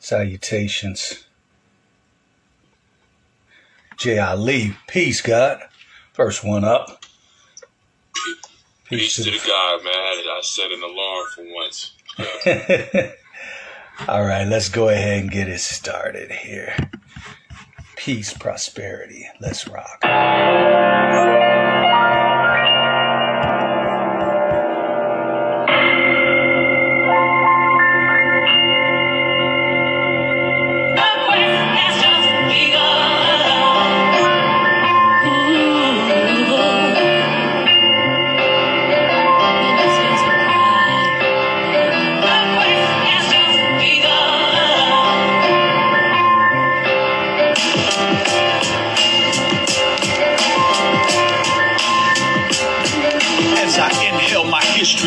Salutations. J. Ali, peace, God. First one up. Peace, peace to, the, God, man. I set an alarm for once. Yeah. All right, let's go ahead and get it started here. Peace, prosperity. Let's rock.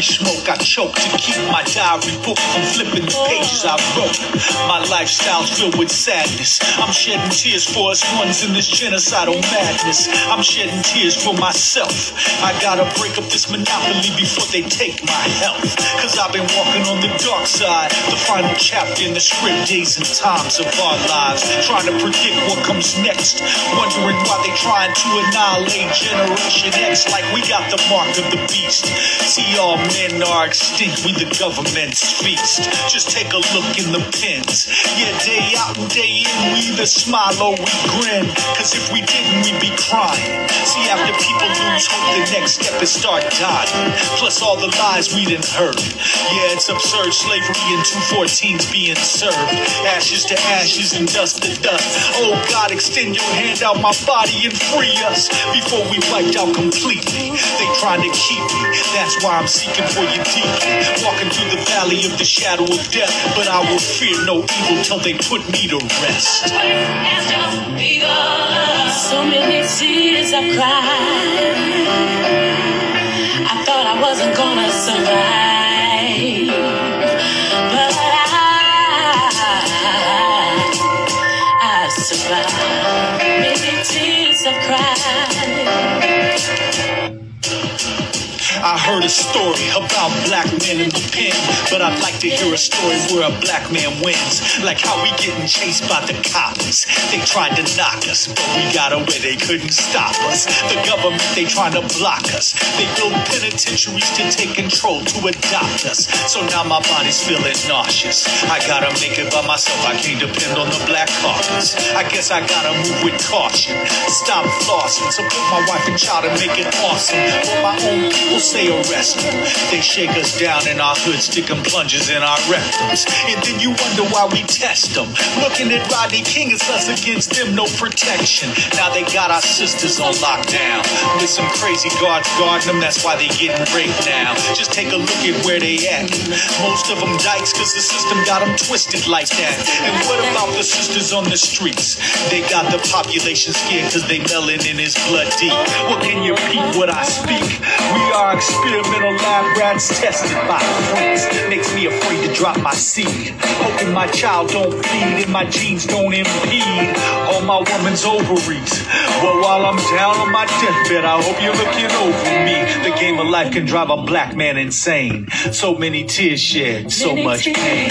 smoke. I choke to keep my diary book from flipping the pages I wrote. My lifestyle's filled with sadness. I'm shedding tears for us ones in this genocidal madness. I'm shedding tears for myself. I gotta break up this monopoly before they take my health. Cause I've been walking on the dark side, the final chapter in the script, days and times of our lives. Trying to predict what comes next. Wondering why they trying to annihilate Generation X like we got the mark of the beast. See, all men are are extinct, we the government's feast. Just take a look in the pens. Yeah, day out and day in, we either smile or we grin. Cause if we didn't, we'd be crying. See, after people lose hope, the next step is start dying. Plus all the lies we didn't heard. Yeah, it's absurd slavery and 214's being served. Ashes to ashes and dust to dust. Oh God, extend your hand out my body and free us before we wiped out completely. They trying to keep me. That's why I'm seeking for you Walking through the valley of the shadow of death, but I will fear no evil till they put me to rest. So many tears I've cried. I thought I wasn't gonna survive. But I, I survived. Many tears I've cried. Heard a story about black men in the pen, but I'd like to hear a story where a black man wins. Like how we getting chased by the cops. They tried to knock us, but we got away, they couldn't stop us. The government, they trying to block us. They build penitentiaries to take control, to adopt us. So now my body's feeling nauseous. I gotta make it by myself, I can't depend on the black caucus. I guess I gotta move with caution. Stop flossing, support my wife and child and make it awesome. For my own people stay arrested. They shake us down in our hood, sticking plunges in our rectums. And then you wonder why we test them. Looking at Rodney King, it's us against them, no protection. Now they got our sisters on lockdown. With some crazy guards guarding them, that's why they getting raped now. Just take a look at where they at. Most of them dykes, cause the system got them twisted like that. And what about the sisters on the streets? They got the population scared cause they melanin is blood deep. What can you repeat what I speak? We are Experimental lab rats tested by freaks. Makes me afraid to drop my seed. Hoping my child don't feed and my genes don't impede on my woman's ovaries. Well, while I'm down on my deathbed, I hope you're looking over me. The game of life can drive a black man insane. So many tears shed, so much pain.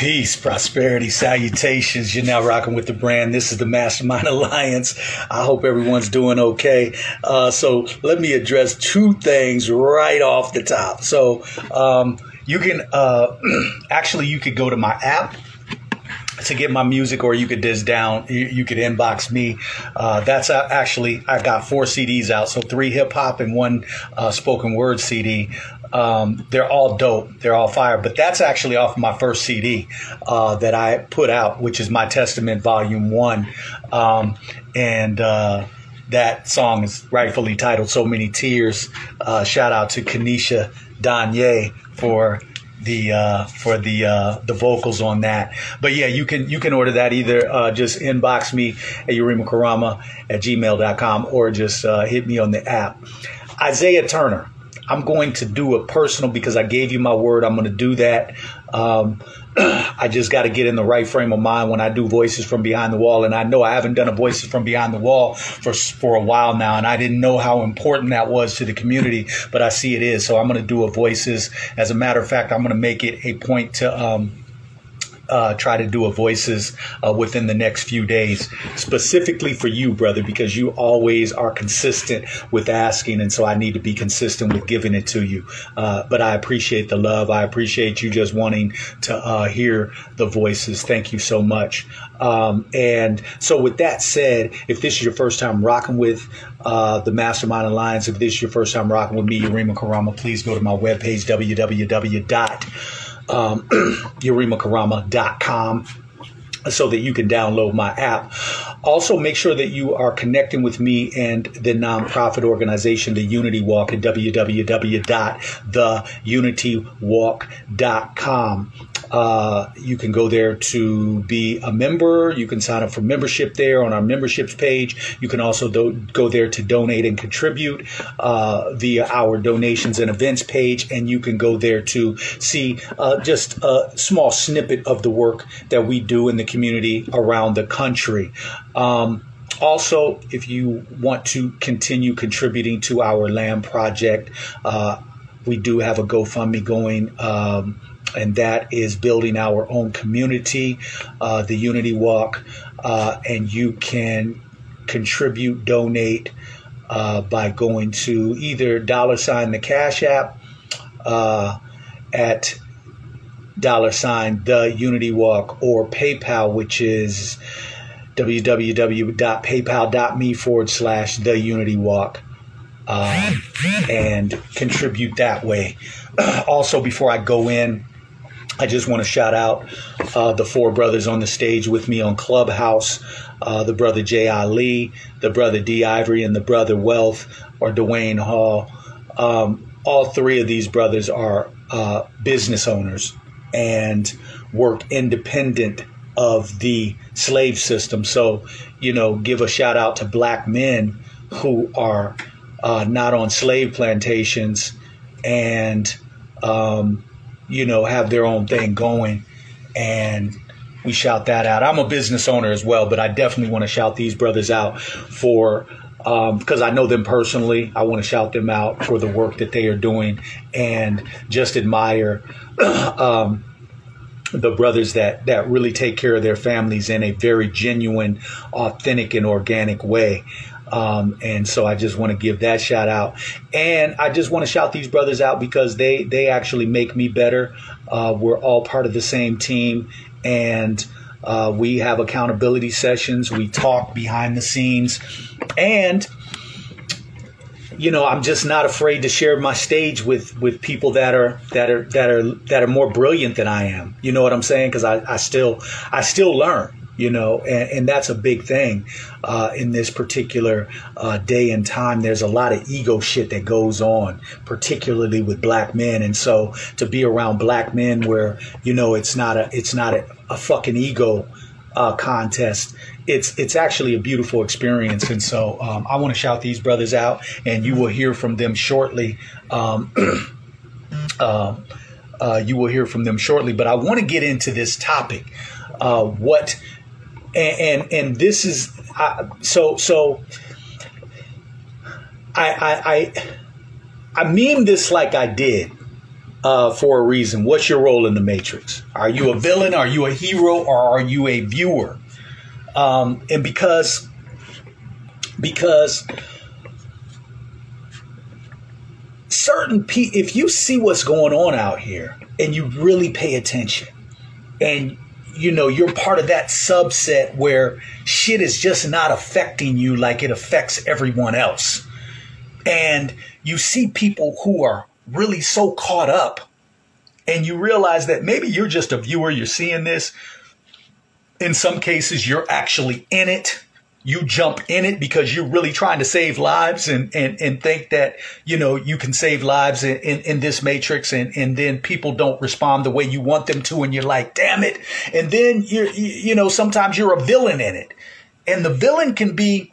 Peace, prosperity, salutations. You're now rocking with the brand. This is the Mastermind Alliance. I hope everyone's doing okay. Uh, so let me address two things right off the top. So um, you can uh, actually you could go to my app to get my music, or you could just down, you, you could inbox me. Uh, that's actually, I've got four CDs out, so three hip hop and one uh, spoken word CD. Um, they're all dope. They're all fire. But that's actually off my first CD uh, that I put out, which is My Testament Volume 1. Um, and uh, that song is rightfully titled "So Many Tears." Uh, shout out to Kanisha Danye for the uh, for the uh, the vocals on that. But yeah, you can you can order that either uh, just inbox me at yurimakarama at gmail.com or just uh, hit me on the app. Isaiah Turner. I'm going to do a personal because I gave you my word. I'm going to do that. Um, I just got to get in the right frame of mind when I do voices from behind the wall. And I know I haven't done a voices from behind the wall for for a while now, and I didn't know how important that was to the community, but I see it is. So I'm going to do a voices. As a matter of fact, I'm going to make it a point to. Um, uh, try to do a voices uh, within the next few days, specifically for you, brother, because you always are consistent with asking, and so I need to be consistent with giving it to you. Uh, but I appreciate the love. I appreciate you just wanting to uh, hear the voices. Thank you so much. Um, and so, with that said, if this is your first time rocking with uh, the Mastermind Alliance, if this is your first time rocking with me, Yurima Karama, please go to my webpage, www um, yurimakarama.com so that you can download my app. Also, make sure that you are connecting with me and the nonprofit organization, the Unity Walk, at www.theunitywalk.com. Uh, you can go there to be a member. You can sign up for membership there on our memberships page. You can also do- go there to donate and contribute uh, via our donations and events page. And you can go there to see uh, just a small snippet of the work that we do in the community around the country. Um, also, if you want to continue contributing to our land project, uh, we do have a GoFundMe going. Um, and that is building our own community, uh, the Unity Walk, uh, and you can contribute, donate uh, by going to either dollar sign the Cash App uh, at dollar sign the Unity Walk or PayPal, which is www.paypal.me forward slash the Unity Walk. Uh, and contribute that way. also, before I go in, I just want to shout out uh, the four brothers on the stage with me on Clubhouse uh, the brother J.I. Lee, the brother D. Ivory, and the brother Wealth or Dwayne Hall. Um, all three of these brothers are uh, business owners and work independent of the slave system. So, you know, give a shout out to black men who are uh, not on slave plantations and um, you know, have their own thing going. And we shout that out. I'm a business owner as well, but I definitely want to shout these brothers out for because um, I know them personally. I want to shout them out for the work that they are doing and just admire um, the brothers that that really take care of their families in a very genuine, authentic, and organic way. Um, and so I just want to give that shout out. And I just want to shout these brothers out because they, they actually make me better. Uh, we're all part of the same team and uh, we have accountability sessions. We talk behind the scenes and you know i'm just not afraid to share my stage with with people that are that are that are that are more brilliant than i am you know what i'm saying because I, I still i still learn you know, and, and that's a big thing uh, in this particular uh, day and time. There's a lot of ego shit that goes on, particularly with black men, and so to be around black men where you know it's not a it's not a, a fucking ego uh, contest. It's it's actually a beautiful experience, and so um, I want to shout these brothers out, and you will hear from them shortly. Um, um, uh, you will hear from them shortly, but I want to get into this topic. Uh, what and and, and this is uh, so so. I I I, I mean this like I did uh, for a reason. What's your role in the Matrix? Are you a villain? Are you a hero? Or are you a viewer? Um, and because because certain people, if you see what's going on out here and you really pay attention and you know, you're part of that subset where shit is just not affecting you like it affects everyone else. And you see people who are really so caught up, and you realize that maybe you're just a viewer, you're seeing this. In some cases, you're actually in it. You jump in it because you're really trying to save lives and, and, and think that, you know, you can save lives in, in, in, this matrix and, and then people don't respond the way you want them to. And you're like, damn it. And then you're, you, you know, sometimes you're a villain in it and the villain can be,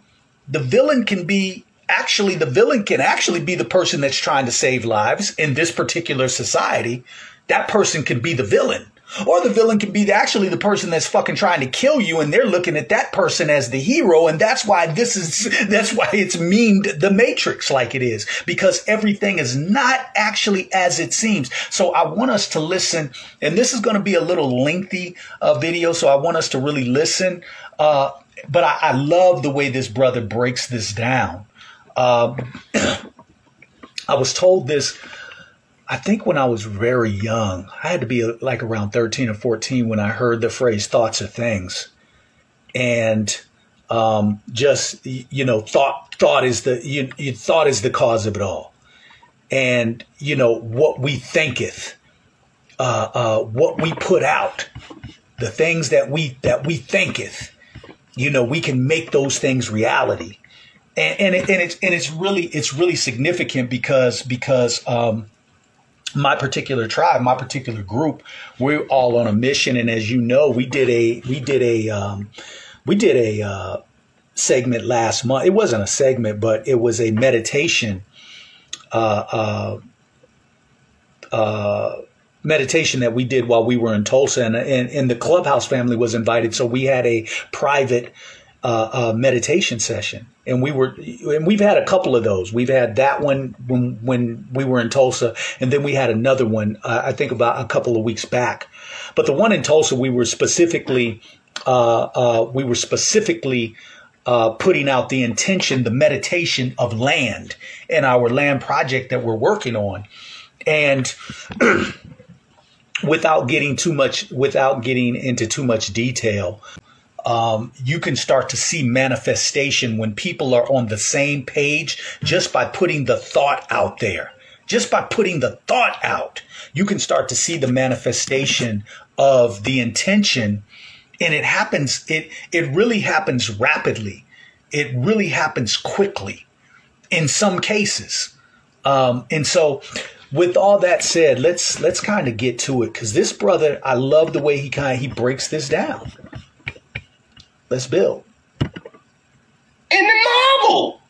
the villain can be actually, the villain can actually be the person that's trying to save lives in this particular society. That person can be the villain or the villain can be actually the person that's fucking trying to kill you and they're looking at that person as the hero. And that's why this is, that's why it's memed the Matrix like it is because everything is not actually as it seems. So I want us to listen and this is going to be a little lengthy uh, video. So I want us to really listen. Uh, but I, I, love the way this brother breaks this down. Uh, I was told this I think when I was very young, I had to be like around 13 or 14 when I heard the phrase thoughts are things. And um, just, you know, thought, thought is the, you, you, thought is the cause of it all. And, you know, what we thinketh, uh, uh, what we put out, the things that we, that we thinketh, you know, we can make those things reality. And, and, it, and it's, and it's really, it's really significant because, because, um, my particular tribe, my particular group, we're all on a mission. And as you know, we did a we did a um, we did a uh, segment last month. It wasn't a segment, but it was a meditation. Uh, uh, uh, meditation that we did while we were in Tulsa, and, and, and the clubhouse family was invited, so we had a private uh, uh, meditation session and we were and we've had a couple of those. We've had that one when when we were in tulsa and then we had another one uh, i think about a couple of weeks back. But the one in tulsa we were specifically uh, uh, we were specifically uh, putting out the intention the meditation of land in our land project that we're working on. And without getting too much without getting into too much detail um, you can start to see manifestation when people are on the same page just by putting the thought out there. Just by putting the thought out, you can start to see the manifestation of the intention. And it happens, it, it really happens rapidly. It really happens quickly in some cases. Um, and so with all that said, let's let's kind of get to it because this brother, I love the way he kind of he breaks this down. Let's build. In the novel.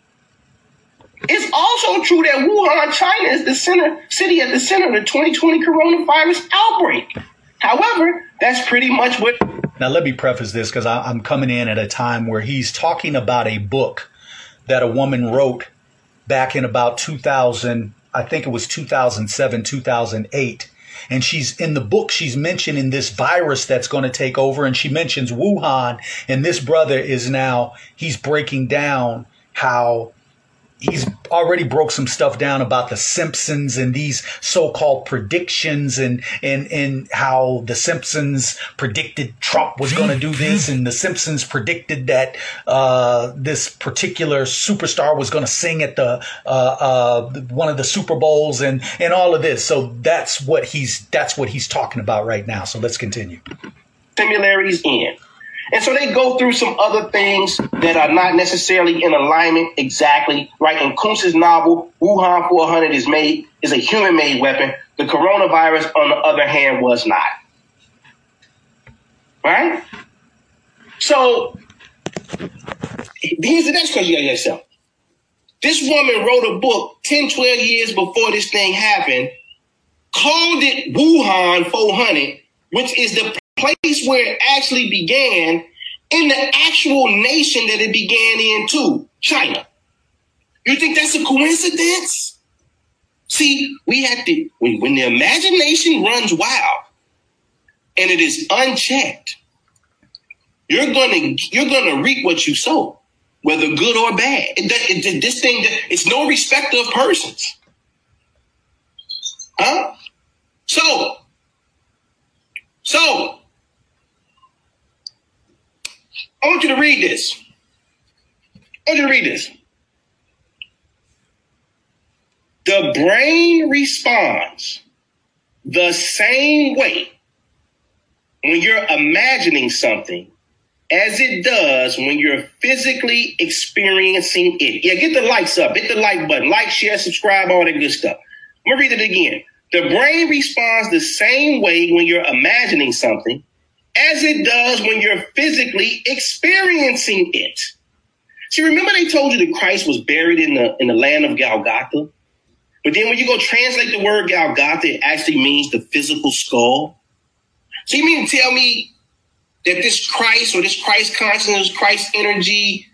It's also true that Wuhan, China is the center city at the center of the 2020 coronavirus outbreak. However, that's pretty much what. Now, let me preface this because I'm coming in at a time where he's talking about a book that a woman wrote back in about 2000, I think it was 2007, 2008 and she's in the book, she's mentioning this virus that's going to take over. And she mentions Wuhan. And this brother is now, he's breaking down how he's already broke some stuff down about the Simpsons and these so-called predictions and and and how the Simpsons predicted Trump was going to do this and the Simpsons predicted that uh, this particular superstar was going to sing at the uh, uh, one of the Super Bowls and and all of this. So that's what he's that's what he's talking about right now. So let's continue. Similarities in. And so they go through some other things that are not necessarily in alignment exactly. Right in Koontz's novel, Wuhan 400 is made is a human made weapon. The coronavirus, on the other hand, was not. Right? So here's the next question you got yourself. This woman wrote a book 10, 12 years before this thing happened, called it Wuhan 400, which is the place where it actually began in the actual nation that it began in too, China. You think that's a coincidence? See, we have to, when, when the imagination runs wild and it is unchecked, you're gonna, you're gonna reap what you sow, whether good or bad. It, it, this thing, it's no respect of persons. Huh? So, so I want you to read this. I want you to read this. The brain responds the same way when you're imagining something as it does when you're physically experiencing it. Yeah, get the likes up, hit the like button, like, share, subscribe, all that good stuff. I'm gonna read it again. The brain responds the same way when you're imagining something as it does when you're physically experiencing it. See, remember they told you that Christ was buried in the in the land of Golgotha? But then when you go translate the word Golgotha, it actually means the physical skull. So you mean to tell me that this Christ or this Christ consciousness, Christ energy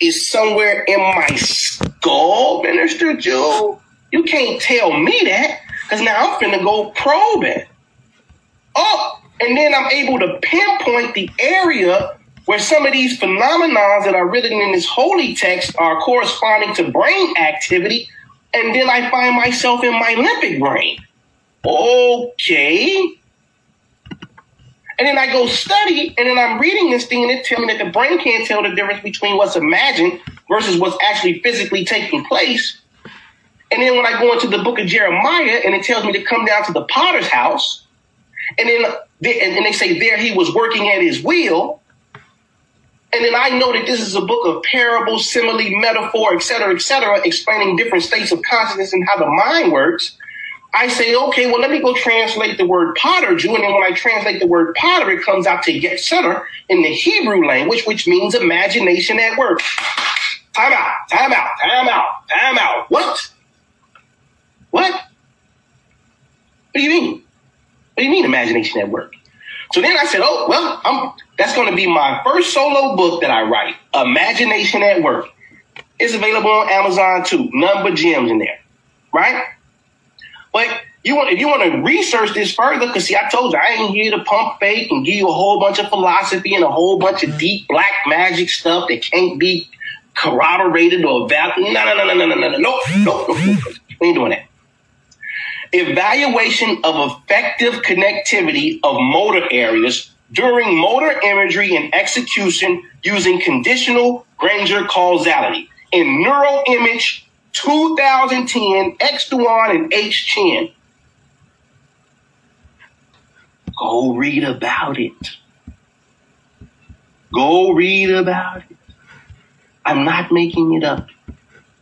is somewhere in my skull, Minister Jew? You can't tell me that because now I'm finna go probe it. Oh, and then I'm able to pinpoint the area where some of these phenomena that are written in this holy text are corresponding to brain activity. And then I find myself in my limbic brain. Okay. And then I go study, and then I'm reading this thing, and it tells me that the brain can't tell the difference between what's imagined versus what's actually physically taking place. And then when I go into the book of Jeremiah, and it tells me to come down to the potter's house, and then and they say there he was working at his will. And then I know that this is a book of parable, simile, metaphor, etc., etc., explaining different states of consciousness and how the mind works. I say, okay, well, let me go translate the word potter, Jew. And then when I translate the word potter, it comes out to yetzer in the Hebrew language, which means imagination at work. Time out, time out, time out, time out. What? What? What do you mean? What do you mean imagination at work? So then I said, oh, well, I'm, that's going to be my first solo book that I write, Imagination at Work. It's available on Amazon too. None but gems in there, right? But you want if you want to research this further, because see, I told you I ain't here to pump fake and give you a whole bunch of philosophy and a whole bunch of deep black magic stuff that can't be corroborated or validated. No, no, no, no, no, no, no, no, no, no, no. We ain't doing that. Evaluation of effective connectivity of motor areas during motor imagery and execution using conditional Granger causality in NeuroImage 2010, X Duan and H Chin. Go read about it. Go read about it. I'm not making it up.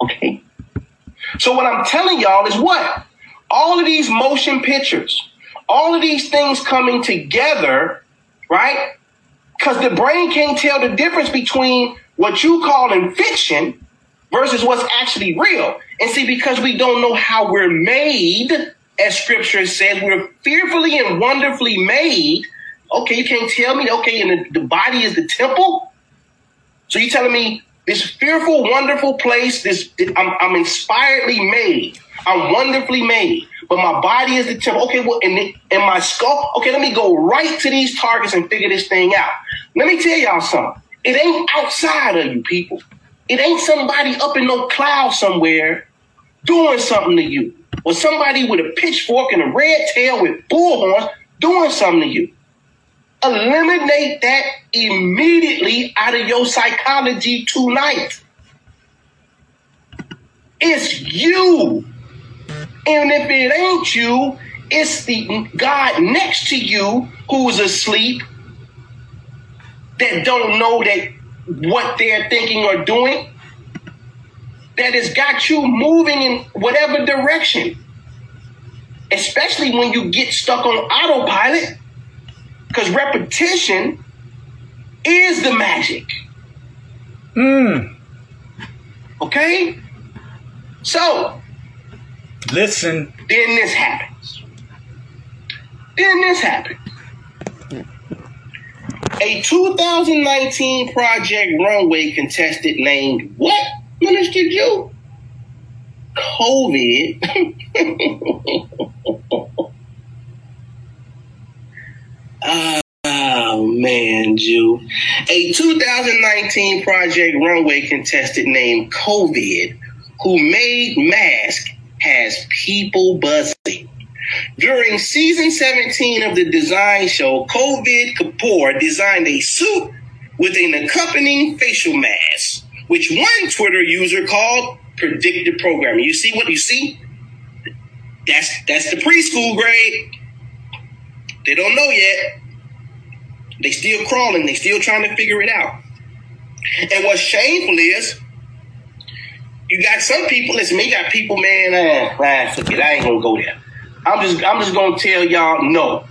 Okay? So what I'm telling y'all is what? All of these motion pictures, all of these things coming together, right? Because the brain can't tell the difference between what you call in fiction versus what's actually real. And see, because we don't know how we're made, as scripture says, we're fearfully and wonderfully made. Okay, you can't tell me, okay, and the, the body is the temple? So you telling me this fearful, wonderful place, this I'm, I'm inspiredly made. I'm wonderfully made, but my body is the temple. Okay, well, the, in my skull, okay, let me go right to these targets and figure this thing out. Let me tell y'all something. It ain't outside of you, people. It ain't somebody up in no cloud somewhere doing something to you, or somebody with a pitchfork and a red tail with bullhorns doing something to you. Eliminate that immediately out of your psychology tonight. It's you. And if it ain't you, it's the God next to you who's asleep that don't know that what they're thinking or doing that has got you moving in whatever direction. Especially when you get stuck on autopilot, because repetition is the magic. Mm. Okay? So, Listen. then this happens. Then this happens. A 2019 Project Runway contestant named what, Minister Jew? Kovid. oh man, Jew. A 2019 Project Runway contestant named Kovid who made mask has people buzzing. During season 17 of the design show, Kovid Kapoor designed a suit with an accompanying facial mask, which one Twitter user called predictive programming. You see what you see? That's that's the preschool grade. They don't know yet. They still crawling. They still trying to figure it out. And what's shameful is you got some people. Listen, me got people, man. Uh, forget. I ain't gonna go there. I'm just, I'm just gonna tell y'all, no,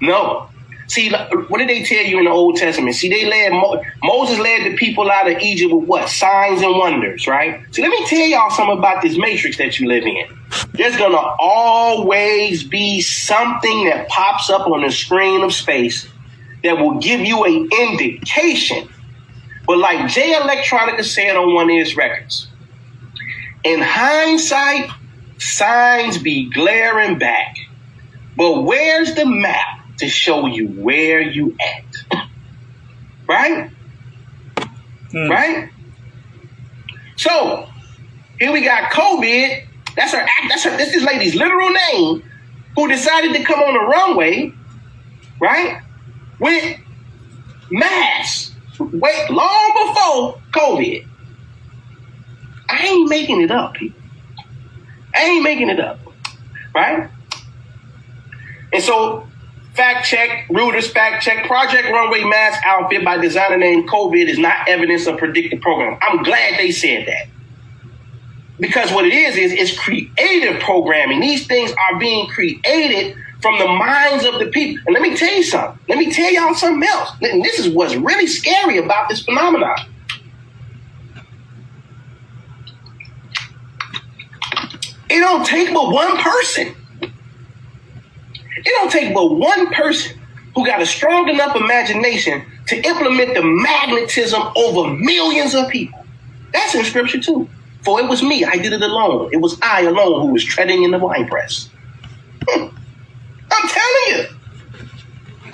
no. See, what did they tell you in the Old Testament? See, they led Mo- Moses led the people out of Egypt with what signs and wonders, right? So let me tell y'all something about this matrix that you live in. There's gonna always be something that pops up on the screen of space that will give you an indication. But like Jay Electronica said on one of his records, in hindsight, signs be glaring back. But where's the map? to show you where you at. right? Mm. Right? So here we got Kovid. That's her act. That's her. This is lady's literal name. Who decided to come on the runway, right? With masks. Wait, long before COVID. I ain't making it up, people. I ain't making it up, right? And so Fact check, Reuters fact check. Project Runway mask outfit by designer named Kovid is not evidence of predictive program. I'm glad they said that. Because what it is, is it's creative programming. These things are being created from the minds of the people. And let me tell you something. Let me tell y'all something else. This is what's really scary about this phenomenon. It don't take but one person it don't take but one person who got a strong enough imagination to implement the magnetism over millions of people. That's in scripture too. For it was me, I did it alone. It was I alone who was treading in the winepress. Hmm. I'm telling you.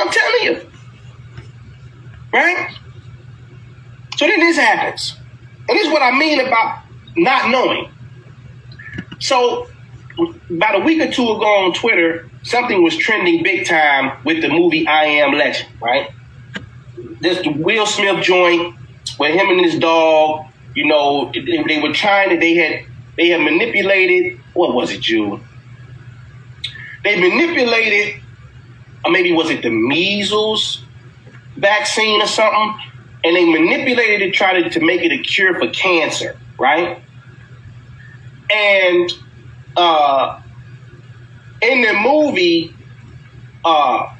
I'm telling you. Right? So then this happens. And this is what I mean about not knowing. So about a week or two ago on Twitter, something was trending big time with the movie I Am Legend, right? This Will Smith joint where him and his dog, you know, they, they were trying to, they had, they had manipulated, what was it, Jude? They manipulated, or maybe was it the measles vaccine or something? And they manipulated it, tried to make it a cure for cancer, right? And uh, in the movie, uh,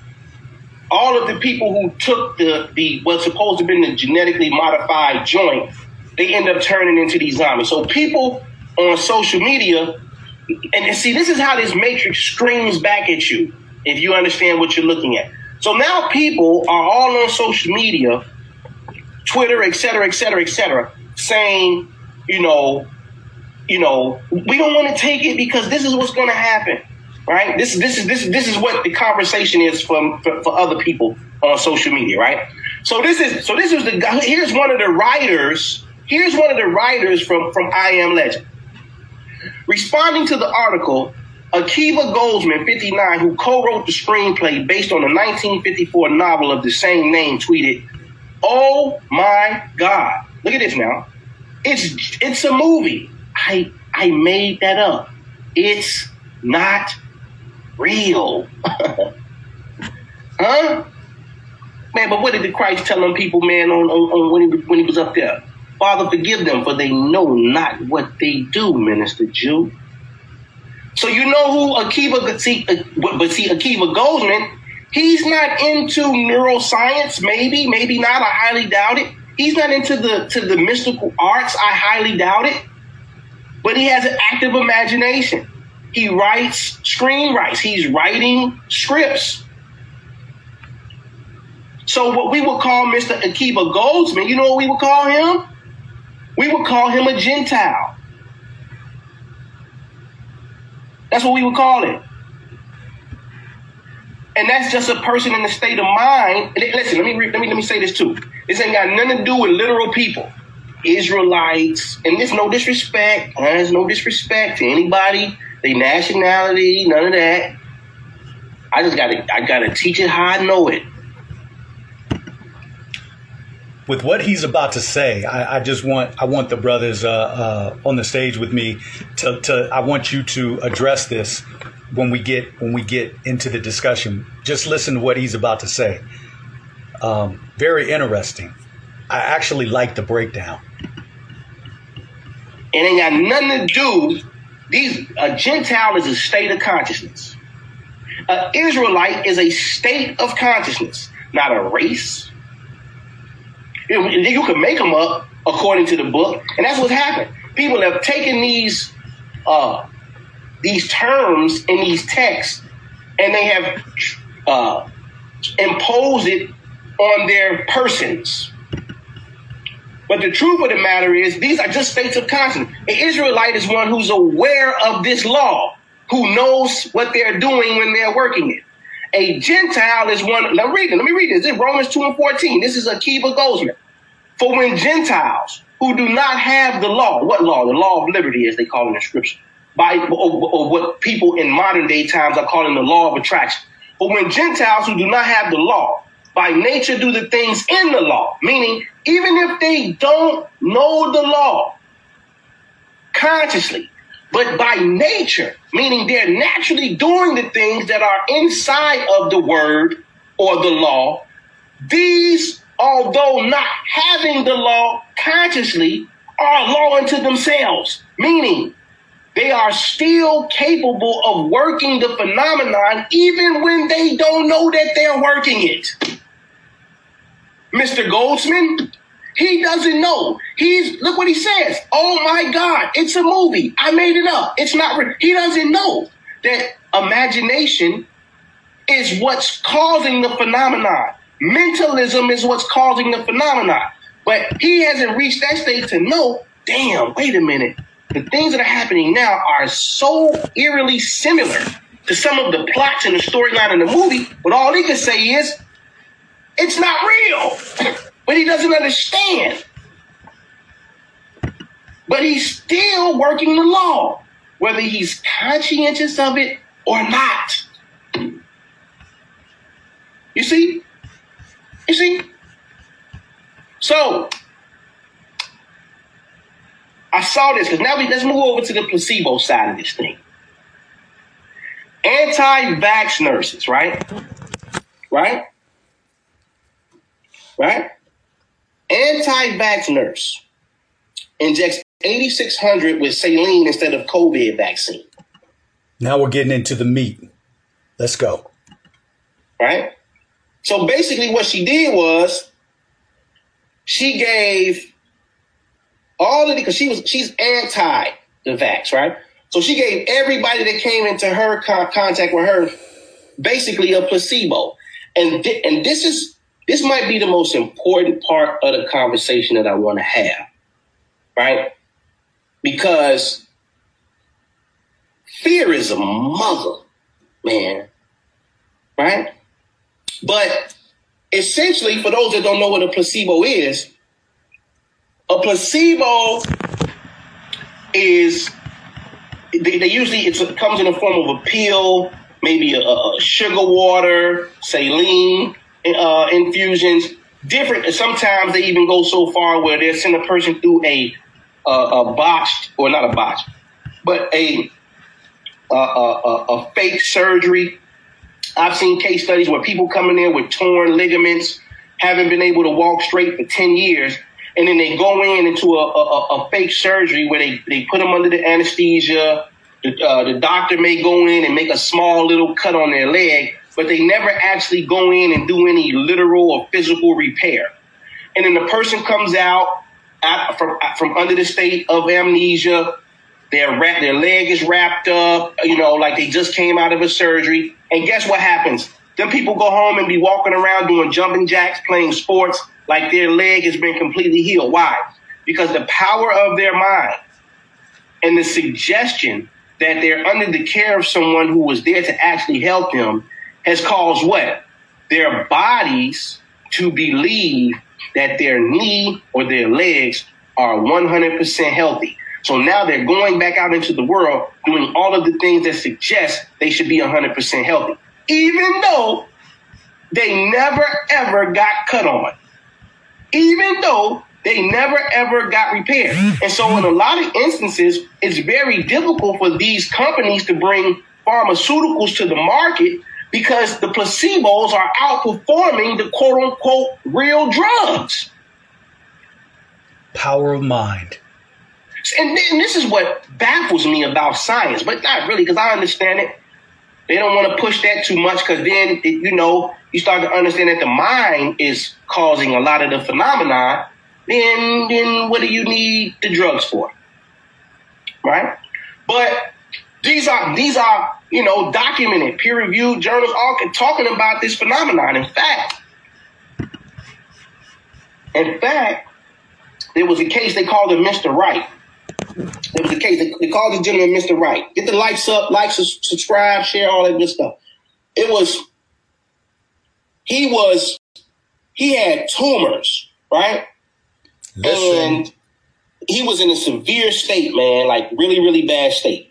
all of the people who took the the what's supposed to have been the genetically modified joint, they end up turning into these zombies. So people on social media, and see, this is how this matrix screams back at you if you understand what you're looking at. So now people are all on social media, Twitter, et cetera, et cetera, et cetera, saying, you know, you know, we don't want to take it because this is what's going to happen, right? This this is this this is what the conversation is for, for, for other people on social media, right? So this is so this is the here's one of the writers. Here's one of the writers from from I Am Legend. Responding to the article, Akiva Goldsman, 59, who co-wrote the screenplay based on the 1954 novel of the same name, tweeted, "Oh my God! Look at this now. It's it's a movie. I I made that up. It's not real. huh? Man, but what did the Christ tell them people, man, on, on, on when, he, when he was up there? Father, forgive them, for they know not what they do, Minister Jew. So you know who Akiva, see, uh, but see, Akiva Goldsman, he's not into neuroscience, maybe, maybe not, I highly doubt it. He's not into the to the mystical arts, I highly doubt it but he has an active imagination. He writes screenwrites. He's writing scripts. So what we would call Mr. Akiva Goldsman, you know what we would call him? We would call him a Gentile. That's what we would call it. And that's just a person in the state of mind. Listen, let me let me let me say this too. This ain't got nothing to do with literal people. Israelites, and there's no disrespect. There's no disrespect to anybody, their nationality, none of that. I just gotta, I gotta teach it how I know it. With what he's about to say, I, I just want, I want the brothers uh, uh, on the stage with me to, to, I want you to address this when we get when we get into the discussion. Just listen to what he's about to say. Um, very interesting. I actually like the breakdown. It ain't got nothing to do. These a Gentile is a state of consciousness. An Israelite is a state of consciousness, not a race. You, you can make them up according to the book, and that's what's happened. People have taken these uh, these terms in these texts, and they have uh, imposed it on their persons. But the truth of the matter is, these are just states of consciousness. An Israelite is one who's aware of this law, who knows what they're doing when they're working it. A Gentile is one. Now read it. Let me read this. This is Romans 2 and 14. This is Akiva Goldsman. For when Gentiles who do not have the law, what law? The law of liberty, as they call it in scripture, by or, or what people in modern day times are calling the law of attraction. But when Gentiles who do not have the law, by nature do the things in the law, meaning even if they don't know the law consciously, but by nature, meaning they're naturally doing the things that are inside of the word or the law, these, although not having the law consciously, are law unto themselves, meaning they are still capable of working the phenomenon even when they don't know that they're working it. Mr. Goldsman, he doesn't know. He's look what he says. Oh my God, it's a movie. I made it up. It's not real. He doesn't know that imagination is what's causing the phenomenon. Mentalism is what's causing the phenomenon. But he hasn't reached that state to know, damn, wait a minute. The things that are happening now are so eerily similar to some of the plots and the storyline in the movie, but all he can say is, it's not real. but he doesn't understand. But he's still working the law, whether he's conscientious of it or not. You see? You see? So, I saw this because now we let's move over to the placebo side of this thing. Anti-vax nurses, right? Right? Right? Anti-vax nurse injects 8600 with saline instead of COVID vaccine. Now we're getting into the meat. Let's go. Right? So basically what she did was she gave all of the because she was she's anti the vax, right? So she gave everybody that came into her con- contact with her basically a placebo, and th- and this is this might be the most important part of the conversation that I want to have, right? Because fear is a mother, man, right? But essentially, for those that don't know what a placebo is, a placebo is they, they usually it comes in the form of a pill, maybe a, a sugar water, saline uh, infusions. Different. Sometimes they even go so far where they send a person through a a, botched or not a botched, but a a, a, a fake surgery. I've seen case studies where people coming in with torn ligaments, haven't been able to walk straight for ten years, and then they go in into a, a, a fake surgery where they, they put them under the anesthesia. The, uh, the doctor may go in and make a small little cut on their leg, but they never actually go in and do any literal or physical repair. And then the person comes out from from under the state of amnesia. Their wrap, their leg is wrapped up, you know, like they just came out of a surgery. And guess what happens? Then people go home and be walking around doing jumping jacks, playing sports, like their leg has been completely healed. Why? Because the power of their mind and the suggestion that they're under the care of someone who was there to actually help them has caused what? Their bodies to believe that their knee or their legs are 100% healthy. So now they're going back out into the world doing all of the things that suggest they should be 100% healthy, even though they never ever got cut on, even though they never ever got repaired. And so, in a lot of instances, it's very difficult for these companies to bring pharmaceuticals to the market because the placebos are outperforming the quote unquote real drugs. Power of mind. And, and this is what baffles me about science, but not really because I understand it. They don't want to push that too much because then, it, you know, you start to understand that the mind is causing a lot of the phenomena. Then, then what do you need the drugs for? Right? But these are these are you know documented, peer reviewed journals, all talking about this phenomenon. In fact, in fact, there was a case they called him Mr. Wright. There was a case they, they called the gentleman Mr. Wright. Get the likes up, like, subscribe, share, all that good stuff. It was he was he had tumors, right? Listen. And he was in a severe state, man, like really, really bad state.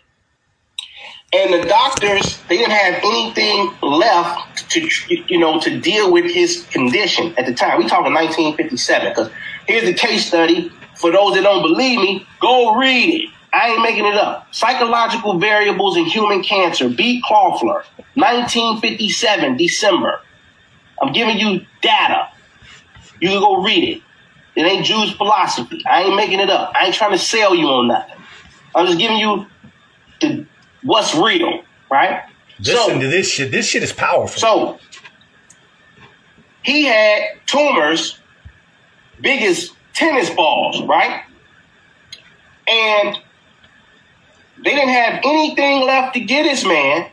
And the doctors, they didn't have anything left to, you know, to deal with his condition at the time. We talking 1957, because here's the case study. For those that don't believe me, go read it. I ain't making it up. Psychological variables in human cancer. B. Klopfer, 1957, December. I'm giving you data. You can go read it. It ain't Jews philosophy. I ain't making it up. I ain't trying to sell you on nothing. I'm just giving you the what's real, right? Listen so, to this shit. This shit is powerful. So he had tumors big as tennis balls, right? And they didn't have anything left to get this man.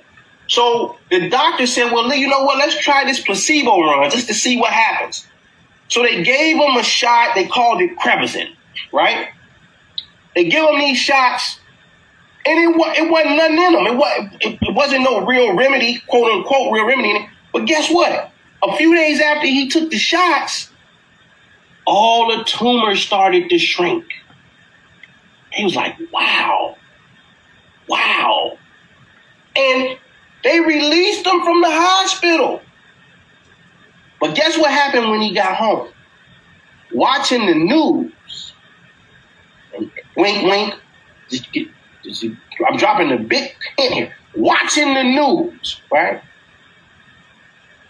So the doctor said, Well, you know what? Let's try this placebo run just to see what happens. So they gave him a shot. They called it Krebiozen, right? They give him these shots, and it, was, it wasn't nothing in them. It, was, it, it wasn't no real remedy, quote unquote, real remedy. But guess what? A few days after he took the shots, all the tumors started to shrink. He was like, wow, wow. And they released him from the hospital. But guess what happened when he got home? Watching the news. Wink, wink. I'm dropping a big hint here. Watching the news, right?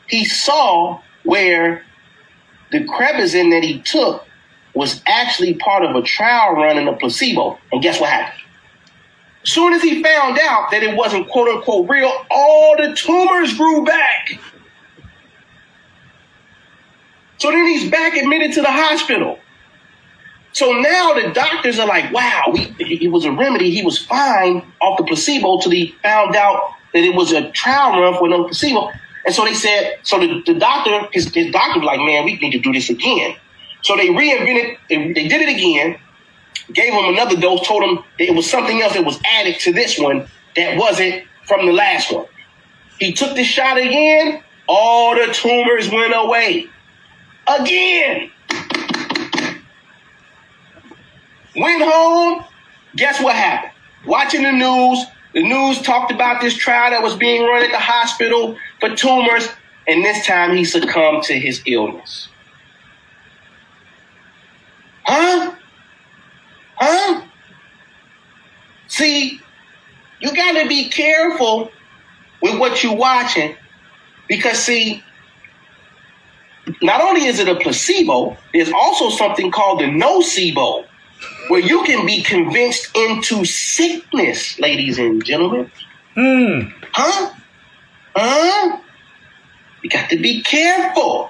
He saw where the Krebiozen that he took was actually part of a trial run in a placebo. And guess what happened? As soon as he found out that it wasn't quote unquote real, all the tumors grew back. So then he's back admitted to the hospital. So now the doctors are like, wow, it was a remedy. He was fine off the placebo till he found out that it was a trial run for another placebo. And so they said, so the, the doctor, his, his doctor was like, man, we need to do this again. So they reinvented, they, they did it again, gave him another dose, told him it was something else that was added to this one that wasn't from the last one. He took the shot again, all the tumors went away again. Went home. Guess what happened? Watching the news, the news talked about this trial that was being run at the hospital for tumors, and this time he succumbed to his illness. Huh? Huh? See, you got to be careful with what you're watching because, see, not only is it a placebo, there's also something called the nocebo, where you can be convinced into sickness, ladies and gentlemen. Hmm. Huh? Huh? You got to be careful.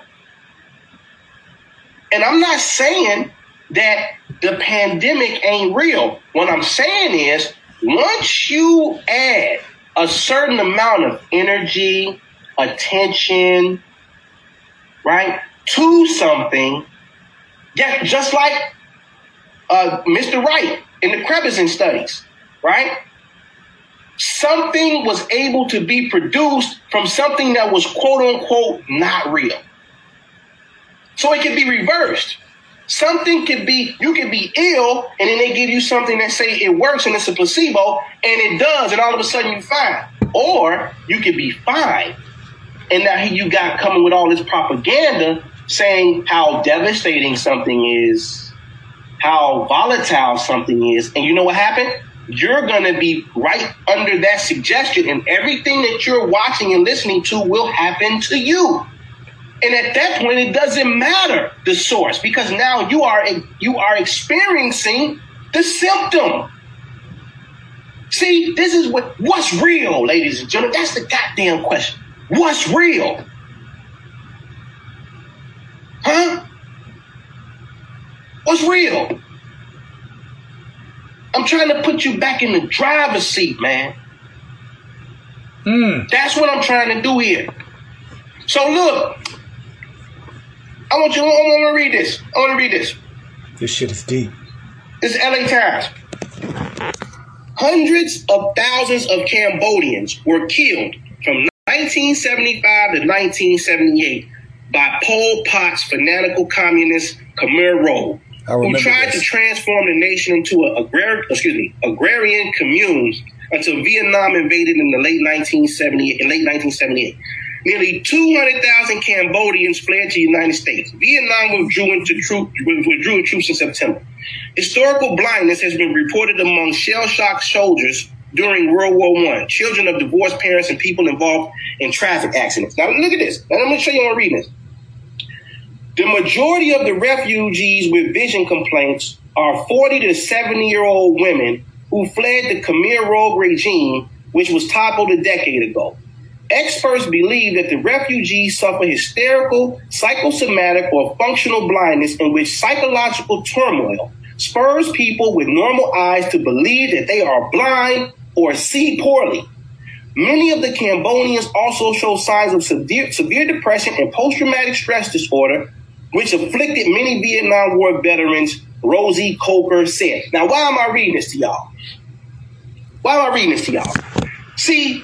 And I'm not saying that the pandemic ain't real. What I'm saying is, once you add a certain amount of energy, attention, right, to something, yeah, just like uh, Mr. Wright in the Krebiozen studies, right? Something was able to be produced from something that was quote unquote not real. So it can be reversed. Something could be, you could be ill, and then they give you something that say it works and it's a placebo, and it does, and all of a sudden you're fine. Or you could be fine, and now you got coming with all this propaganda saying how devastating something is, how volatile something is. And you know what happened? you're going to be right under that suggestion, and everything that you're watching and listening to will happen to you. And at that point, it doesn't matter the source because now you are you are experiencing the symptom. See, this is what what's real, ladies and gentlemen. That's the goddamn question. What's real? Huh? What's real? I'm trying to put you back in the driver's seat, man. Mm. That's what I'm trying to do here. So look, I want you. I want to read this. I want to read this. This shit is deep. This is LA Times. Hundreds of thousands of Cambodians were killed from 1975 to 1978 by Pol Pot's fanatical communist Khmer Rouge, who tried this. to transform the nation into a agrar- excuse me, agrarian commune until Vietnam invaded in the late 1978. In late 1978, nearly 200,000 Cambodians fled to the United States. Vietnam withdrew into troop withdrew troops in September. Historical blindness has been reported among shell-shocked soldiers during World War One, children of divorced parents, and people involved in traffic accidents. Now look at this. Now, let me show you. I'm reading this. The majority of the refugees with vision complaints are 40 to 70 year old women who fled the Khmer Rouge regime, which was toppled a decade ago. Experts believe that the refugees suffer hysterical, psychosomatic, or functional blindness in which psychological turmoil spurs people with normal eyes to believe that they are blind or see poorly. Many of the Cambodians also show signs of severe, severe depression and post traumatic stress disorder, which afflicted many Vietnam War veterans, Rozee-Koker said. Now, why am I reading this to y'all? Why am I reading this to y'all? See,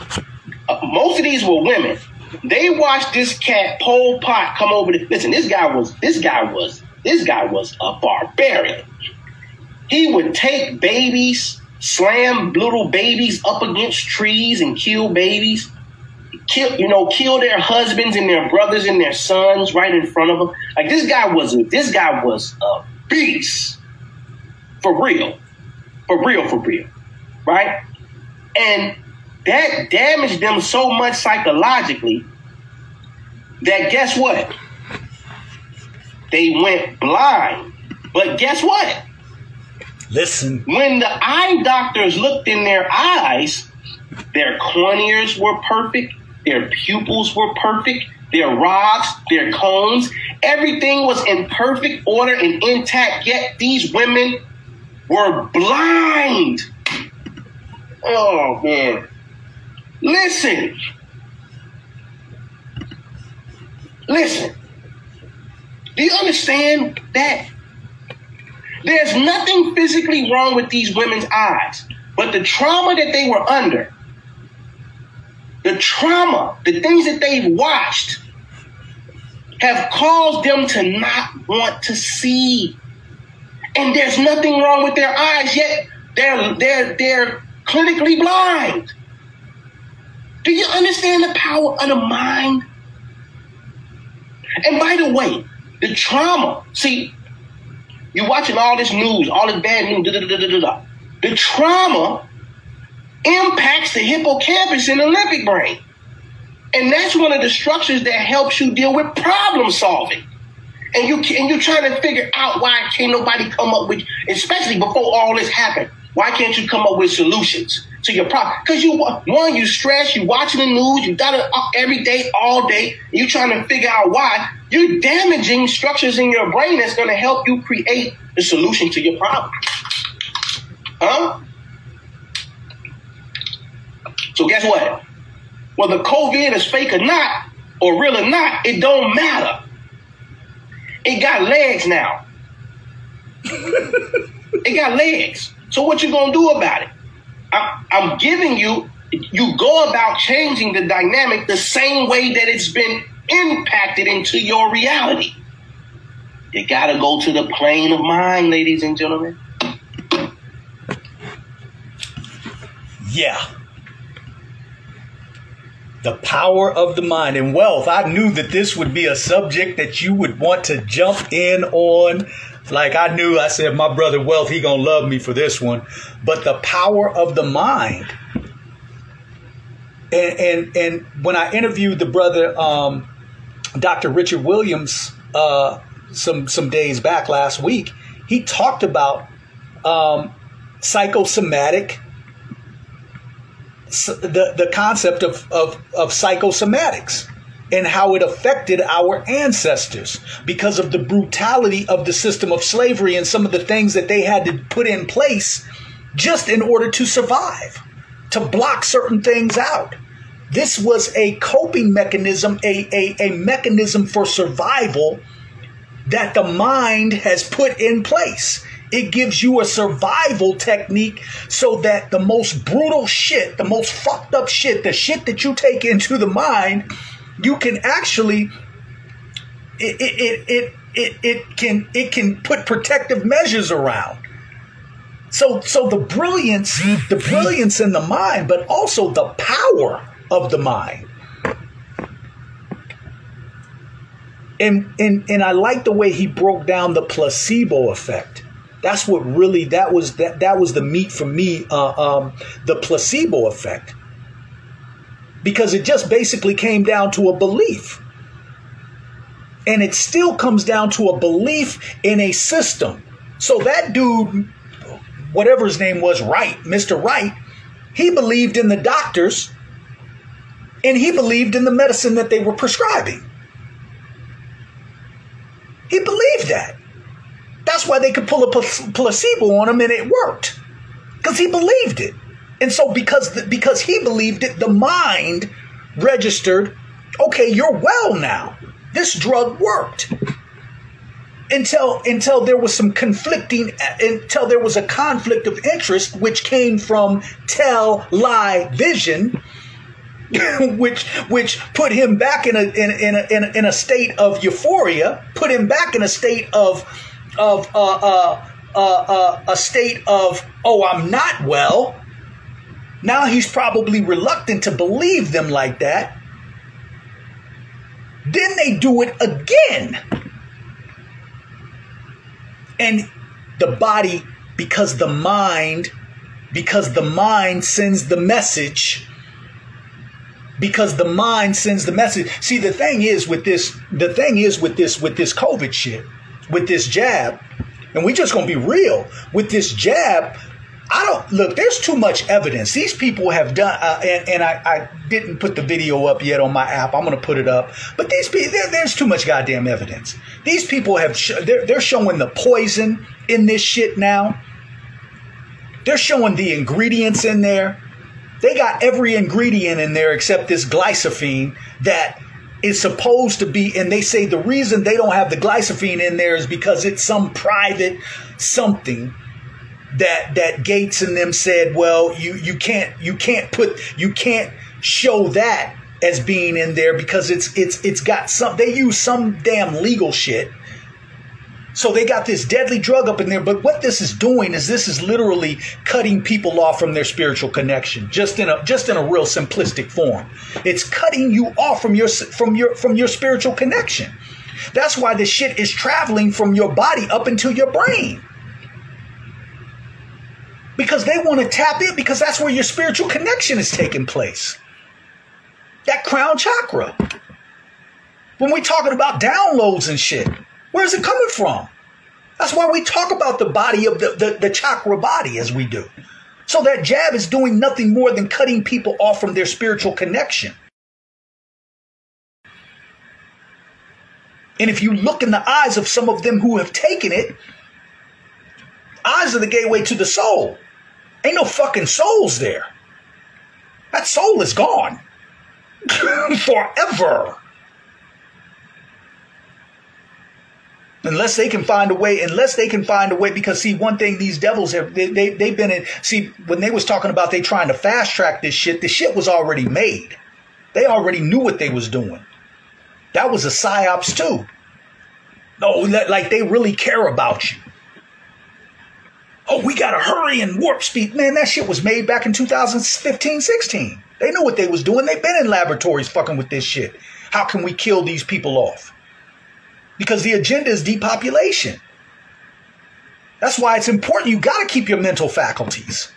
uh, most of these were women. They watched this cat Pol Pot come over. To, listen, this guy was this guy was this guy was a barbarian. He would take babies, slam little babies up against trees and kill babies. Kill, you know, kill their husbands and their brothers and their sons right in front of them. Like this guy was, this guy was a beast, for real, for real, for real, right? And that damaged them so much psychologically that guess what? They went blind. But guess what? Listen. When the eye doctors looked in their eyes, their corneas were perfect, their pupils were perfect, their rods, their cones, everything was in perfect order and intact, yet these women were blind. Oh, man. Listen. Listen. Do you understand that? There's nothing physically wrong with these women's eyes, but the trauma that they were under, the trauma, the things that they've watched, have caused them to not want to see. And there's nothing wrong with their eyes, yet they're they're they're clinically blind. Do you understand the power of the mind? And by the way, the trauma, see, you're watching all this news, all this bad news, da, da, da, the trauma impacts the hippocampus in the limbic brain. And that's one of the structures that helps you deal with problem solving. And you and you're trying to figure out why can't nobody come up with, especially before all this happened, why can't you come up with solutions to your problem? Because you one, you stress, you watching the news, you got it uh, every day, all day, you trying to figure out why. You're damaging structures in your brain that's going to help you create the solution to your problem. Huh? So guess what? Whether COVID is fake or not, or real or not, it don't matter. It got legs now. it got legs. So what you gonna do about it? I, I'm giving you. You go about changing the dynamic the same way that it's been impacted into your reality. You gotta go to the plane of mind, ladies and gentlemen. Yeah. The power of the mind and wealth. I knew that this would be a subject that you would want to jump in on Like I knew, I said, my brother Wealth, he gonna love me for this one. But the power of the mind. And and and when I interviewed the brother, um, Dr. Richard Williams, uh, some some days back last week, he talked about um, psychosomatic the, the concept of, of, of psychosomatics and how it affected our ancestors because of the brutality of the system of slavery and some of the things that they had to put in place just in order to survive, to block certain things out. This was a coping mechanism, a, a, a mechanism for survival that the mind has put in place. It gives you a survival technique so that the most brutal shit, the most fucked up shit, the shit that you take into the mind, you can actually it it it it, it can it can put protective measures around. So so the brilliance, the brilliance in the mind, but also the power of the mind. And and and I like the way he broke down the placebo effect that's what really that was that that was the meat for me. Uh, um, the placebo effect, because it just basically came down to a belief, and it still comes down to a belief in a system. So that dude, whatever his name was, Wright, Mister Wright, he believed in the doctors, and he believed in the medicine that they were prescribing. He believed that. That's why they could pull a placebo on him and it worked because he believed it. And so because the, because he believed it, the mind registered, okay, you're well now. This drug worked. Until until there was some conflicting until there was a conflict of interest which came from tell lie vision which which put him back in a in, in, a, in, a, in a state of euphoria, put him back in a state of of uh, uh, uh, uh, a state of, oh, I'm not well. Now he's probably reluctant to believe them like that. Then they do it again. And the body, because the mind, because the mind sends the message, because the mind sends the message. See, the thing is with this, the thing is with this, with this COVID shit, with this jab, and we just gonna be real with this jab. I don't look. There's too much evidence. These people have done, uh, and, and I, I, didn't put the video up yet on my app. I'm gonna put it up. But these people, there, there's too much goddamn evidence. These people have, sh- they're, they're showing the poison in this shit now. They're showing the ingredients in there. They got every ingredient in there except this glyphosate that is supposed to be, and they say the reason they don't have the glyphosate in there is because it's some private something that that Gates and them said, well, you you can't you can't put you can't show that as being in there because it's it's it's got some they use some damn legal shit so they got this deadly drug up in there. But what this is doing is this is literally cutting people off from their spiritual connection, just in a just in a real simplistic form. It's cutting you off from your from your from your spiritual connection. That's why the shit is traveling from your body up into your brain. Because they want to tap in because that's where your spiritual connection is taking place. That crown chakra. When we're talking about downloads and shit, Where's it coming from? That's why we talk about the body of the, the, the chakra body as we do. So that jab is doing nothing more than cutting people off from their spiritual connection. And if you look in the eyes of some of them who have taken it, eyes are the gateway to the soul. Ain't no fucking souls there. That soul is gone forever. Unless they can find a way unless they can find a way because see one thing these devils have they, they, they've been in see when they was talking about they trying to fast track this shit the shit was already made. They already knew what they was doing. That was a psyops too. No like they really care about you. Oh we gotta hurry and warp speed. Man that shit was made back in 2015 16 they knew what they was doing. They've been in laboratories fucking with this shit. How can we kill these people off because the agenda is depopulation. That's why it's important. You got to keep your mental faculties.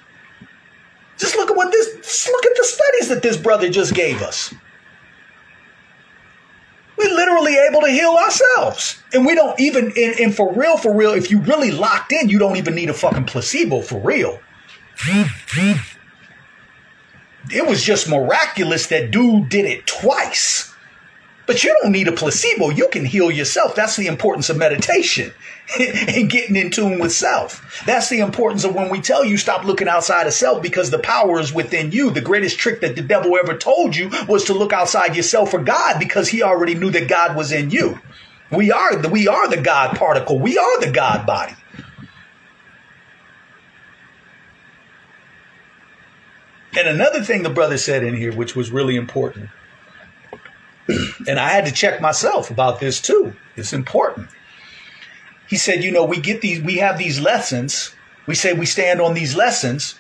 Just look at what this. Just look at the studies that this brother just gave us. We're literally able to heal ourselves, and we don't even. And, and for real, for real, if you really locked in, you don't even need a fucking placebo for real. It was just miraculous that dude did it twice. But you don't need a placebo. You can heal yourself. That's the importance of meditation and getting in tune with self. That's the importance of when we tell you stop looking outside of self because the power is within you. The greatest trick that the devil ever told you was to look outside yourself for God because he already knew that God was in you. We are the, we are the God particle. We are the God body. And another thing the brother said in here, which was really important, and I had to check myself about this too. It's important. He said, you know, we get these, we have these lessons. We say we stand on these lessons.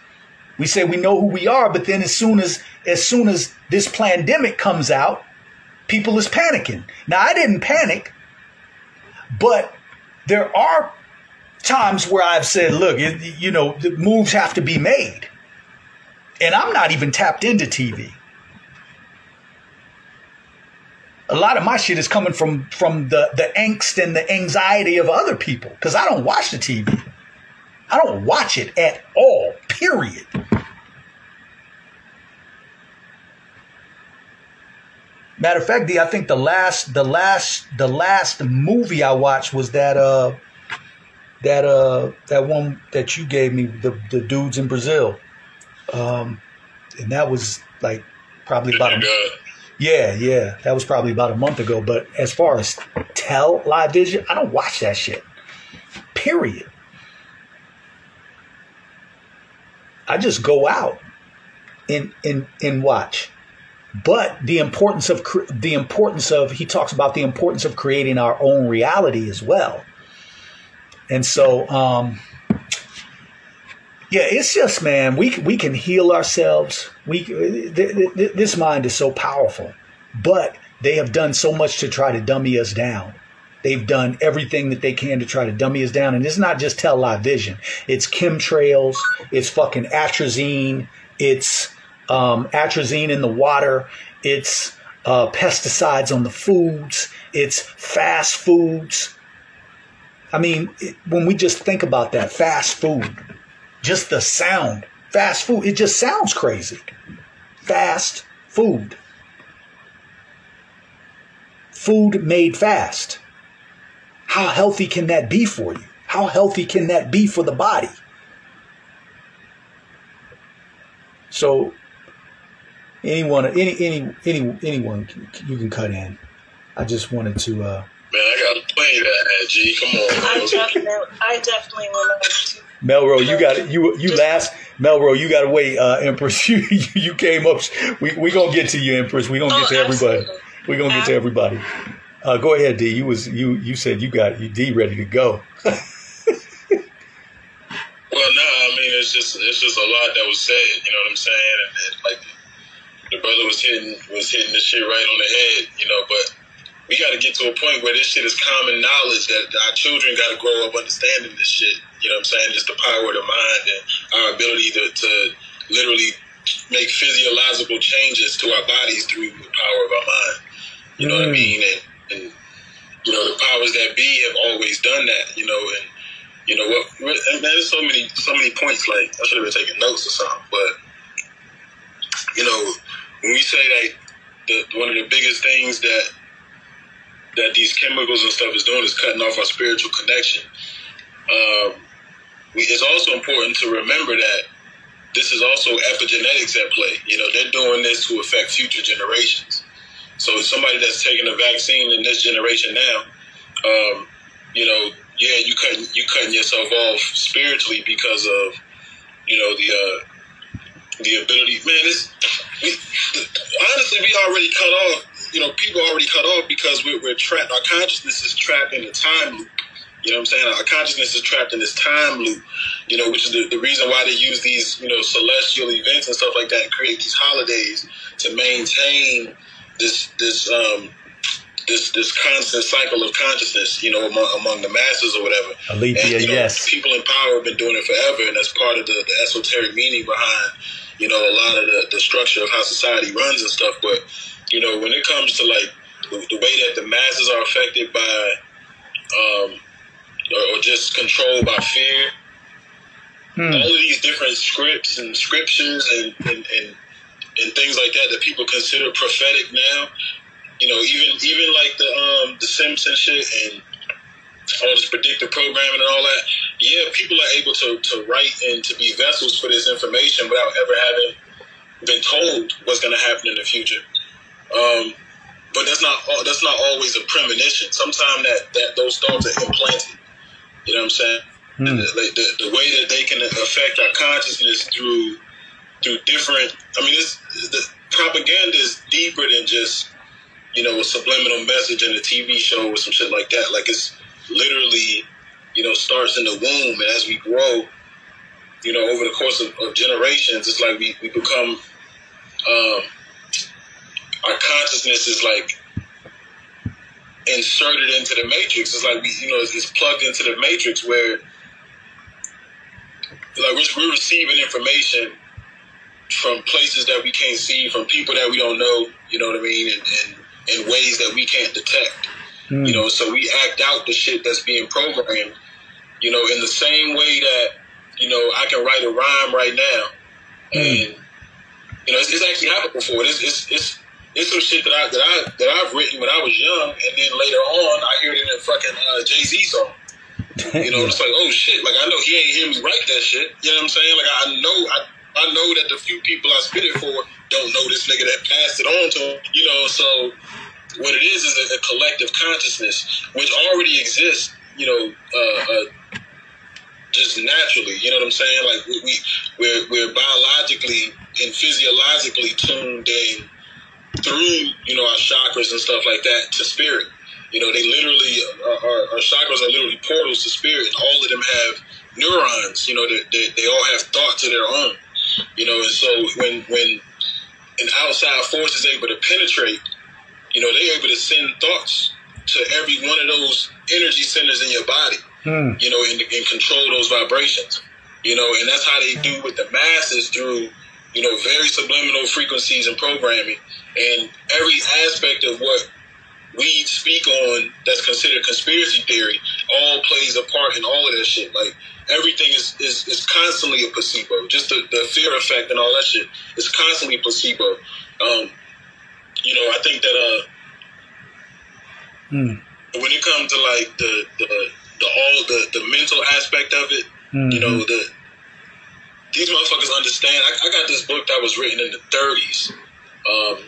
We say we know who we are, but then as soon as as soon as this pandemic comes out, people is panicking. Now I didn't panic, but there are times where I've said, look, you know, the moves have to be made. And I'm not even tapped into TV. A lot of my shit is coming from from the the angst and the anxiety of other people because I don't watch the TV. I don't watch it at all. Period. Matter of fact, D, I think the last the last the last movie I watched was that uh that uh that one that you gave me the the dudes in Brazil, um, and that was like probably about a, yeah, yeah. That was probably about a month ago. But as far as tell live vision, I don't watch that shit. Period. I just go out and and and watch. But the importance of the importance of he talks about the importance of creating our own reality as well. And so um yeah, it's just man, we we can heal ourselves. We th- th- this mind is so powerful, but they have done so much to try to dummy us down. They've done everything that they can to try to dummy us down, and it's not just tell live vision. It's chemtrails. It's fucking atrazine. It's um, atrazine in the water. It's uh, pesticides on the foods. It's fast foods. I mean, it, when we just think about that, fast food just the sound. Fast food, it just sounds crazy. Fast food. Food made fast. How healthy can that be for you? How healthy can that be for the body? So anyone any any any anyone you can cut in. I just wanted to uh Man, I gotta play that, G. Come on. I definitely, I definitely will to Melro, you got it. You you last. Melro, you got to wait. Uh, Empress, you you came up. We we gonna get to you, Empress. We gonna oh, get to everybody. We gonna get to everybody. Uh, go ahead, D. You was you you said you got you D ready to go. well, no, I mean it's just it's just a lot that was said. You know what I'm saying? And, and like the brother was hitting was hitting the shit right on the head. You know, but we got to get to a point where this shit is common knowledge that our children got to grow up understanding this shit. You know what I'm saying? Just the power of the mind and our ability to, to literally make physiological changes to our bodies through the power of our mind. You know mm. what I mm. mean? And, and, you know, the powers that be have always done that, you know, and, you know, what, and there's so many, so many points, like, I should have been taking notes or something, but, you know, when we say that the, one of the biggest things that that these chemicals and stuff is doing is cutting off our spiritual connection. Um, we, it's also important to remember that this is also epigenetics at play. You know, they're doing this to affect future generations. So somebody that's taking a vaccine in this generation now, um, you know, yeah, you cutting you cutting yourself off spiritually because of, you know, the uh, the ability. Man, it's we, honestly we already cut off you know, people already cut off because we're, we're trapped. Our consciousness is trapped in a time loop. You know what I'm saying? Our consciousness is trapped in this time loop, you know, which is the, the reason why they use these, you know, celestial events and stuff like that and create these holidays to maintain this, this, um, this this constant cycle of consciousness, you know, among, among the masses or whatever. Alethea, and, you know, yes. people in power have been doing it forever, and that's part of the, the esoteric meaning behind, you know, a lot of the, the structure of how society runs and stuff. But, you know, when it comes to like the, the way that the masses are affected by, um, or, or just controlled by fear, Hmm. all of these different scripts and scriptures and, and, and, and things like that that people consider prophetic now. You know, even even like the um the Simpson shit and all this predictive programming and all that. Yeah, people are able to, to write and to be vessels for this information without ever having been told what's going to happen in the future. Um, but that's not that's not always a premonition. Sometimes that, that those thoughts are implanted. You know what I'm saying? Hmm. The, the, the way that they can affect our consciousness through through different. I mean, it's, the propaganda is deeper than just you know a subliminal message in a TV show or some shit like that. Like it's literally you know starts in the womb, and as we grow, you know, over the course of, of generations, it's like we, we become um, our consciousness is like inserted into the matrix. It's like we, you know, it's, it's plugged into the matrix where like we're, we're receiving information from places that we can't see, from people that we don't know. You know what I mean? And, and in ways that we can't detect. Hmm. You know, so we act out the shit that's being programmed. You know, in the same way that you know I can write a rhyme right now, and you know it's, it's actually happened before. It's it's it's it's some shit that I that I that I've written when I was young, and then later on I hear it in a fucking uh, Jay Z song. You know, it's like oh shit, like I know he ain't hear me write that shit. You know what I'm saying? Like I know I I know that the few people I spit it for don't know this nigga that passed it on to him. You know, so what it is is a, a collective consciousness which already exists. You know, uh, uh, just naturally. You know what I'm saying? Like we, we we're we're biologically and physiologically tuned in through you know our chakras and stuff like that to spirit. You know, they literally our, chakras are literally portals to spirit. All of them have neurons. You know, they, they, they all have thoughts of their own. You know, and so when when an outside force is able to penetrate, you know, they're able to send thoughts to every one of those energy centers in your body Hmm. you know, and, and control those vibrations. You know, and that's how they do with the masses through, you know, very subliminal frequencies and programming. And every aspect of what we speak on that's considered conspiracy theory all plays a part in all of that shit. Like everything is, is, is constantly a placebo. Just the, the fear effect and all that shit is constantly placebo. Um, you know, I think that uh Hmm. when it comes to like the the, the all the, the mental aspect of it, Mhm. you know, the these motherfuckers understand. I, I got this book that was written in the 30s. Um,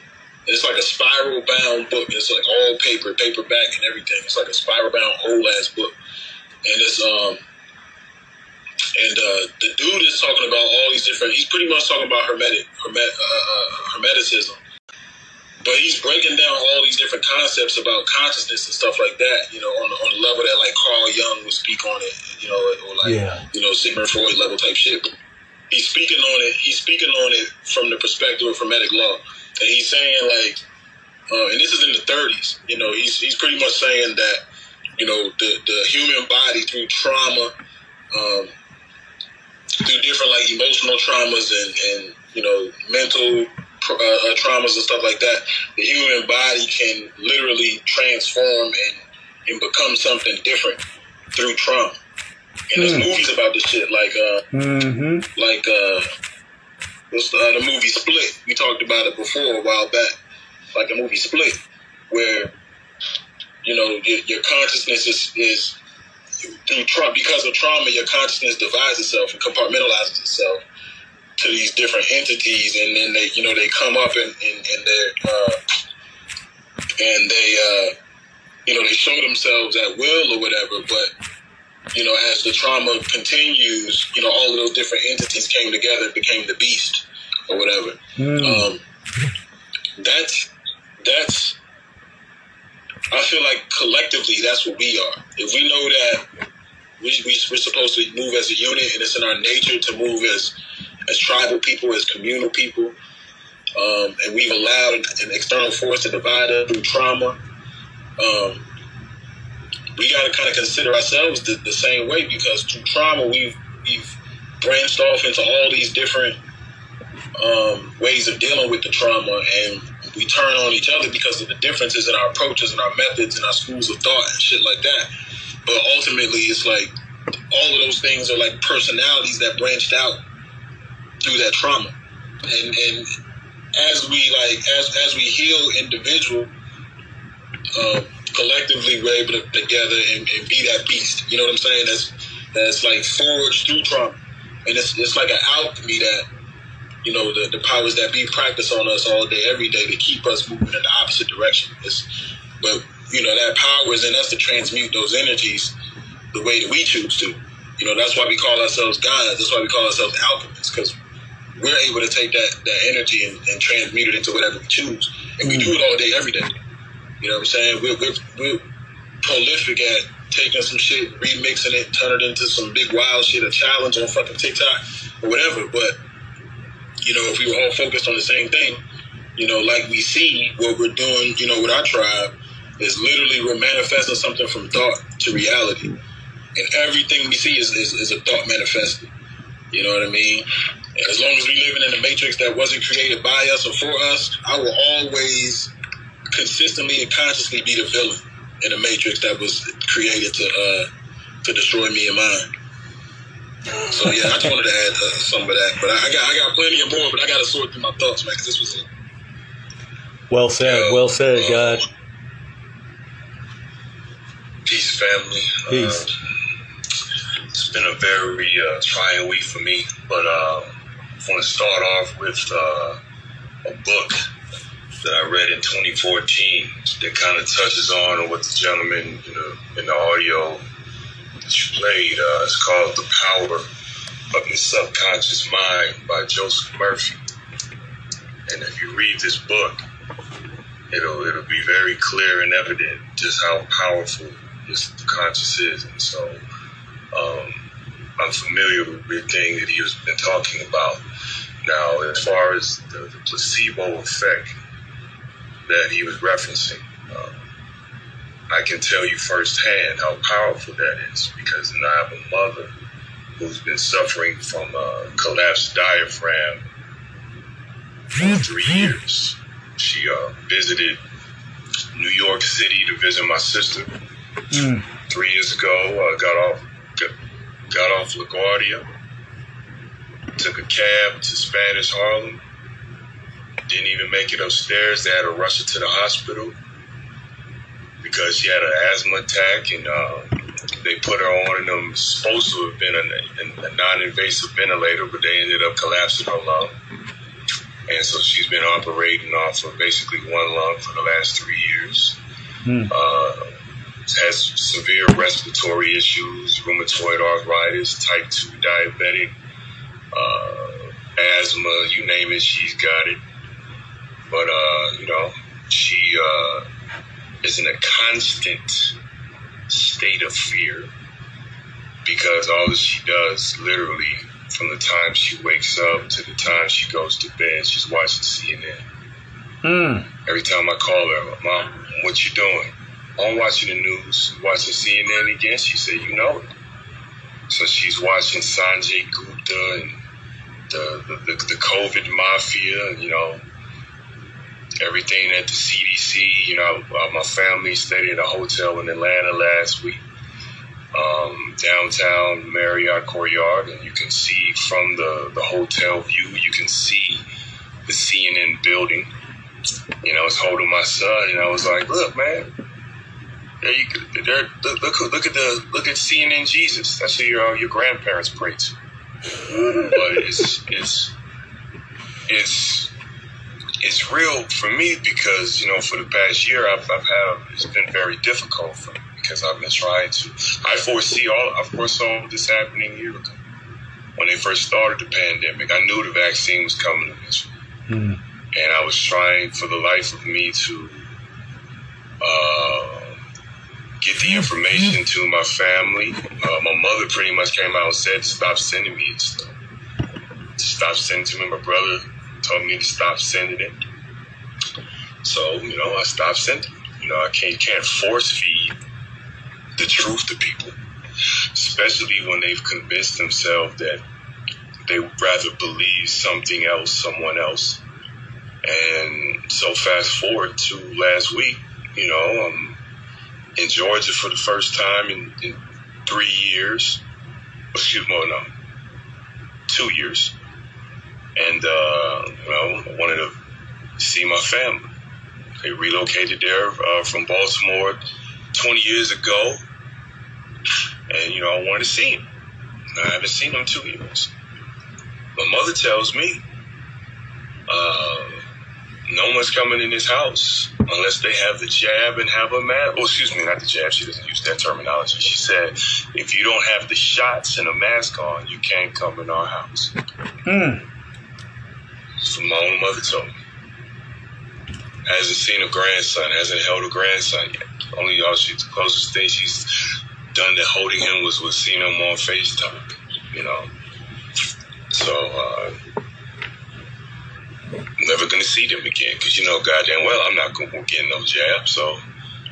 it's like a spiral bound book. It's like all paper, paperback, and everything. It's like a spiral bound whole ass book, and it's um. And uh, the dude is talking about all these different. He's pretty much talking about hermetic, hermet, uh, uh, hermeticism, but he's breaking down all these different concepts about consciousness and stuff like that. You know, on the, on the level that like Carl Jung would speak on it. You know, or like Yeah. you know Sigmund Freud level type shit. He's speaking on it. He's speaking on it from the perspective of hermetic law, and he's saying like, uh, and this is in the 30s. You know, he's he's pretty much saying that you know the the human body through trauma. Um, through different like emotional traumas and, and you know mental uh, uh, traumas and stuff like that, the human body can literally transform and, and become something different through trauma. And there's Hmm. movies about this shit, like uh, Mm-hmm. like uh, the, uh, the movie Split? We talked about it before a while back, like the movie Split, where you know your, your consciousness is, is through trauma because of trauma, your consciousness divides itself and compartmentalizes itself to these different entities, and then they you know they come up and and, and they uh, and they uh, you know they show themselves at will or whatever, but you know, as the trauma continues, you know, all of those different entities came together and became the beast or whatever. Mm. Um, that's that's. I feel like collectively, that's what we are. If we know that we, we we're supposed to move as a unit, and it's in our nature to move as as tribal people, as communal people, um, and we've allowed an, an external force to divide us through trauma. um, we got to kind of consider ourselves the, the same way because through trauma we've we've branched off into all these different um, ways of dealing with the trauma and we turn on each other because of the differences in our approaches and our methods and our schools of thought and shit like that. But ultimately, it's like all of those things are like personalities that branched out through that trauma. And and as we like as as we heal individual, uh, collectively we're able to together and, and be that beast. You know what I'm saying? That's that's like forged through trauma, and it's it's like an alchemy that you know the, the powers that be practice on us all day, every day to keep us moving in the opposite direction. It's, but you know that power is in us to transmute those energies the way that we choose to. You know that's why we call ourselves gods. That's why we call ourselves alchemists because we're able to take that that energy and, and transmute it into whatever we choose, and we do it all day, every day. You know what I'm saying? We're, we're, we're prolific at taking some shit, remixing it, turn it into some big wild shit, a challenge on fucking TikTok or whatever. But you know, if we were all focused on the same thing, you know, like we see what we're doing, you know, with our tribe is literally we're manifesting something from thought to reality. And everything we see is, is, is a thought manifested. You know what I mean? And as long as we're living in a matrix that wasn't created by us or for us, I will always consistently and consciously be the villain in a matrix that was created to uh, to destroy me and mine. So yeah, I just wanted to add uh, some of that, but I, I got I got plenty of more, but I got to sort through my thoughts, man, because this was it. Well said. Well said, God. Peace, family. Peace. Uh, it's been a very uh, trying week for me, but uh, I want to start off with uh, a book that I read in 2014 that kind of touches on what the gentleman in the, in the audio that you played. Uh, it's called The Power of the Subconscious Mind by Joseph Murphy. And if you read this book, it'll it'll be very clear and evident just how powerful this subconscious is. And so um, I'm familiar with the thing that he has been talking about. Now, as far as the, the placebo effect that he was referencing, um, I can tell you firsthand how powerful that is because now I have a mother who's been suffering from a collapsed diaphragm for three years. She uh, visited New York City to visit my sister three years ago. Uh, got off got, got off LaGuardia, took a cab to Spanish Harlem. Didn't even make it upstairs. They had to rush her to the hospital because she had an asthma attack, and uh, they put her on and them supposed to have been a, a non-invasive ventilator, but they ended up collapsing her lung. And so she's been operating off of basically one lung for the last three years. Uh, has severe respiratory issues, rheumatoid arthritis, type 2 diabetic, uh, asthma, you name it, she's got it. But, uh, you know, she uh, is in a constant state of fear because all that she does, literally, from the time she wakes up to the time she goes to bed, she's watching CNN. Mm. Every time I call her, Mom, what you doing? I'm watching the news, watching CNN again. She said, You know it. So she's watching Sanjay Gupta and the, the, the, the COVID mafia, you know, everything at the CDC. You know, uh, my family stayed in a hotel in Atlanta last week, um, downtown Marriott Courtyard, and you can see from the, the hotel view, you can see the CNN building. You know, I was holding my son, and I was like, "Look, man, there you. There, look, look, look at the look at CNN Jesus. That's who your your grandparents prayed to. But it's it's it's it's real for me because you know for the past year I've, I've had it's been very difficult for me because I've been trying to I foresee all I foresaw this happening a year ago when they first started the pandemic. I knew the vaccine was coming eventually, and I was trying for the life of me to uh, get the information to my family. Uh, my mother pretty much came out and said, "Stop sending me stuff. Stop sending to me." My brother told me to stop sending it. So you know, I stopped sending. You know, I can't can't force feed the truth to people, especially when they've convinced themselves that they would rather believe something else, someone else. And so fast forward to last week, you know, I'm in Georgia for the first time in, in three years. Excuse me, no, two years. And, uh, you know, I wanted to see my family. They relocated there uh, from Baltimore 20 years ago. And, you know, I wanted to see them. I haven't seen them two years. My mother tells me, uh, no one's coming in this house unless they have the jab and have a mask. Oh, excuse me, not the jab. She doesn't use that terminology. She said, if you don't have the shots and a mask on, you can't come in our house. Hmm. So my own mother told me. Hasn't seen a grandson, hasn't held a grandson yet. Only y'all, she, the closest thing she's done to holding him was was seeing him on FaceTime, you know. So, uh, never gonna see them again because you know goddamn well I'm not gonna get no jab. So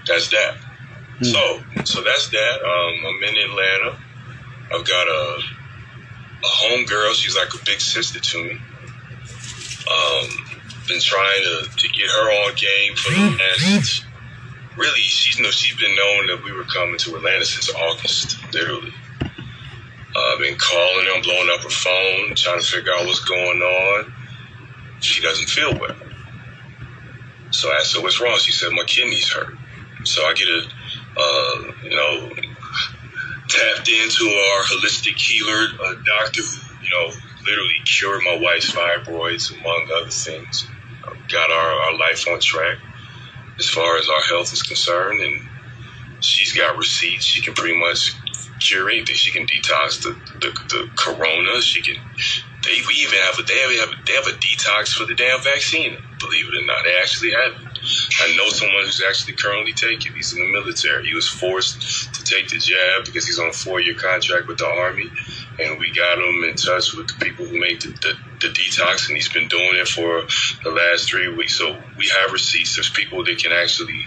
that's that. So so that's that. Um, I'm in Atlanta. I've got a a home girl. She's like a big sister to me. Um, been trying to, to get her on game for the last. Really, she's no. She's been knowing that we were coming to Atlanta since August, literally. I've been calling her, blowing up her phone, trying to figure out what's going on. She doesn't feel well. So I asked her what's wrong. She said my kidneys hurt. So I get a, uh, you know, tapped into our holistic healer, a doctor who, you know, literally cured my wife's fibroids, among other things. Um, got our, our life on track as far as our health is concerned. And she's got receipts. She can pretty much cure anything. She can detox the, the, the corona. She can, they we even have a, they have, a, they have a detox for the damn vaccine. Believe it or not, they actually have it. I know someone who's actually currently taking. He's in the military. He was forced to take the jab because he's on a four-year contract with the army, and we got him in touch with the people who make the, the, the detox, and he's been doing it for the last three weeks. So we have receipts. There's people that can actually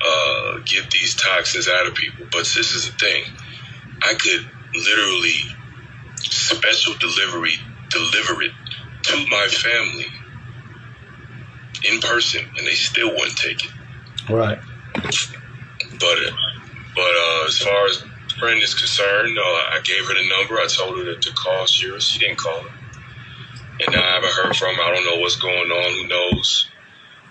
uh, get these toxins out of people. But this is the thing: I could literally special delivery deliver it to my family in person, and they still wouldn't take it. Right. But but uh, as far as friend is concerned, uh, I gave her the number. I told her to, to call Shira. She didn't call her, and now I haven't heard from her. I don't know what's going on. Who knows?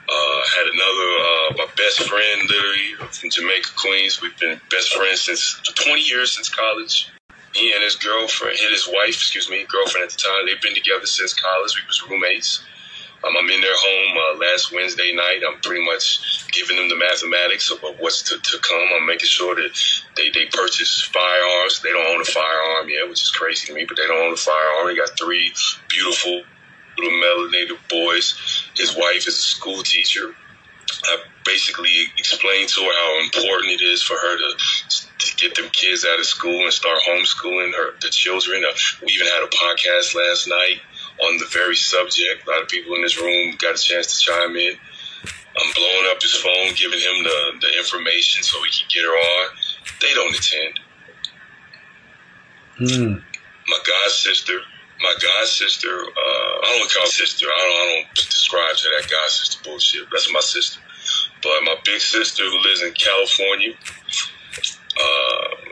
Uh, had another uh, my best friend, literally from Jamaica, Queens. We've been best friends since 20 years since college. He and his girlfriend, his wife, excuse me, girlfriend at the time. They've been together since college. We was roommates. Um, I'm in their home uh, last Wednesday night. I'm pretty much giving them the mathematics of what's to, to come. I'm making sure that they, they purchase firearms. They don't own a firearm yet, which is crazy to me, but they don't own a firearm. They got three beautiful little melanated boys. His wife is a school teacher. I basically explained to her how important it is for her to, to get them kids out of school and start homeschooling her the children. Uh, we even had a podcast last night on the very subject. A lot of people in this room got a chance to chime in. I'm blowing up his phone, giving him the, the information so we can get her on. They don't attend. Hmm. My god sister, my god sister, uh, I don't call sister. I don't, I don't describe to that god sister bullshit. That's my sister. But my big sister who lives in California, uh,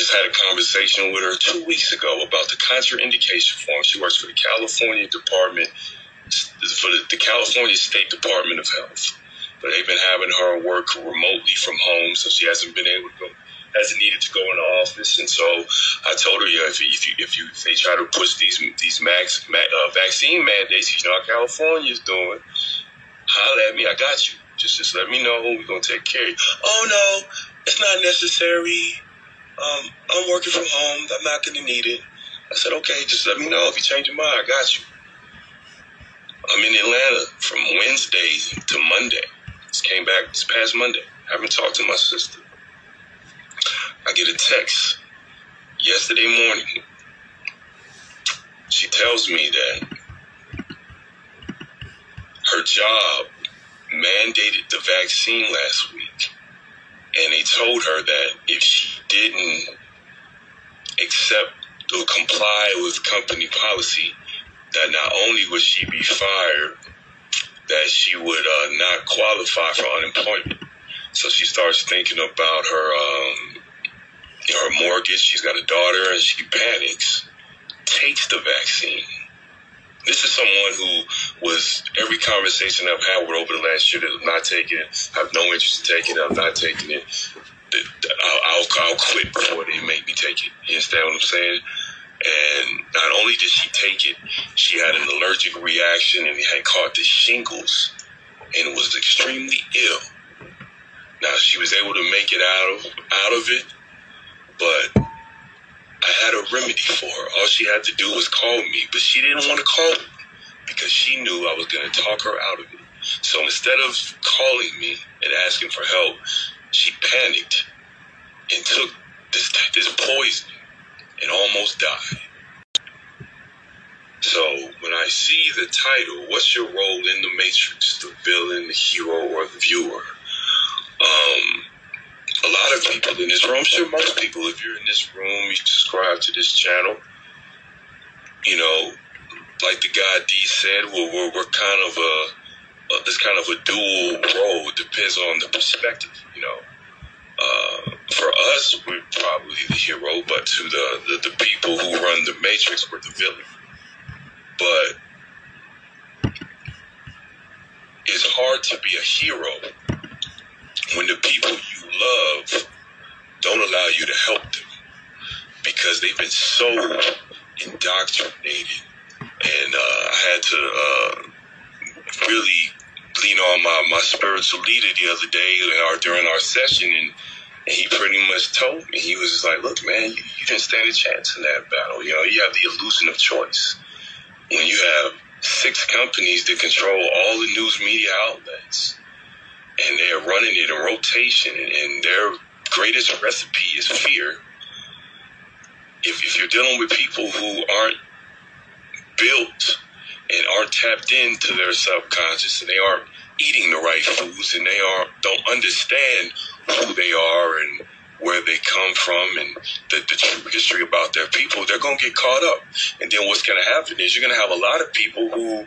just had a conversation with her two weeks ago about the contraindication form. She works for the California Department, for the, California State Department of Health. But they've been having her work remotely from home, so she hasn't been able to go, hasn't needed to go in the office. And so I told her, yeah, if, you, if you if you if they try to push these these max ma, uh, vaccine mandates, you know how California is doing, holler at me. I got you. Just just let me know. We're gonna take care of you. Oh no, it's not necessary um, I'm working from home. I'm not going to need it. I said, okay, just let me know if you change your mind. I got you. I'm in Atlanta from Wednesday to Monday. Just came back this past Monday. haven't talked to my sister. I get a text yesterday morning. She tells me that her job mandated the vaccine last week, and they told her that if she didn't accept or comply with company policy, that not only would she be fired, that she would uh, not qualify for unemployment. So she starts thinking about her um, her mortgage. She's got a daughter, and she panics. Takes the vaccine. This is someone who was every conversation I've had with over the last year that I'm not taking it. I have no interest in taking it. I'm not taking it. I'll, I'll, I'll quit before they make me take it. You understand what I'm saying? And not only did she take it, she had an allergic reaction and had caught the shingles and was extremely ill. Now she was able to make it out of out of it, but I had a remedy for her. All she had to do was call me, but she didn't want to call me because she knew I was going to talk her out of it. So instead of calling me and asking for help, she panicked and took this this poison and almost died. So when I see the title, what's your role in the Matrix? The villain, the hero, or the viewer? Um, a lot of people in this room, I'm sure most people, if you're in this room, you subscribe to this channel, you know, like the guy D said, we're, we're, we're kind of a, a, this kind of a dual role. It depends on the perspective, you know. Uh, for us, we're probably the hero, but to the, the, the people who run the Matrix, we're the villain. But it's hard to be a hero when the people you love don't allow you to help them because they've been so indoctrinated. And uh, I had to uh, really lean on my, my spiritual leader the other day or during our session, and, and he pretty much told me, he was like, look, man, you, you didn't stand a chance in that battle. You know, you have the illusion of choice. When you have six companies that control all the news media outlets, and they're running it in rotation, and their greatest recipe is fear. If, if you're dealing with people who aren't built and aren't tapped into their subconscious, and they aren't eating the right foods, and they are don't understand who they are and where they come from and the, the true history about their people, they're going to get caught up. And then what's going to happen is you're going to have a lot of people who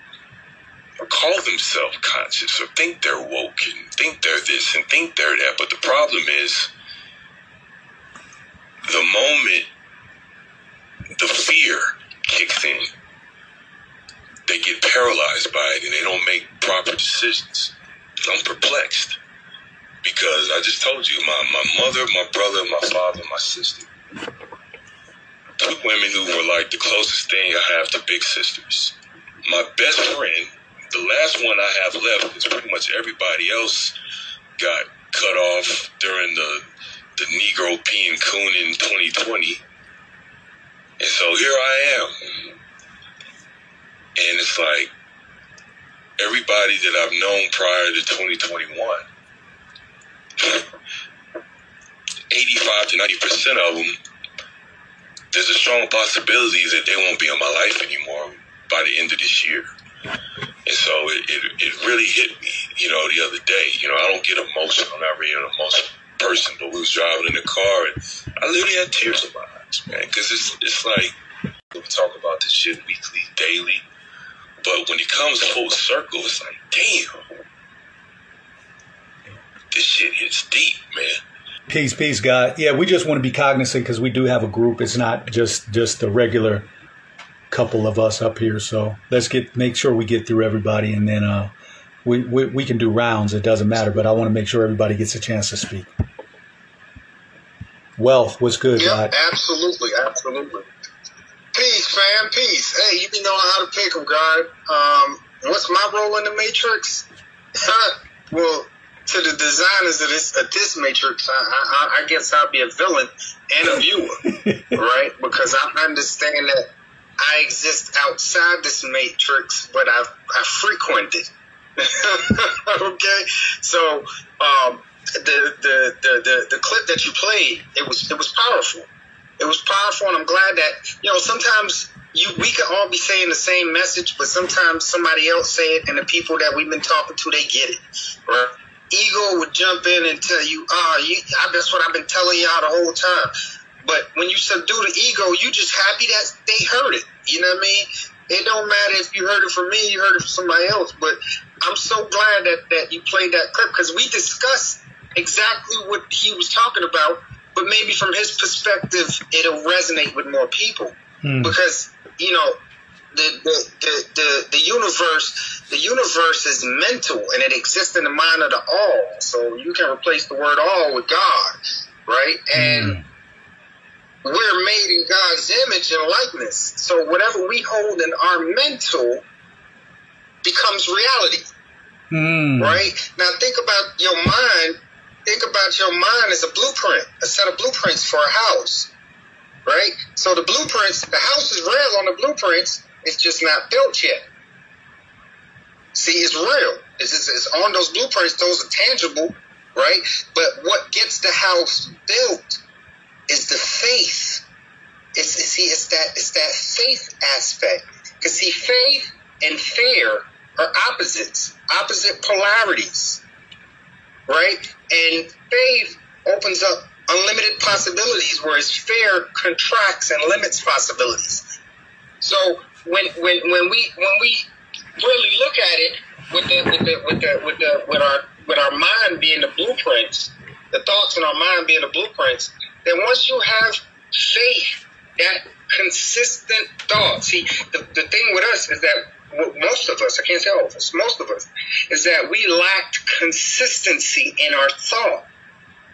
call themselves conscious or think they're woke and think they're this and think they're that. But the problem is the moment the fear kicks in, they get paralyzed by it and they don't make proper decisions. I'm perplexed because I just told you my, my mother, my brother, my father, my sister. Two women who were like the closest thing I have to big sisters. My best friend the last one I have left is pretty much everybody else got cut off during the the Negro peeing coon in 2020. And so here I am. And it's like everybody that I've known prior to 2021, 85 to 90% of them, there's a strong possibility that they won't be in my life anymore by the end of this year. And so it, it, it really hit me, you know, the other day. You know, I don't get emotional. I'm not really an emotional person, but we was driving in the car and I literally had tears in my eyes, man, because it's, it's like we talk about this shit weekly, daily. But when it comes full circle, it's like, damn, this shit hits deep, man. Peace, peace, God. Yeah, we just want to be cognizant because we do have a group. It's not just just the regular couple of us up here. So let's get make sure we get through everybody, and then uh, we, we we can do rounds. It doesn't matter, but I want to make sure everybody gets a chance to speak. Wealth was good, yep, God. Absolutely, absolutely. Peace, fam. Peace. Hey, you be knowing how to pick them, God. Um, what's my role in the Matrix? well, to the designers of this of this Matrix, I, I, I guess I'll be a villain and a viewer, right? Because I understand that I exist outside this matrix, but I I frequent it. okay, so um, the, the, the the the clip that you played, it was it was powerful. It was powerful, and I'm glad that you know sometimes you we can all be saying the same message, but sometimes somebody else say it, and the people that we've been talking to they get it. Right? Ego would jump in and tell you, "Ah, oh, you, that's what I've been telling y'all the whole time." But when you subdue the ego, you just happy that they heard it. You know what I mean? It don't matter if you heard it from me, you heard it from somebody else. But I'm so glad that that you played that clip because we discussed exactly what he was talking about, but maybe from his perspective, it'll resonate with more people Hmm. because you know the, the the the the universe the universe is mental and it exists in the mind of the all. So you can replace the word all with God, right? And we're made in God's image and likeness. So whatever we hold in our mental becomes reality Hmm. right? Now think about your mind. Think about your mind as a blueprint, a set of blueprints for a house, right? So the blueprints, the house is real on the blueprints. It's just not built yet. See, it's real. It's, just, it's on those blueprints. Those are tangible, right? But what gets the house built is the faith. It's, it's see, it's that it's that faith aspect. Because see, faith and fear are opposites, opposite polarities, right? And faith opens up unlimited possibilities, whereas fear contracts and limits possibilities. So when when when we when we really look at it with the with the with the with the with our with our mind being the blueprints, the thoughts in our mind being the blueprints, then once you have faith, that consistent thought. See, the, the thing with us is that most of us, I can't say all of us, most of us, is that we lacked consistency in our thought.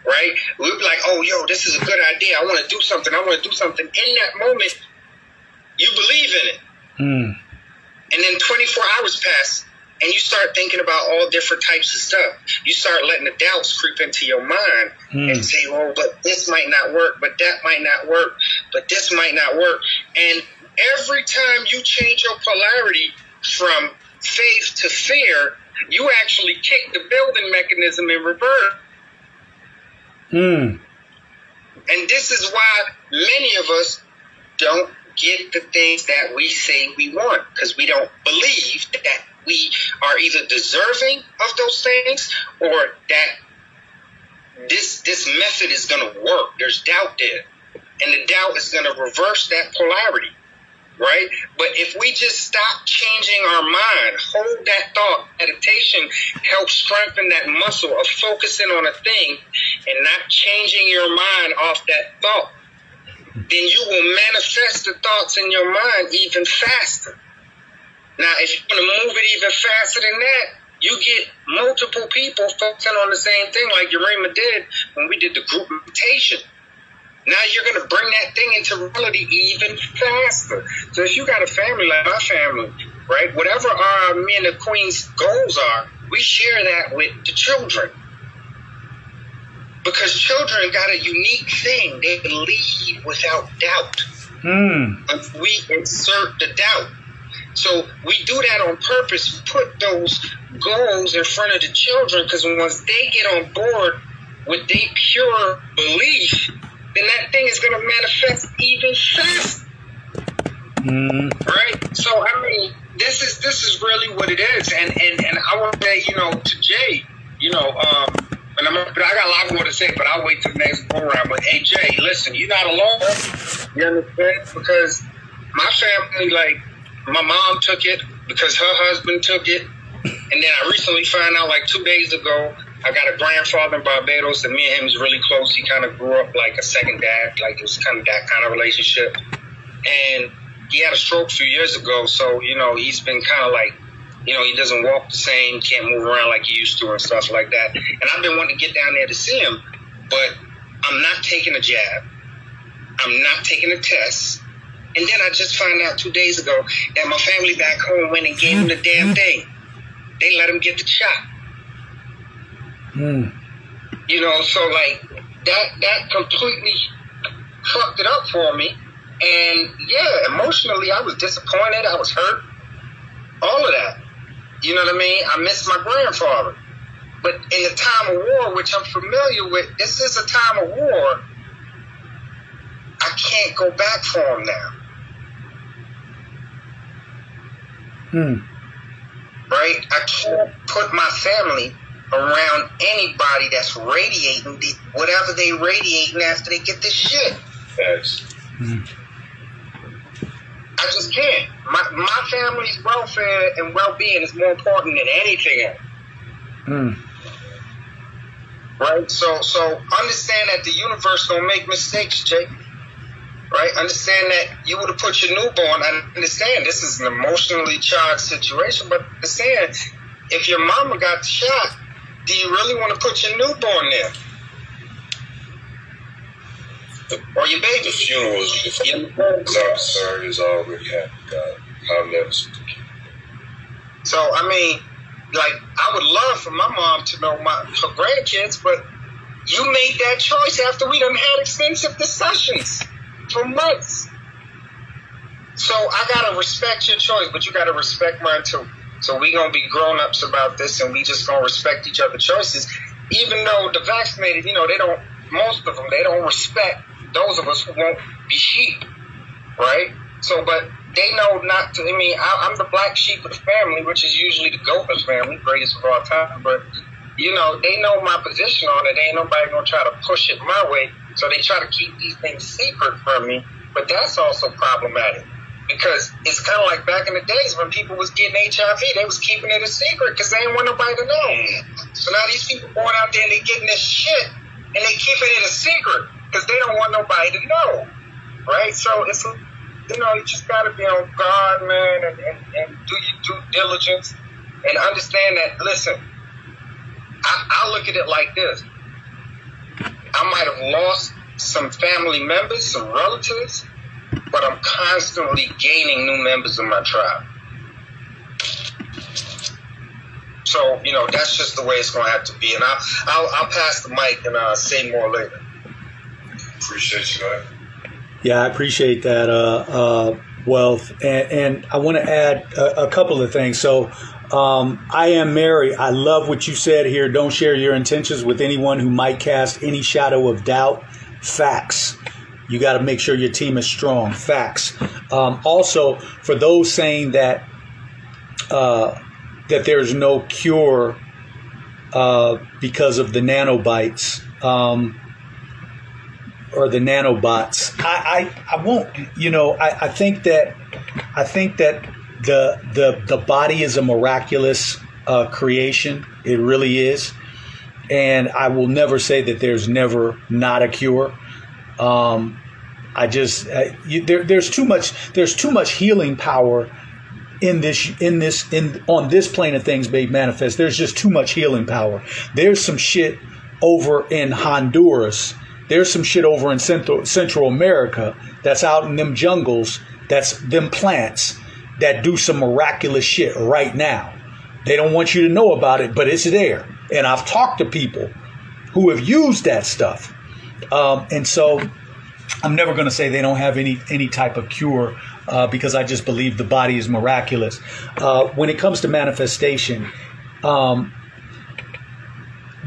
Right? We'd be like, oh, yo, this is a good idea. I want to do something. I want to do something. In that moment, you believe in it. Hmm. And then 24 hours pass, and you start thinking about all different types of stuff. You start letting the doubts creep into your mind Hmm. and say, oh, but this might not work, but that might not work, but this might not work. And every time you change your polarity from faith to fear, you actually kick the building mechanism in reverse. Hmm. And this is why many of us don't get the things that we say we want because we don't believe that we are either deserving of those things or that this this method is going to work. There's doubt there, and the doubt is going to reverse that polarity, right? But if we just stop changing our mind, hold that thought, meditation helps strengthen that muscle of focusing on a thing and not changing your mind off that thought then you will manifest the thoughts in your mind even faster. Now, if you want to move it even faster than that, you get multiple people focusing on the same thing, like Urema did when we did the group meditation. Now you're going to bring that thing into reality even faster. So if you got a family like my family, right, whatever our me and the queen's goals are, we share that with the children because children got a unique thing. They believe without doubt. Hmm. If we insert the doubt. So we do that on purpose. Put those goals in front of the children because once they get on board with their pure belief, then that thing is going to manifest even faster. Right? So I mean, this is this is really what it is. And and, and I want to say, you know, to Jay, you know, um, and I'm, but I got a lot more to say, but I'll wait till the next go around. But hey, Jay, listen, you're not alone. You understand? Because my family, like, my mom took it because her husband took it, and then I recently found out, like two days ago, I got a grandfather in Barbados, and me and him is really close. He kind of grew up like a second dad, like it was kind of that kind of relationship, and he had a stroke a few years ago, so you know he's been kind of like you know, he doesn't walk the same, can't move around like he used to and stuff like that. And I've been wanting to get down there to see him, but I'm not taking a jab. I'm not taking a test. And then I just found out two days ago that my family back home went and gave him the damn thing. They let him get the shot. Hmm. You know, so like that that completely fucked it up for me. And yeah, emotionally I was disappointed, I was hurt. All of that. You know what I mean? I miss my grandfather. But in the time of war, which I'm familiar with, this is a time of war. I can't go back for him now. Hmm. Right? I can't put my family around anybody that's radiating the, whatever they radiating after they get this shit. Facts. I just can't. My my family's welfare and well being is more important than anything else. Hmm. Right? So so understand that the universe don't make mistakes, Jake. Right? Understand that you would have put your newborn I understand this is an emotionally charged situation, but understand if your mama got shot, do you really want to put your newborn there? Or your The baby? funeral is the Yeah. funeral sorry is already happened. God, I'll never. So I mean, like I would love for my mom to know my her grandkids, but you made that choice after we done had extensive discussions for months. So I gotta respect your choice, but you gotta respect mine too. So we gonna be grown ups about this, and we just gonna respect each other's choices, even though the vaccinated, you know, they don't. Most of them, they don't respect those of us who won't be sheep, right? So, but they know not to. I mean, I, I'm the black sheep of the family, which is usually the Gophers family, greatest of all time. But you know, they know my position on it. Ain't nobody gonna try to push it my way. So they try to keep these things secret from me. But that's also problematic because it's kind of like back in the days when people was getting HIV, they was keeping it a secret because they didn't want nobody to know. So now these people going out there and they getting this shit and they keeping it a secret because they don't want nobody to know, right? So it's you know you just gotta be on guard, man, and, and, and do your due diligence and understand that. Listen, I, I look at it like this: I might have lost some family members, some relatives, but I'm constantly gaining new members of my tribe. So you know that's just the way it's going to have to be, and I'll I'll, I'll pass the mic and uh, say more later. Appreciate you, man. Yeah, I appreciate that, uh, uh, Wealth. And, and I want to add a, a couple of things. So, um, I am Mary. I love what you said here. Don't share your intentions with anyone who might cast any shadow of doubt. Facts. You got to make sure your team is strong. Facts. Um, also, for those saying that uh, that there's no cure uh, because of the nanobites. Um, or the nanobots. I, I, I won't. You know, I, I think that I think that the the the body is a miraculous uh, creation. It really is, and I will never say that there's never not a cure. Um, I just uh, you, there, there's too much there's too much healing power in this in this in on this plane of things made manifest. There's just too much healing power. There's some shit over in Honduras there's some shit over in Central, Central America that's out in them jungles, that's them plants that do some miraculous shit right now. They don't want you to know about it, but it's there. And I've talked to people who have used that stuff. Um, and so I'm never going to say they don't have any any type of cure uh, because I just believe the body is miraculous. Uh, when it comes to manifestation, um,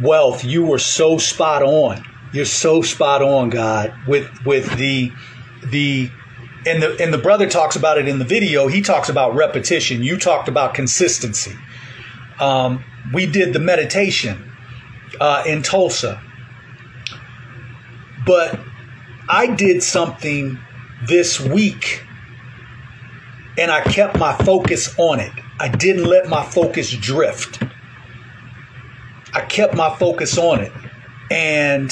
wealth, you were so spot on. You're so spot on, God, with with the the and the and the brother talks about it in the video. He talks about repetition. You talked about consistency. Um, we did the meditation uh, in Tulsa, but I did something this week, and I kept my focus on it. I didn't let my focus drift. I kept my focus on it, and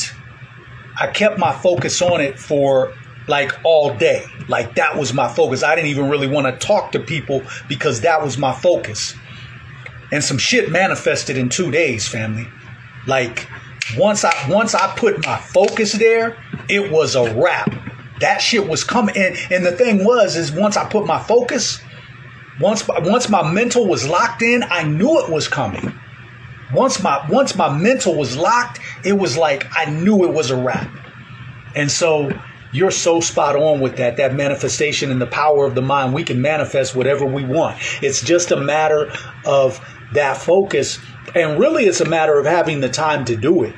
I kept my focus on it for like all day. Like that was my focus. I didn't even really want to talk to people because that was my focus. And some shit manifested in 2 days, family. Like once I once I put my focus there, it was a wrap. That shit was coming and, and the thing was is once I put my focus, once once my mental was locked in, I knew it was coming. Once my once my mental was locked, it was like I knew it was a wrap. And so you're so spot on with that that manifestation and the power of the mind. We can manifest whatever we want. It's just a matter of that focus and really it's a matter of having the time to do it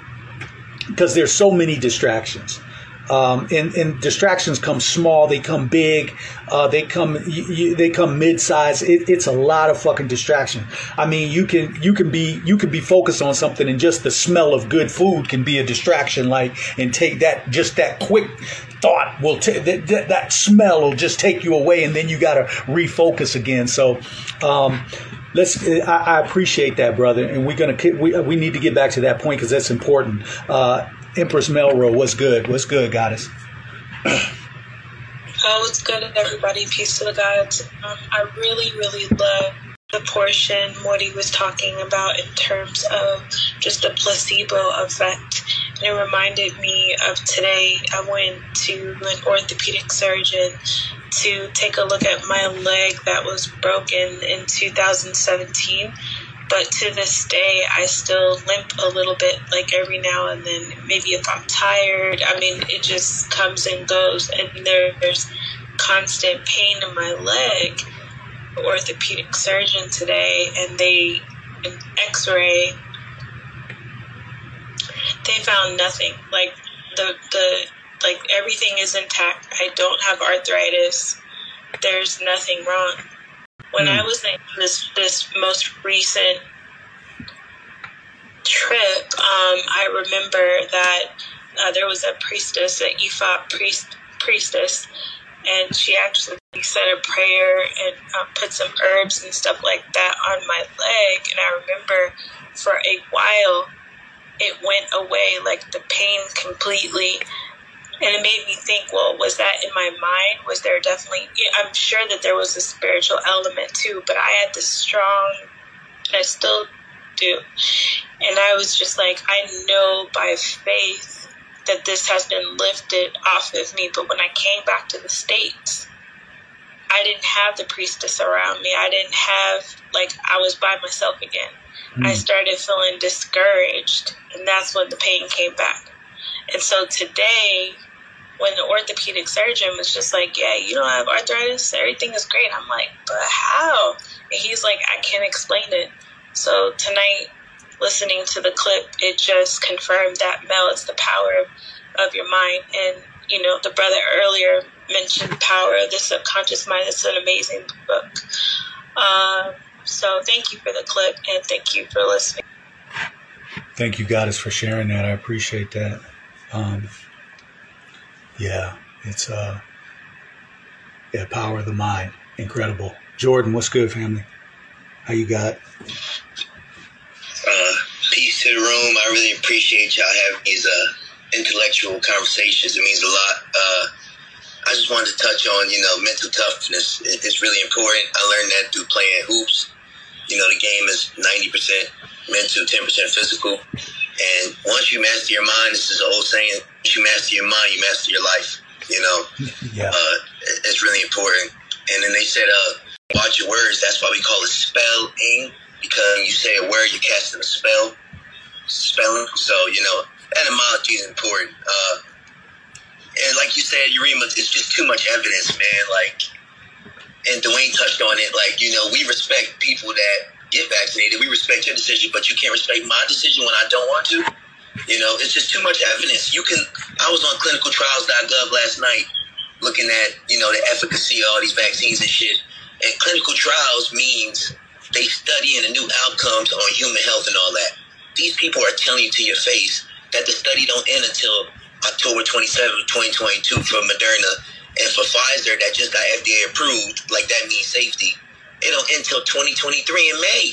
because there's so many distractions. Um, and, and distractions come small, they come big, uh, they come you, you, they come mid size. It, it's a lot of fucking distraction. I mean, you can you can be you can be focused on something, and just the smell of good food can be a distraction. Like and take that just that quick thought will t- that, that, that smell will just take you away, and then you got to refocus again. So. Um, let's I, I, appreciate that brother and we're gonna we, we need to get back to that point because that's important uh, empress melro what's good what's good goddess oh it's good everybody peace to the gods um, i really really love the portion Morty was talking about in terms of just the placebo effect. And it reminded me of today. I went to an orthopedic surgeon to take a look at my leg that was broken in 2017. But to this day, I still limp a little bit, like every now and then. Maybe if I'm tired, I mean, it just comes and goes. And there's constant pain in my leg. Orthopedic surgeon today, and they, an x ray, they found nothing. Like, the, the like everything is intact. I don't have arthritis. There's nothing wrong. When mm. I was in this this most recent trip, um, I remember that uh, there was a priestess, an Ifa priest priestess, and she actually said a prayer and uh, put some herbs and stuff like that on my leg. And I remember for a while it went away, like the pain completely and it made me think well was that in my mind? Was there definitely i'm sure that there was a spiritual element too but i had this strong i still do. And i was just like i know by faith that this has been lifted off of me but when i came back to the states i didn't have the priestess around me. I didn't have like i was by myself again. Mm. i started feeling discouraged and that's when the pain came back. And so today, when the orthopedic surgeon was just like, Yeah, you don't have arthritis, everything is great. I'm like, But how? And he's like, I can't explain it. So tonight, listening to the clip, it just confirmed that Mel, it's the power of, of your mind. And, you know, the brother earlier mentioned Power of the Subconscious Mind. It's an amazing book. Um, so thank you for the clip and thank you for listening. Thank you, Goddess, for sharing that. I appreciate that. Um, yeah, it's uh, yeah, power of the mind, incredible. Jordan, what's good, family? How you got? Uh, peace to the room. I really appreciate y'all having these uh, intellectual conversations. It means a lot. Uh, I just wanted to touch on, you know, mental toughness. It's really important. I learned that through playing hoops. You know, the game is 90% mental, 10% physical. And once you master your mind, this is an old saying, you master your mind, you master your life. You know, yeah. uh, it's really important. And then they said, uh, watch your words. That's why we call it spelling, because you say a word, you're casting a spell. Spelling. So, you know, etymology is important. Uh, and like you said, Urema, it's just too much evidence, man. Like, and Dwayne touched on it. Like, you know, we respect people that get vaccinated. We respect your decision, but you can't respect my decision when I don't want to. You know, it's just too much evidence. You can. I was on clinicaltrials.gov last night looking at you know the efficacy of all these vaccines and shit. And clinical trials means they studying the new outcomes on human health and all that. These people are telling you to your face that the study don't end until October 27, 2022 for Moderna. And for Pfizer, that just got FDA approved, like that means safety it don't end until 2023 in May.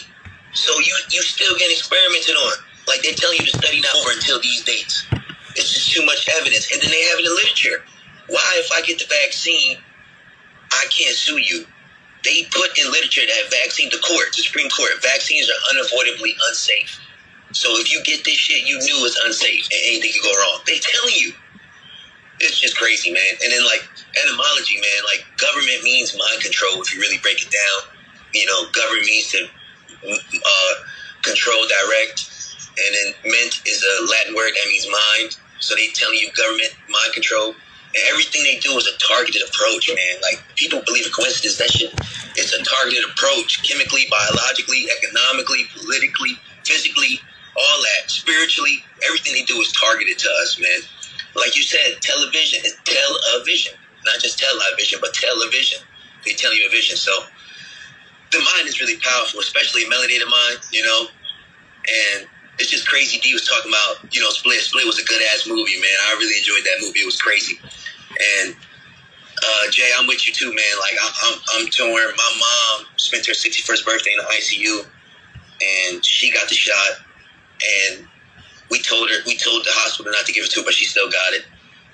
So you you still get experimented on. Like they're telling you to study not over until these dates. It's just too much evidence. And then they have it in literature. Why, if I get the vaccine, I can't sue you? They put in literature that vaccine, the court, the Supreme Court, vaccines are unavoidably unsafe. So if you get this shit, you knew it's unsafe and anything could go wrong. They telling you. It's just crazy, man. And then like etymology, man, like government means mind control if you really break it down you know, govern means to uh, control, direct, and then ment is a Latin word that means mind. So they telling you government mind control. And everything they do is a targeted approach, man. Like people believe in coincidence. That shit, it's a targeted approach, chemically, biologically, economically, politically, physically, all that, spiritually. Everything they do is targeted to us, man. like you said, television is television, not just television, but television. They tell you a vision. So the mind is really powerful, especially a melanated mind, you know. And it's just crazy. D was talking about, you know, Split. Split was a good ass movie, man. I really enjoyed that movie. It was crazy. And uh, Jay, I'm with you too, man. Like I'm, I'm, I'm torn. My mom spent her 61st birthday in the ICU, and she got the shot. And we told her, we told the hospital not to give it to her, but she still got it.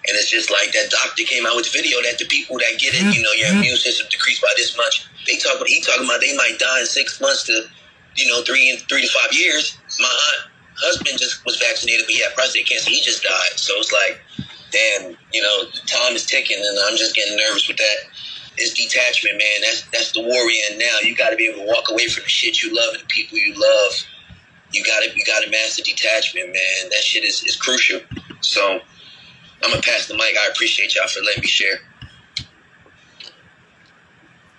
And it's just like that doctor came out with the video that the people that get it, you know, your immune system decreased by this much. They talk about he talking about they might die in six months to, you know, three and three to five years. My aunt husband just was vaccinated, but he had prostate cancer. He just died. So it's like, damn, you know, time is ticking, and I'm just getting nervous with that. It's detachment, man. That's that's the war we're in now. You got to be able to walk away from the shit you love and the people you love. You got to you got to master detachment, man. That shit is, is crucial. So I'm gonna pass the mic. I appreciate y'all for letting me share.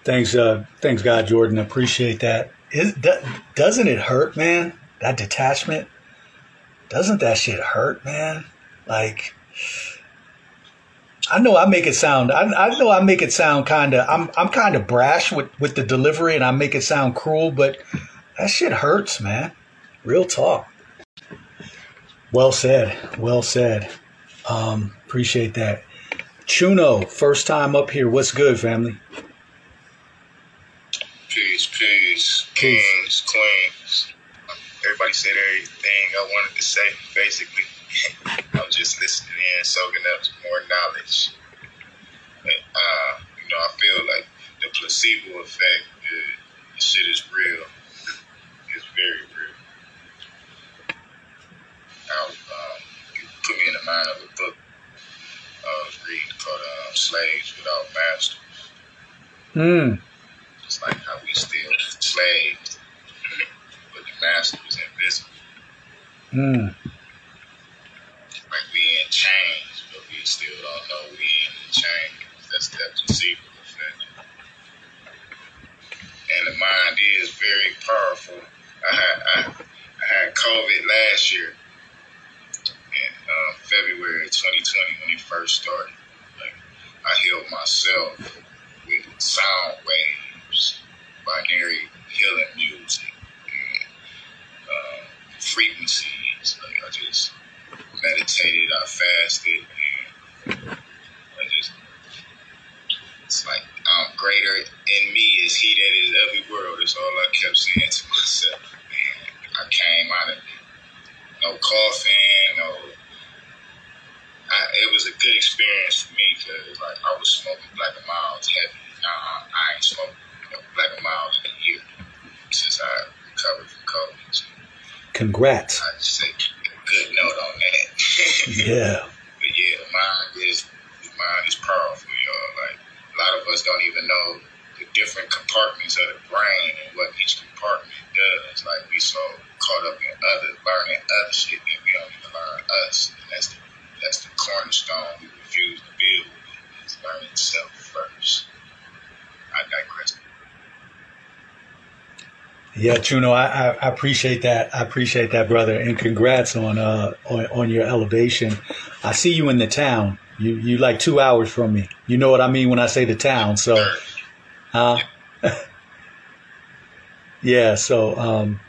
Thanks, uh, thanks, God, Jordan. Appreciate that. Is, doesn't it hurt, man? That detachment. Doesn't that shit hurt, man? Like, I know I make it sound. I, I know I make it sound kind of. I'm I'm kind of brash with with the delivery, and I make it sound cruel, but that shit hurts, man. Real talk. Well said. Well said. Um, appreciate that. Chuno, first time up here. What's good, family? Peace, peace, kings, queens. Everybody said everything I wanted to say, basically. I'm just listening in, soaking up more knowledge. But, uh, you know, I feel like the placebo effect, the, the shit is real. It's very real. I, um, put me in the mind of a book I was reading called um, Slaves Without Masters. Mm. It's like how we still slaves, but the master was invisible. Mm. Like we in chains, but we still don't know we in the chains. That's that placebo effect. And the mind is very powerful. I had I, I had COVID last year in um, February 2020 when it first started. Like I healed myself with sound waves, binaural healing music, and um, frequencies. Like I just meditated, I fasted, and I just it's like I'm greater in me is he that is every world. That's all I kept saying to myself. And I came out of no coughing, no. I, it was a good experience for me because like I was smoking black and milds heavy. Now I ain't smoked you know, black and mild in a year since I recovered from COVID. So Congrats. I just say a good note on that. yeah. But yeah, mind is mind is powerful, y'all. Like a lot of us don't even know the different compartments of the brain and what each compartment does. Like we so caught up in other learning other shit that we don't even learn us. And that's the that's the cornerstone we refuse to build is learning self first. I digress. Yeah, Chuno, I, I, I, appreciate that. I appreciate that, brother, and congrats on uh on, on your elevation. I see you in the town. You you like two hours from me. You know what I mean when I say the town. So, uh, yeah. So, um,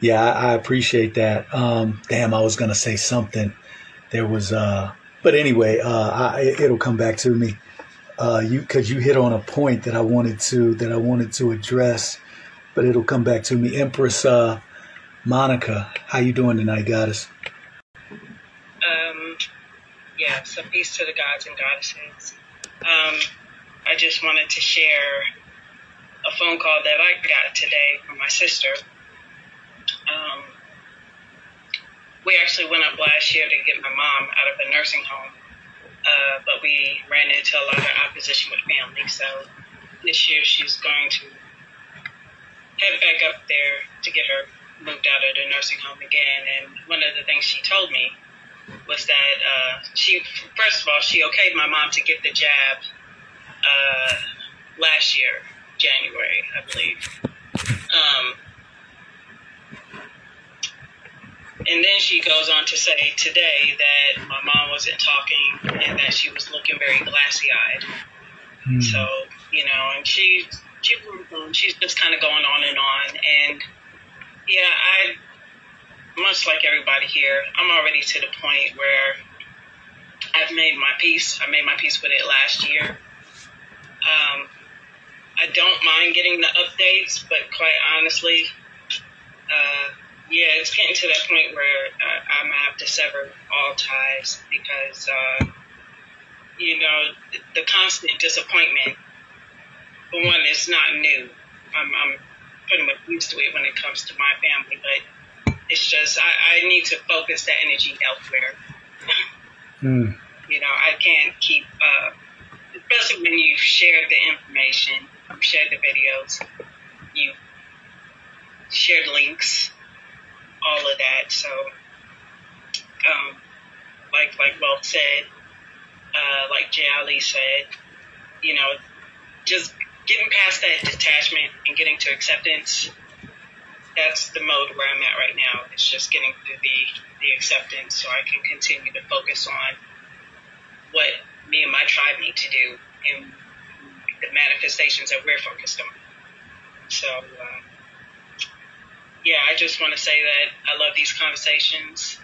yeah, I, I appreciate that. Um, damn, I was gonna say something. There was, uh, but anyway, uh, I, it'll come back to me. Uh, you because you hit on a point that I wanted to that I wanted to address, but it'll come back to me. Empress uh, Monica, how you doing tonight, goddess? Um, yeah, so peace to the gods and goddesses. Um, I just wanted to share a phone call that I got today from my sister. Um, we actually went up last year to get my mom out of a nursing home, uh, but we ran into a lot of opposition with family. So this year she's going to head back up there to get her moved out of the nursing home again. And one of the things she told me was that uh, she, first of all, she okayed my mom to get the jab uh, last year, January, I believe. Um, and then she goes on to say today that my mom wasn't talking and that she was looking very glassy eyed. Hmm. So, you know, and she, she she's just kind of going on and on. And yeah, I, much like everybody here, I'm already to the point where I've made my peace. I made my peace with it last year. Um, I don't mind getting the updates, but quite honestly, uh, yeah, it's getting to that point where uh, I'm gonna have to sever all ties because, uh, you know, the, the constant disappointment. For one, it's not new. I'm, I'm pretty much used to it when it comes to my family, but it's just I, I need to focus that energy elsewhere. Hmm. You know, I can't keep, uh, especially when you share the information, you share the videos, You shared links, all of that. So, um, like like Wealth said, uh, like Jay Ali said, you know, just getting past that detachment and getting to acceptance. That's the mode where I'm at right now. It's just getting through the the acceptance, so I can continue to focus on what me and my tribe need to do and the manifestations that we're focused on. So, uh, yeah, I just want to say that I love these conversations.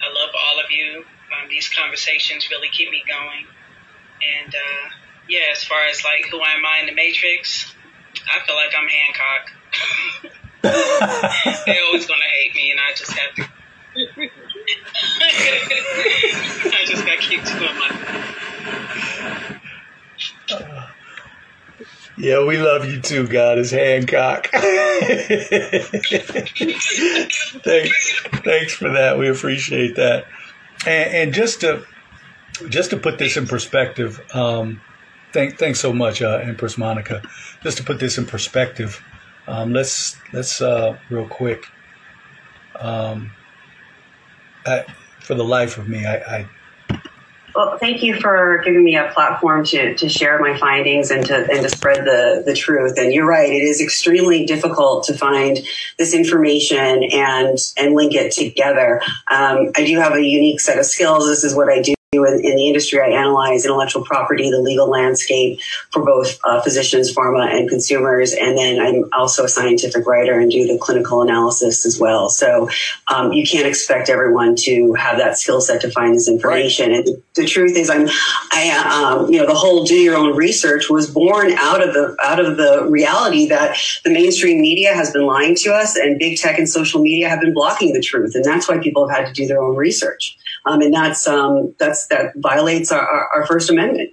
I love all of you. Um, these conversations really keep me going. And uh, yeah, as far as like who am I in the Matrix, I feel like I'm Hancock. They're always gonna hate me, and I just have to. I just gotta keep doing my. Yeah, we love you too, God. Is Hancock. thanks, thanks for that. We appreciate that. And, and just to just to put this in perspective, um, thank, thanks so much, uh, Empress Monica. Just to put this in perspective, um, let's let's uh, real quick. Um, I, for the life of me, I, I Well, thank you for giving me a platform to, to share my findings and to and to spread the, the truth. And you're right, it is extremely difficult to find this information and and link it together. Um, I do have a unique set of skills. This is what I do. In, in the industry, I analyze intellectual property, the legal landscape for both uh, physicians, pharma, and consumers. And then I'm also a scientific writer and do the clinical analysis as well. So um, you can't expect everyone to have that skill set to find this information. And the truth is, I'm, I, um, you know, the whole do your own research was born out of the out of the reality that the mainstream media has been lying to us, and big tech and social media have been blocking the truth, and that's why people have had to do their own research. Um, and that's um, that's that violates our, our, our First Amendment.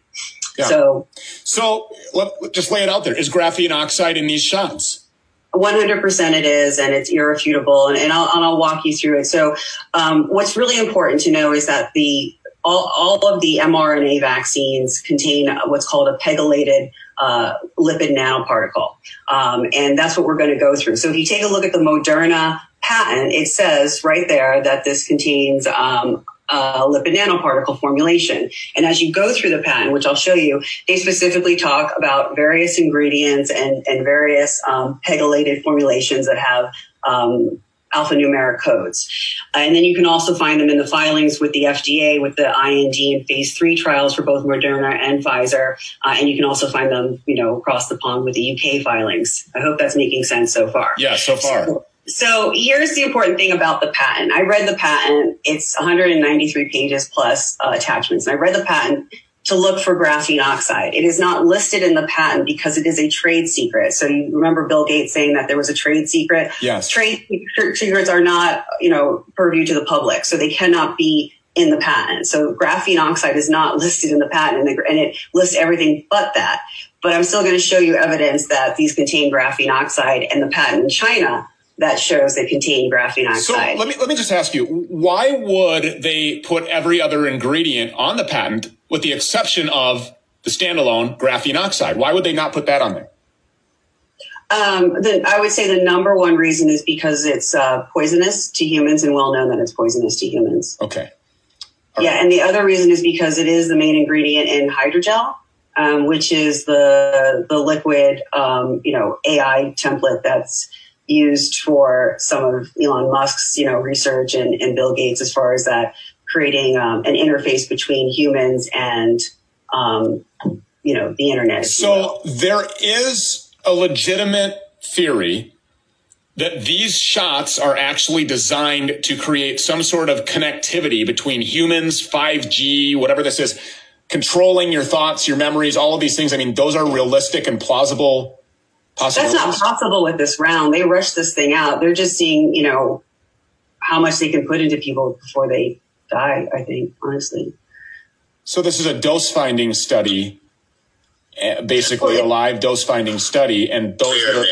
Yeah. So, So let, just lay it out there. Is graphene oxide in these shots? 100% it is, and it's irrefutable. And, and, I'll, and I'll walk you through it. So, um, what's really important to know is that the all, all of the mRNA vaccines contain what's called a pegylated uh, lipid nanoparticle, um, and that's what we're going to go through. So, if you take a look at the Moderna patent, it says right there that this contains um, uh, lipid nanoparticle formulation. And as you go through the patent, which I'll show you, they specifically talk about various ingredients and, and various um, pegylated formulations that have um, alphanumeric codes. And then you can also find them in the filings with the FDA, with the IND and phase three trials for both Moderna and Pfizer. Uh, and you can also find them, you know, across the pond with the UK filings. I hope that's making sense so far. Yeah, so far. So, so here's the important thing about the patent. I read the patent. It's 193 pages plus uh, attachments. And I read the patent to look for graphene oxide. It is not listed in the patent because it is a trade secret. So you remember Bill Gates saying that there was a trade secret? Yes. Trade secrets are not, you know, purview to the public. So they cannot be in the patent. So graphene oxide is not listed in the patent and, the, and it lists everything but that. But I'm still going to show you evidence that these contain graphene oxide and the patent in China that shows they contain graphene oxide. So let me let me just ask you, why would they put every other ingredient on the patent with the exception of the standalone graphene oxide? Why would they not put that on there? Um, the, I would say the number one reason is because it's uh, poisonous to humans and well known that it's poisonous to humans. Okay. yeah, and the other reason is because it is the main ingredient in hydrogel, um, which is the the liquid, um, you know, AI template that's used for some of Elon Musk's, you know, research and, and Bill Gates as far as that creating um, an interface between humans and, um, you know, the internet. So there is a legitimate theory that these shots are actually designed to create some sort of connectivity between humans, 5G, whatever this is, controlling your thoughts, your memories, all of these things. I mean, those are realistic and plausible. That's not possible with this round. They rushed this thing out. They're just seeing, you know, how much they can put into people before they die, I think, honestly. So this is a dose finding study, eh, basically a live dose finding study, and those that are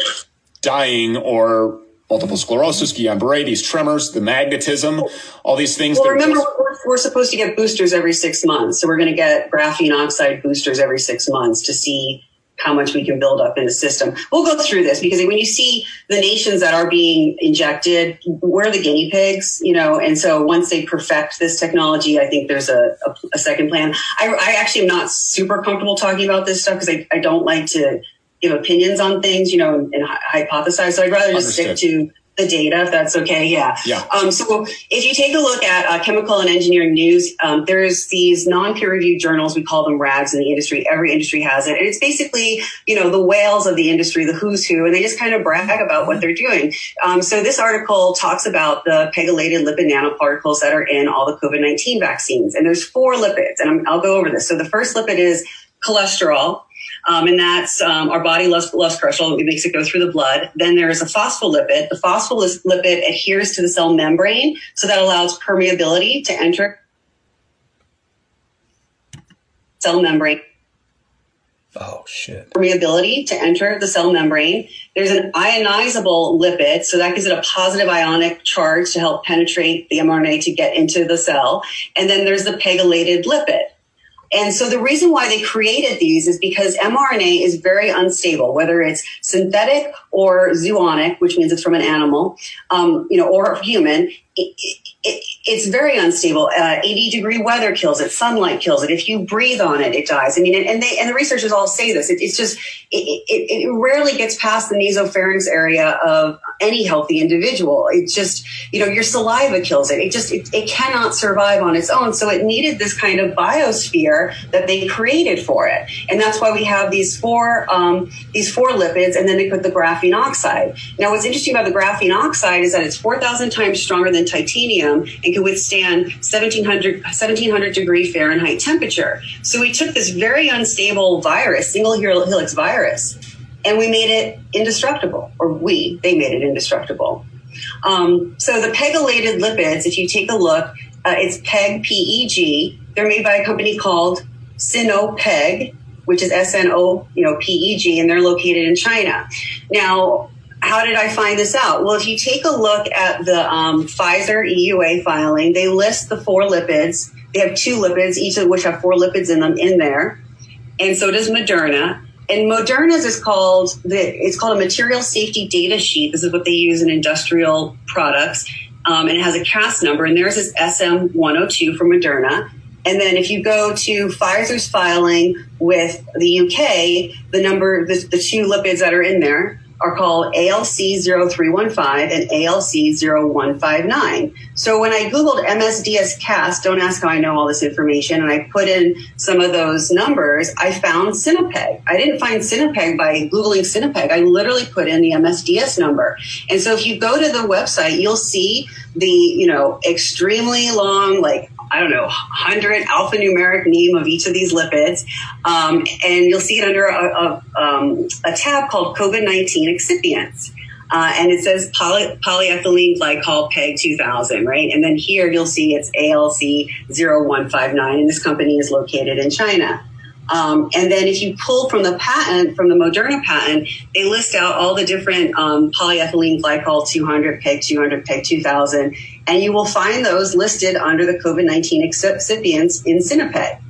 dying or multiple sclerosis, Guillain-Barré, these tremors, the magnetism, all these things. Well, remember, just- we're, we're, supposed to get boosters every six months. So we're going to get graphene oxide boosters every six months to see how much we can build up in the system. We'll go through this because when you see the nations that are being injected, we're the guinea pigs, you know, and so once they perfect this technology, I think there's a, a, a second plan. I, I, actually am not super comfortable talking about this stuff because I, I don't like to give opinions on things, you know, and, and hypothesize. So I'd rather just Understood. stick to the data, if that's okay. Yeah. Yeah. Um, so if you take a look at uh, chemical and engineering news, um, there's these non-peer reviewed journals. We call them rags in the industry. Every industry has it. And it's basically, you know, the whales of the industry, the who's who, and they just kind of brag about what they're doing. Um, so this article talks about the pegylated lipid nanoparticles that are in all the COVID-19 vaccines. And there's four lipids and i will go over this. So the first lipid is cholesterol. Um, and that's um, our body loves, loves cholesterol. It makes it go through the blood. Then there is a phospholipid. The phospholipid adheres to the cell membrane, so that allows permeability to enter cell membrane. Oh shit. Permeability to enter the cell membrane. There's an ionizable lipid, so that gives it a positive ionic charge to help penetrate the mRNA to get into the cell. And then there's the pegylated lipid. And so the reason why they created these is because mRNA is very unstable, whether it's synthetic or zoonic, which means it's from an animal, um, you know, or human. It, it, it's very unstable. Uh, 80 degree weather kills it. Sunlight kills it. If you breathe on it, it dies. I mean, and they and the researchers all say this. It, it's just it, it, rarely gets past the nasopharynx area of any healthy individual. It's just you know your saliva kills it. It just it, it cannot survive on its own. So it needed this kind of biosphere that they created for it, and that's why we have these four um, these four lipids, and then they put the graphene oxide. Now, what's interesting about the graphene oxide is that it's 4,000 times stronger than titanium and can withstand 1700, 1700 degree Fahrenheit temperature. So we took this very unstable virus, single helix virus, and we made it indestructible, or we, they made it indestructible. Um, so the pegylated lipids, if you take a look, uh, it's PEG PEG. They're made by a company called Sinopeg, which is S N O, you know, P E G, and they're located in China. Now, how did I find this out? Well, if you take a look at the um, Pfizer EUA filing, they list the four lipids. They have two lipids, each of which have four lipids in them in there, and so does Moderna. And Moderna's is called the it's called a material safety data sheet. This is what they use in industrial products, um, and it has a CAS number. And theirs is SM102 for Moderna. And then if you go to Pfizer's filing with the UK, the number, the, the two lipids that are in there are called ALC0315 and ALC0159. So when I Googled MSDS CAS, don't ask how I know all this information, and I put in some of those numbers, I found Sinopeg. I didn't find Sinopeg by Googling Sinopeg. I literally put in the MSDS number. And so if you go to the website, you'll see the, you know, extremely long, like I don't know, 100 alphanumeric name of each of these lipids. Um, and you'll see it under a, a, um, a tab called COVID 19 excipients. Uh, and it says poly, polyethylene glycol PEG 2000, right? And then here you'll see it's ALC 0159, and this company is located in China. Um, and then if you pull from the patent, from the Moderna patent, they list out all the different um, polyethylene glycol 200, PEG 200, PEG 2000, and you will find those listed under the COVID 19 excipients in Sinopeg.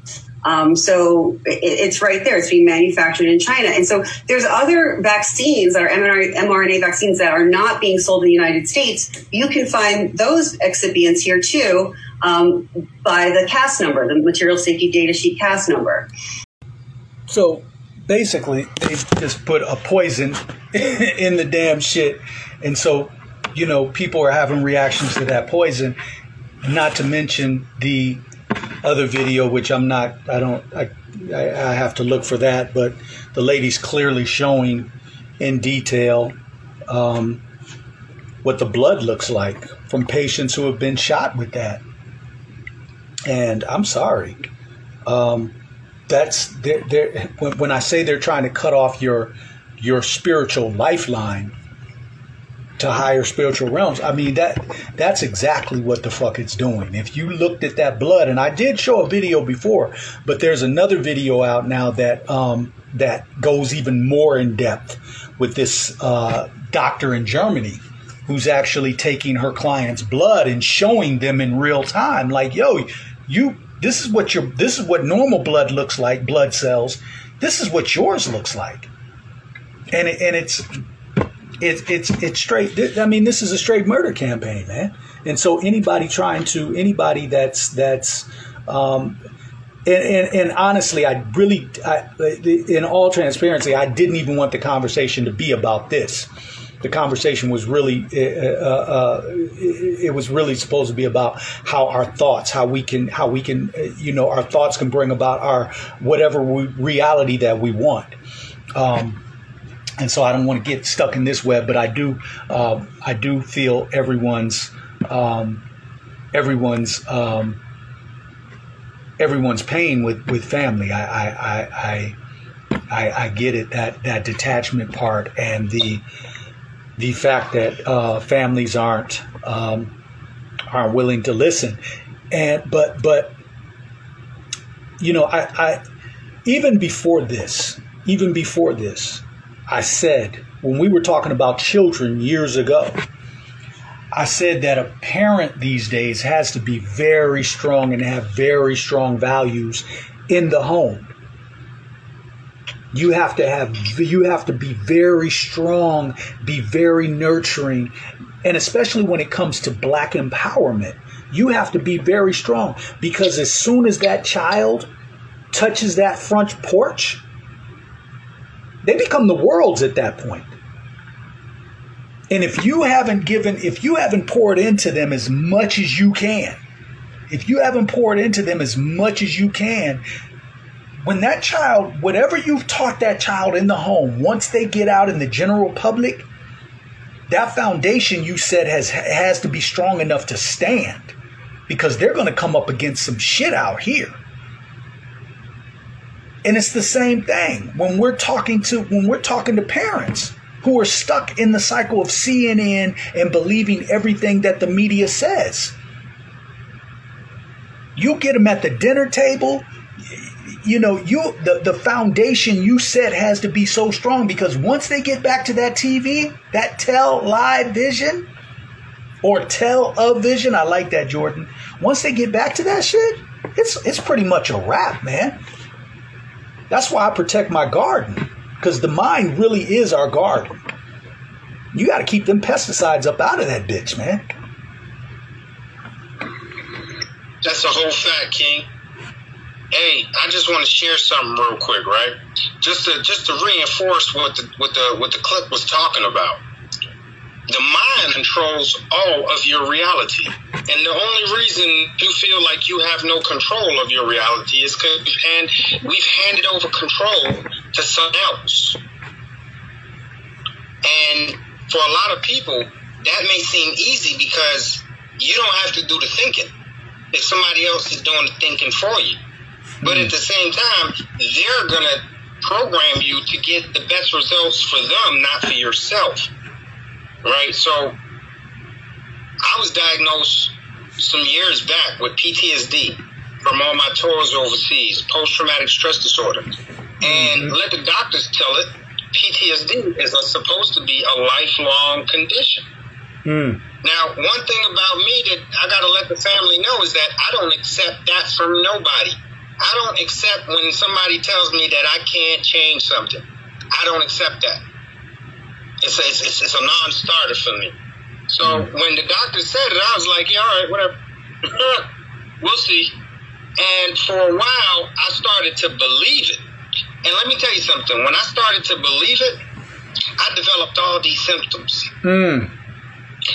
Um, so it, it's right there. It's being manufactured in China. And so there's other vaccines that are mRNA, mRNA vaccines that are not being sold in the United States. You can find those excipients here too um, by the CAS number, the material safety data sheet CAS number. So basically they just put a poison in the damn shit, and so you know people are having reactions to that poison. Not to mention the other video, which I'm not. I don't. I I, have to look for that, but the lady's clearly showing in detail um, what the blood looks like from patients who have been shot with that. And I'm sorry. Um, that's they're, they're, when, when I say they're trying to cut off your your spiritual lifeline to higher spiritual realms. I mean that that's exactly what the fuck it's doing. If you looked at that blood, and I did show a video before, but there's another video out now that um, that goes even more in depth with this uh, doctor in Germany who's actually taking her client's blood and showing them in real time, like, yo, you this is what your this is what normal blood looks like, blood cells. This is what yours looks like. And it, and it's it's it's it's straight I mean this is a straight murder campaign, man. And so anybody trying to anybody that's that's um and, and, and honestly, I really, I, in all transparency, I didn't even want the conversation to be about this the conversation was really uh, uh, uh, it was really supposed to be about how our thoughts how we can how we can uh, you know our thoughts can bring about our whatever we, reality that we want. Um, and so I don't want to get stuck in this web but I do uh, I do feel everyone's um, everyone's um, everyone's pain with with family. I I, I I, I get it that that detachment part and the the fact that uh, families aren't um, aren't willing to listen, and but but you know I, I even before this even before this I said when we were talking about children years ago. I said that a parent these days has to be very strong and have very strong values in the home you have to have you have to be very strong be very nurturing and especially when it comes to black empowerment you have to be very strong because as soon as that child touches that front porch they become the world's at that point. And if you haven't given if you haven't poured into them as much as you can if you haven't poured into them as much as you can when that child, whatever you've taught that child in the home, once they get out in the general public, that foundation you said has has to be strong enough to stand because they're going to come up against some shit out here. And it's the same thing when we're talking to when we're talking to parents who are stuck in the cycle of CNN and believing everything that the media says. You get them at the dinner table, you know, you the, the foundation you set has to be so strong because once they get back to that TV, that tell live vision or tell of vision, I like that, Jordan. Once they get back to that shit, it's it's pretty much a wrap, man. That's why I protect my garden. Because the mind really is our garden. You got to keep them pesticides up out of that bitch, man. That's a whole fact, King. Hey, I just want to share something real quick, right? Just to just to reinforce what the what the what the clip was talking about. The mind controls all of your reality. And the only reason you feel like you have no control of your reality is because we've, hand, we've handed over control to someone else. And for a lot of people, that may seem easy because you don't have to do the thinking. If somebody else is doing the thinking for you. But at the same time, they're going to program you to get the best results for them, not for yourself. Right? So I was diagnosed some years back with PTSD from all my tours overseas, post traumatic stress disorder. And mm-hmm. let the doctors tell it, PTSD is a, supposed to be a lifelong condition. Mm. Now, one thing about me that I got to let the family know is that I don't accept that from nobody. I don't accept when somebody tells me that I can't change something. I don't accept that. It's a, it's, it's a non-starter for me. So mm-hmm. when the doctor said it, I was like, yeah, all right, whatever. we'll see. And for a while, I started to believe it. And let me tell you something. When I started to believe it, I developed all these symptoms. Mm.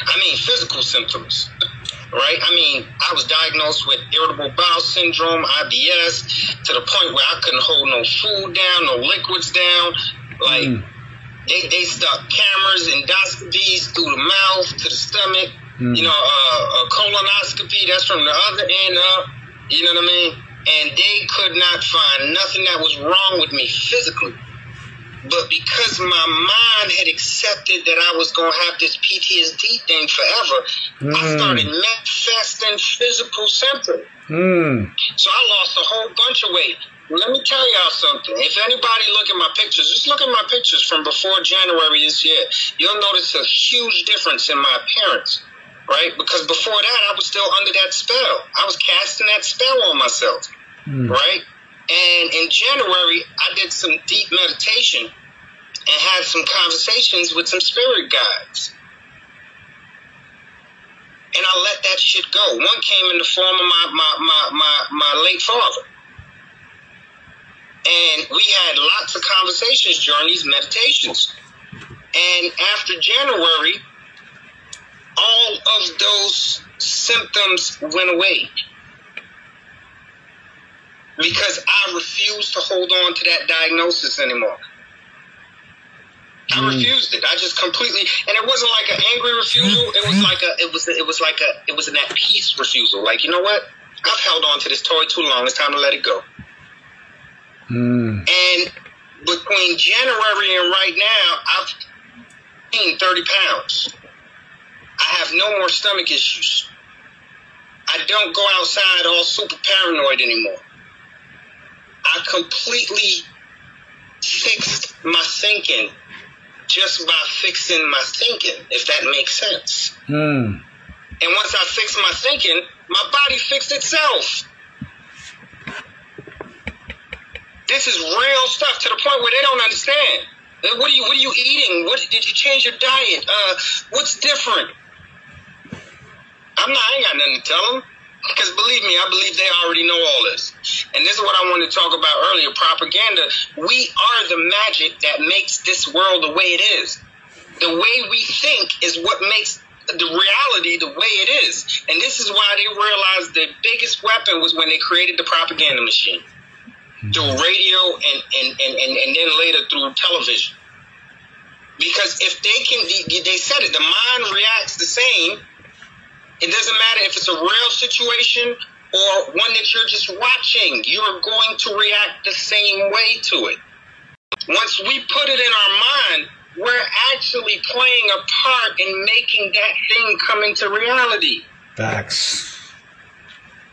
I mean, physical symptoms, right? I mean, I was diagnosed with irritable bowel syndrome, IBS, to the point where I couldn't hold no food down, no liquids down. Like, Mm. they, they stuck cameras, and endoscopies through the mouth to the stomach. Mm. You know, uh, a colonoscopy, that's from the other end up. You know what I mean? And they could not find nothing that was wrong with me physically. But because my mind had accepted that I was going to have this PTSD thing forever, I Mm. started manifesting physical symptoms. Mm. So I lost a whole bunch of weight. Let me tell y'all something. If anybody look at my pictures, just look at my pictures from before January this year. You'll notice a huge difference in my appearance, right? Because before that, I was still under that spell. I was casting that spell on myself, Mm. right? And in January, I did some deep meditation and had some conversations with some spirit guides. And I let that shit go. One came in the form of my, my, my, my, my late father. And we had lots of conversations during these meditations. And after January, all of those symptoms went away. Because I refused to hold on to that diagnosis anymore. I refused it. I just completely, and it wasn't like an angry refusal. It was like a, it was, it was like a, it was an at peace refusal. Like you know what? I've held on to this toy too long. It's time to let it go. Mm. And between January and right now, I've gained 30 pounds. I have no more stomach issues. I don't go outside all super paranoid anymore. I completely fixed my thinking just by fixing my thinking, if that makes sense. Mm. And once I fixed my thinking, my body fixed itself. This is real stuff to the point where they don't understand. What are you What are you eating? What did you change your diet? Uh, what's different? I'm not. I ain't got nothing to tell them. Because believe me, I believe they already know all this. And this is what I wanted to talk about earlier. Propaganda. We are the magic that makes this world the way it is. The way we think is what makes the reality the way it is. And this is why they realized the biggest weapon was when they created the propaganda machine through radio and, and, and, and, and then later through television. Because if they can, they said it, the mind reacts the same. It doesn't matter if it's a real situation or one that you're just watching, you're going to react the same way to it. Once we put it in our mind, we're actually playing a part in making that thing come into reality. Facts.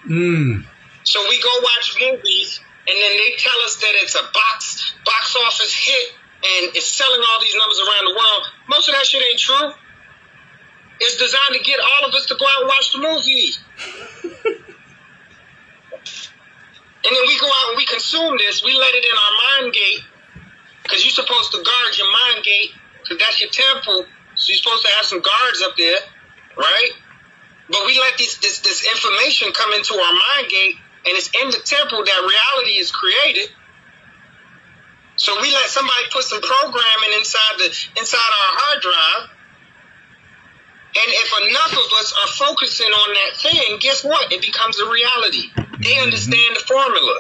Mm. So we go watch movies, and then they tell us that it's a box box office hit, and it's selling all these numbers around the world. Most of that shit ain't true. It's designed to get all of us to go out and watch the movie. and then we go out and we consume this. We let it in our mind gate, because you're supposed to guard your mind gate, because that's your temple. So you're supposed to have some guards up there, right? But we let this, this this information come into our mind gate, and it's in the temple that reality is created. So we let somebody put some programming inside the inside our hard drive. And if enough of us are focusing on that thing, guess what? It becomes a reality. They understand the formula.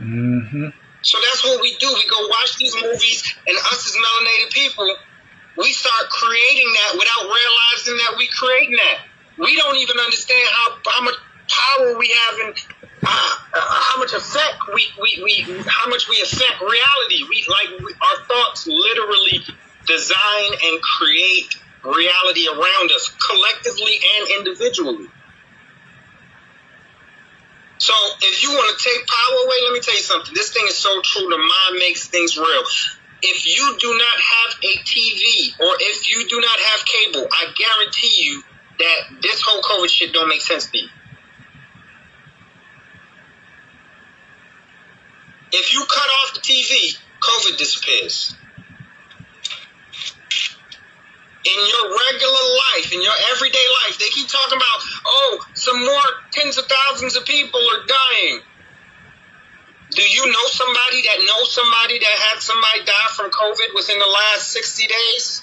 Mm-hmm. So that's what we do. We go watch these movies, and us as melanated people, we start creating that without realizing that we creating that. We don't even understand how how much power we have and uh, uh, how much effect we, we, we how much we affect reality. We like we, our thoughts literally design and create reality around us collectively and individually. So if you want to take power away, let me tell you something. This thing is so true. The mind makes things real. If you do not have a TV or if you do not have cable, I guarantee you that this whole COVID shit don't make sense to you. If you cut off the TV, COVID disappears. In your regular life, in your everyday life, they keep talking about, oh, some more tens of thousands of people are dying. Do you know somebody that knows somebody that had somebody die from COVID within the last 60 days?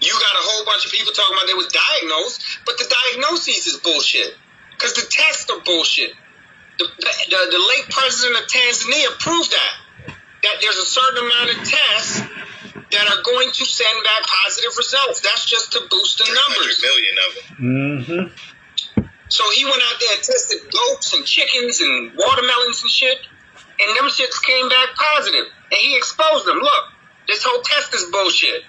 You got a whole bunch of people talking about they was diagnosed, but the diagnosis is bullshit. Because the tests are bullshit. The, the, the late president of Tanzania proved that. That there's a certain amount of tests that are going to send back positive results. That's just to boost the numbers. million of them. Mm-hmm. So he went out there and tested goats and chickens and watermelons and shit, and them shits came back positive. And he exposed them. Look, this whole test is bullshit.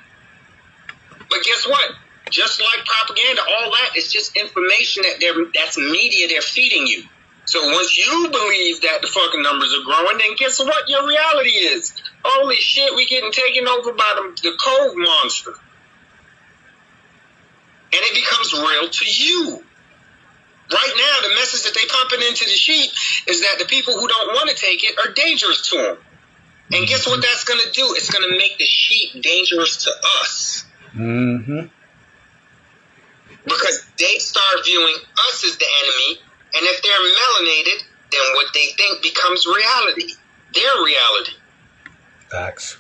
But guess what? Just like propaganda, all that is just information that they're that's media they're feeding you. So once you believe that the fucking numbers are growing, then guess what your reality is? Holy shit, we getting taken over by the, the cove monster. And it becomes real to you. Right now, the message that they pumping into the sheep is that the people who don't want to take it are dangerous to them. And guess what that's going to do? It's going to make the sheep dangerous to us. Mm-hmm. Because they start viewing us as the enemy, and if they're melanated, then what they think becomes reality. Their reality. Facts.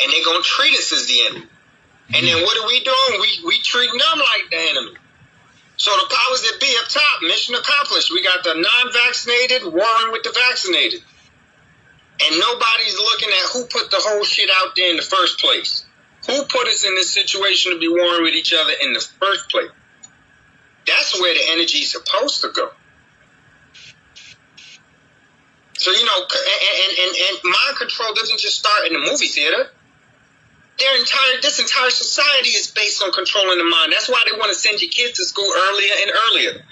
And they're going to treat us as the enemy. And then what are we doing? We, we treating them like the enemy. So the powers that be up top, mission accomplished. We got the non-vaccinated warring with the vaccinated. And nobody's looking at who put the whole shit out there in the first place. Who put us in this situation to be warring with each other in the first place? That's where the energy is supposed to go. So you know, and, and, and mind control doesn't just start in the movie theater. Their entire this entire society is based on controlling the mind. That's why they want to send your kids to school earlier and earlier.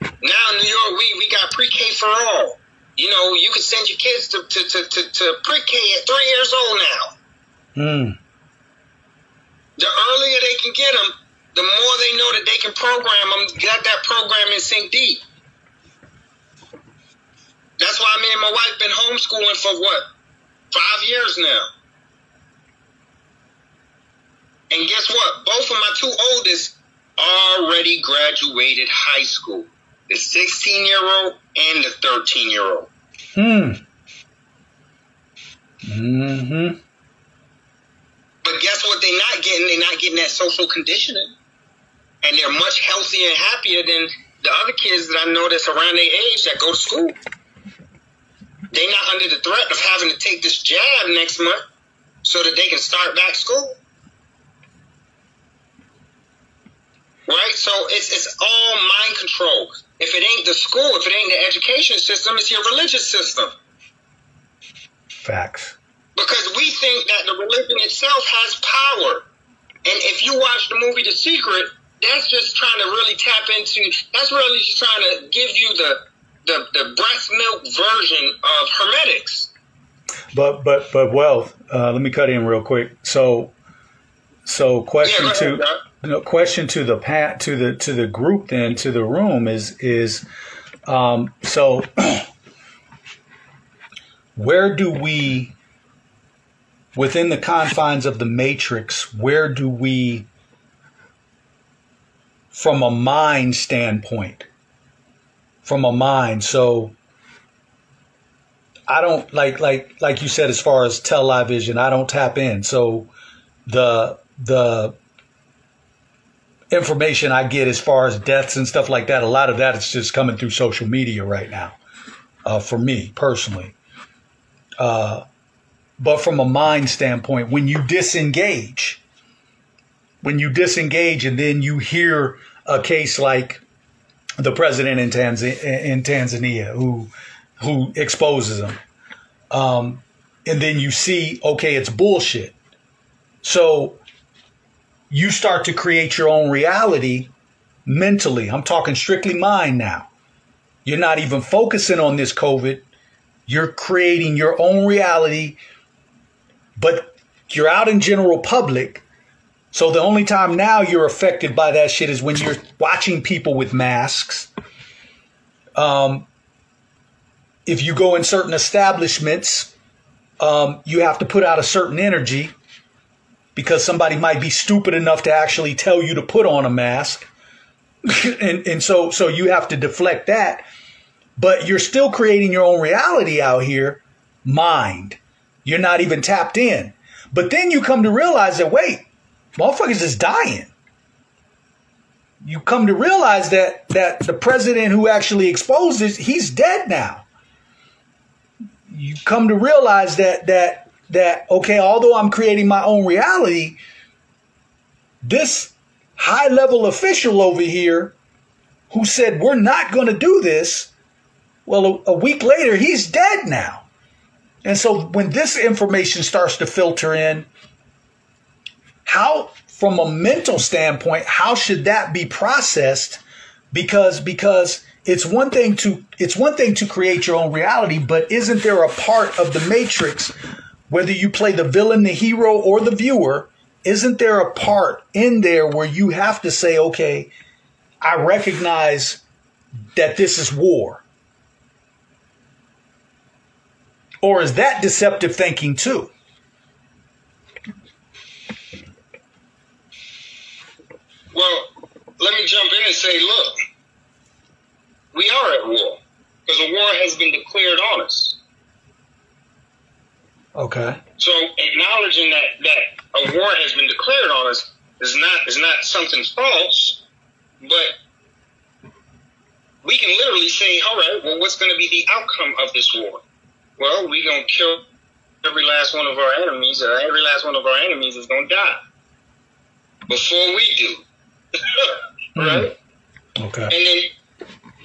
Now in New York, we, we got pre-K for all. You know, you can send your kids to, to, to, to, to pre-K at three years old now. Mm. The earlier they can get them, the more they know that they can program them, get that program in sync deep. That's why me and my wife been homeschooling for what? Five years now. And guess what? Both of my two oldest already graduated high school. The 16 year old and the 13 year old. Hmm. Mm-hmm. But guess what they're not getting? They're not getting that social conditioning. And they're much healthier and happier than the other kids that I know that's around their age that go to school. They're not under the threat of having to take this jab next month so that they can start back school. Right? So it's it's all mind control. If it ain't the school, if it ain't the education system, it's your religious system. Facts. Because we think that the religion itself has power. And if you watch the movie The Secret, that's just trying to really tap into that's really just trying to give you the the, the breast milk version of hermetics. But but but wealth. Uh, let me cut in real quick. So so question Yeah, to no, question to the pat to the to the group then to the room is is um, so where do we within the confines of the matrix where do we from a mind standpoint. From a mind. So I don't like like like you said as far as television I don't tap in. So the the information I get as far as deaths and stuff like that a lot of that is just coming through social media right now uh, for me personally. Uh, but from a mind standpoint when you disengage when you disengage and then you hear a case like the president in, Tanz- in Tanzania who who exposes them. Um, and then you see, okay, it's bullshit. So you start to create your own reality mentally. I'm talking strictly mind now. You're not even focusing on this COVID. You're creating your own reality, but you're out in general public. So the only time now you're affected by that shit is when you're watching people with masks. Um, if you go in certain establishments, um, you have to put out a certain energy because somebody might be stupid enough to actually tell you to put on a mask. and and so so you have to deflect that. but you're still creating your own reality out here, mind. You're not even tapped in. But then you come to realize that, wait, motherfuckers is dying. You come to realize that that the president who actually exposed this, he's dead now. You come to realize that that that okay, although I'm creating my own reality, this high level official over here who said we're not going to do this, well, a, a week later he's dead now. And so when this information starts to filter in, how from a mental standpoint, how should that be processed? Because because it's one thing to it's one thing to create your own reality, but isn't there a part of the matrix, whether you play the villain, the hero, or the viewer, isn't there a part in there where you have to say, okay, I recognize that this is war? Or is that deceptive thinking too? Well, let me jump in and say, look, we are at war because a war has been declared on us. Okay. So acknowledging that that a war has been declared on us is not is not something false, but we can literally say, all right, well, what's going to be the outcome of this war? Well, we're going to kill every last one of our enemies, or every last one of our enemies is going to die before we do. right? Okay. And then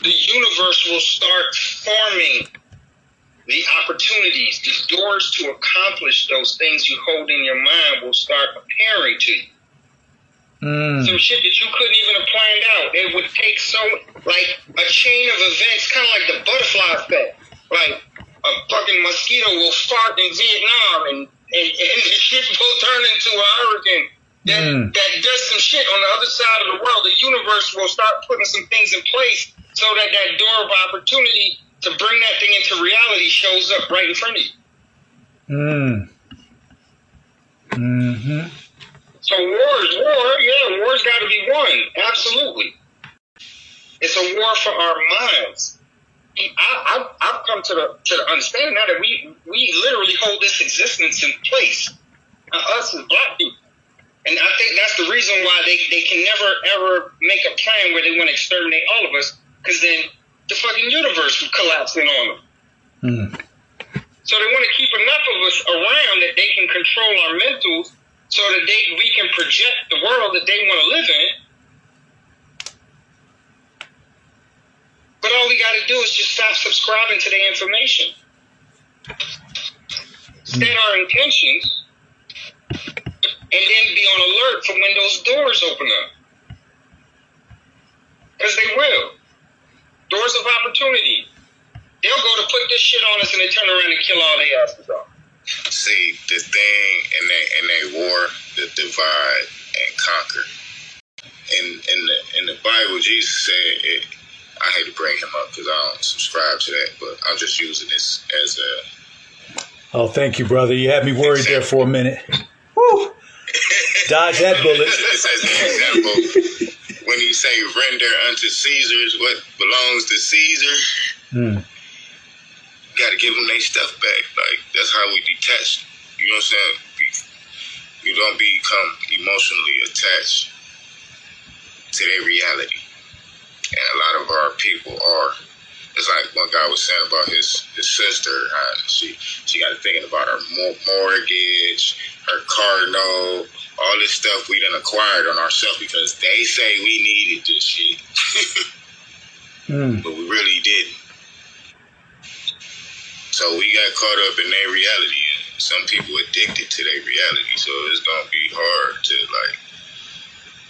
the universe will start forming the opportunities, the doors to accomplish those things you hold in your mind will start appearing to you. Mm. Some shit that you couldn't even have planned out. It would take so, like, a chain of events, kind of like the butterfly effect. Like, a fucking mosquito will fart in Vietnam and, and, and the shit will turn into a hurricane that, Mm. that does some shit on the other side of the world. The universe will start putting some things in place so that that door of opportunity to bring that thing into reality shows up right in front of you. Mm. Mm-hmm. So war is war. Yeah, war's got to be won. Absolutely. It's a war for our minds. I, I, I've come to the to the understanding now that we we literally hold this existence in place. Uh, us as black people. And I think that's the reason why they, they can never ever make a plan where they want to exterminate all of us, because then the fucking universe would collapse in on them. Mm. So they want to keep enough of us around that they can control our mentals so that they we can project the world that they want to live in. But all we got to do is just stop subscribing to their information. Set our intentions and then be on alert for when those doors open up. Because they will. Doors of opportunity. They'll go to put this shit on us and they turn around and kill all their asses off. See, the thing in that in that war, the divide and conquer. In in the in the Bible, Jesus said it. I hate to bring him up because I don't subscribe to that, but I'm just using this as a Oh, thank you, brother. You had me worried there for a minute. Woo. Dodge that bullet. Just as an example, when you say render unto Caesar's what belongs to Caesar, Mm. you got to give them their stuff back. Like that's how we detach. You know what I'm saying? You don't become emotionally attached to their reality, and a lot of our people are. It's like one guy was saying about his his sister. Uh, she she got to thinking about her mortgage, her car note, all this stuff we done acquired on ourselves because they say we needed this shit, Mm. but we really didn't. So we got caught up in their reality, and some people addicted to their reality. So it's gonna be hard to like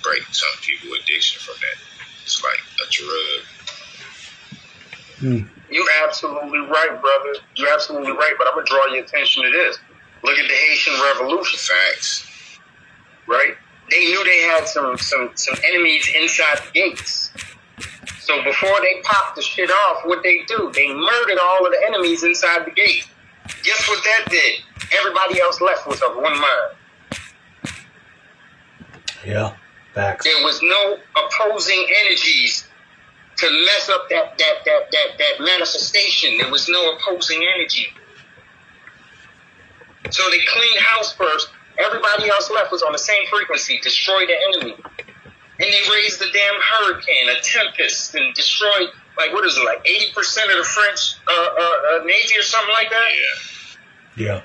break some people addiction from that. It's like a drug. You're absolutely right, brother. You're absolutely right. But I'm gonna draw your attention to this. Look at the Haitian Revolution. Facts. Right? They knew they had some some some enemies inside the gates. So before they popped the shit off, what they do? They murdered all of the enemies inside the gate. Guess what that did? Everybody else left with of one mind. Yeah. Facts. There was no opposing energies to mess up that that that that, that manifestation. There was no opposing energy. So they cleaned house first. Everybody else left was on the same frequency, destroy the enemy. And they raised the damn hurricane, a tempest, and destroyed like what is it, like eighty percent of the French uh, uh, uh, navy or something like that. Yeah. Yeah.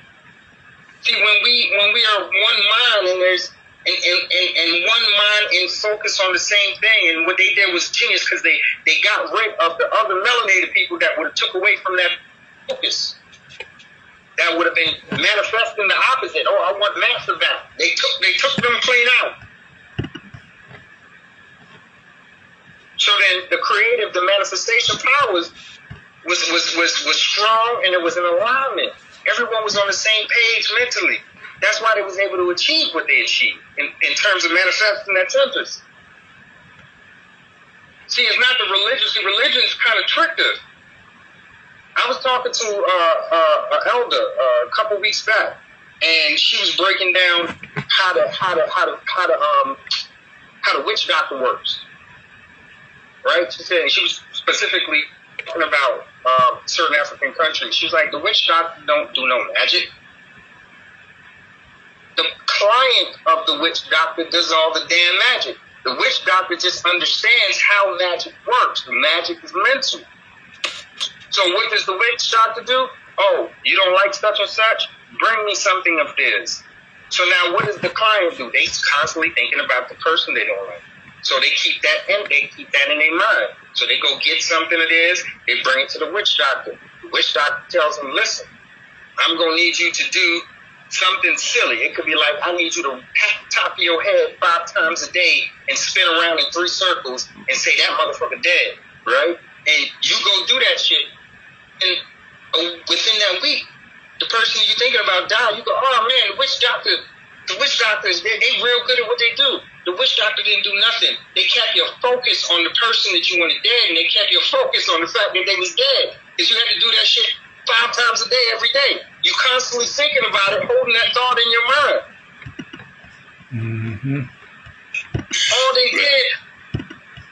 See, when we when we are one mind and there's and, and, and, and one mind and focus on the same thing, and what they did was genius because they they got rid of the other melanated people that would have took away from that focus. That would have been manifesting the opposite. Oh, I want master back. They took they took them clean out. So then the creative, the manifestation powers was was was was strong and it was in alignment. Everyone was on the same page mentally. That's why they was able to achieve what they achieved in, in terms of manifesting that tempest. See, it's not the religion. See, religion's kind of tricked us. I was talking to uh, uh, an elder uh, a couple weeks back, and she was breaking down how to how to how to how to um how the witch doctor works. Right? She said she was specifically talking about um, certain African countries. She's like, the witch doctor don't do no magic. The client of the witch doctor does all the damn magic. The witch doctor just understands how magic works. The magic is mental. So what does the witch doctor do? Oh, you don't like such and such? Bring me something of this. So now what does the client do? They constantly thinking about the person they don't like. So they keep that in they keep that in their mind. So they go get something of theirs, they bring it to the witch doctor. The witch doctor tells them, listen, I'm gonna need you to do something silly. It could be like, I need you to top of your head five times a day and spin around in three circles and say that motherfucker dead, right? And you go do that shit, and uh, within that week, the person you're thinking about died. You go, oh man, the witch doctor, the witch doctors, they they real good at what they do. The witch doctor didn't do nothing. They kept your focus on the person that you wanted dead, and they kept your focus on the fact that they was dead. Because you had to do that shit five times a day, every day. You constantly thinking about it, holding that thought in your mind. Mm-hmm. All they did,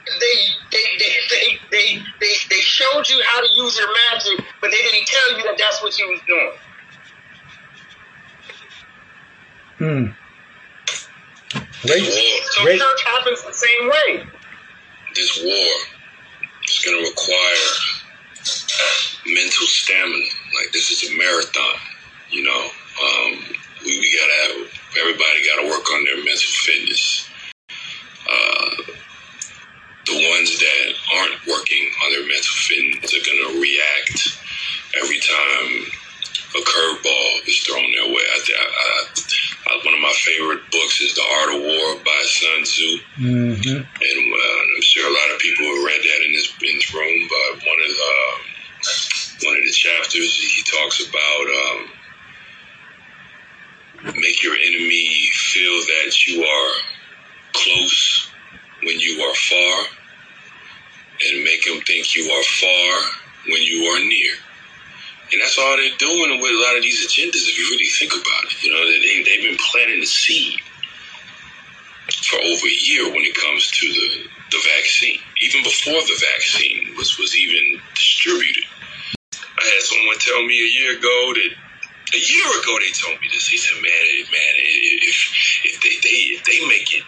they they they they they they, they showed you how to use your magic, but they didn't tell you that that's what you was doing. Hmm. This war, So church happens the same way. This war is going to require mental stamina. Like this is a marathon, you know. Um, we, we gotta have everybody got to work on their mental fitness. Uh, the ones that aren't working on their mental fitness are going to react every time a curveball is thrown their way. I, I, I, one of my favorite books is The Art of War by Sun Tzu. Mm-hmm. And uh, I'm sure a lot of people have read that in this, in this room. But one of the, um, one of the chapters, he talks about um, make your enemy feel that you are close when you are far, and make them think you are far when you are near. And that's all they're doing with a lot of these agendas, if you really think about it. You know, they, they've been planting the seed for over a year when it comes to the, the vaccine, even before the vaccine was, was even distributed. I had someone tell me a year ago that a year ago they told me this. He said, "Man, man, if if they, they if they make it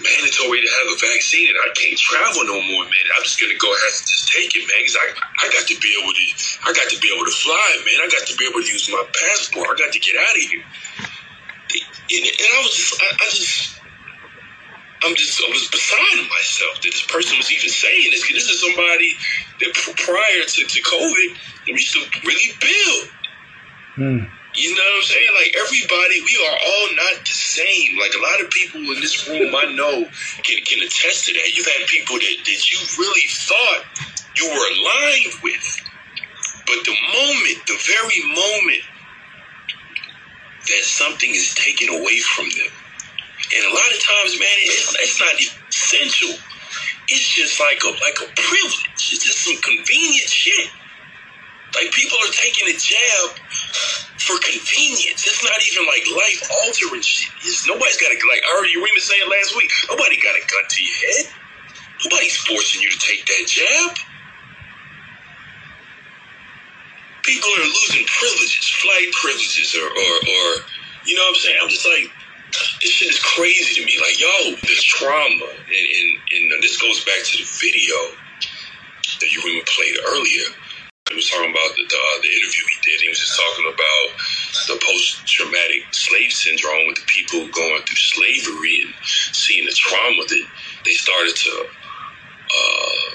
mandatory to have a vaccine and I can't travel no more, man, I'm just gonna go ahead and just take it, man. Because I I got to be able to I got to be able to fly, man. I got to be able to use my passport. I got to get out of here." And, and I was just I, I just I'm just, I was beside myself that this person was even saying this. This is somebody that prior to, to COVID, we used to really build. Hmm. You know what I'm saying? Like everybody, we are all not the same. Like a lot of people in this room I know can, can attest to that. You've had people that, that you really thought you were aligned with. But the moment, the very moment that something is taken away from them, and a lot of times, man, it's, it's not essential. It's just like a like a privilege. It's just some convenient shit. Like people are taking a jab for convenience. It's not even like life altering shit. It's, nobody's got a like I heard Urema say it last week. Nobody got a gun to your head. Nobody's forcing you to take that jab. people are losing privileges, flight privileges, or, or, or you know what I'm saying? I'm just like, this shit is crazy to me. Like, yo, the trauma, and, and, and this goes back to the video that you even played earlier. He was talking about the, the, uh, the interview he did. He was just talking about the post-traumatic slave syndrome with the people going through slavery and seeing the trauma that they started to, uh,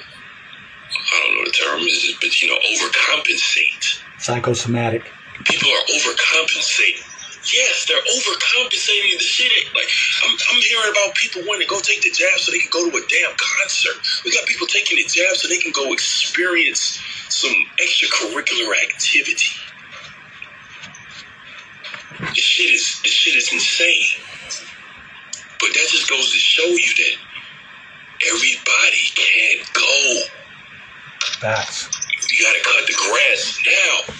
I don't know the term is, but you know, overcompensate. Psychosomatic. People are overcompensating. Yes, they're overcompensating the shit. Like I'm, I'm hearing about people wanting to go take the jab so they can go to a damn concert. We got people taking the jab so they can go experience some extracurricular activity. This shit is this shit is insane. But that just goes to show you that everybody can't go. Facts. You gotta cut the grass now.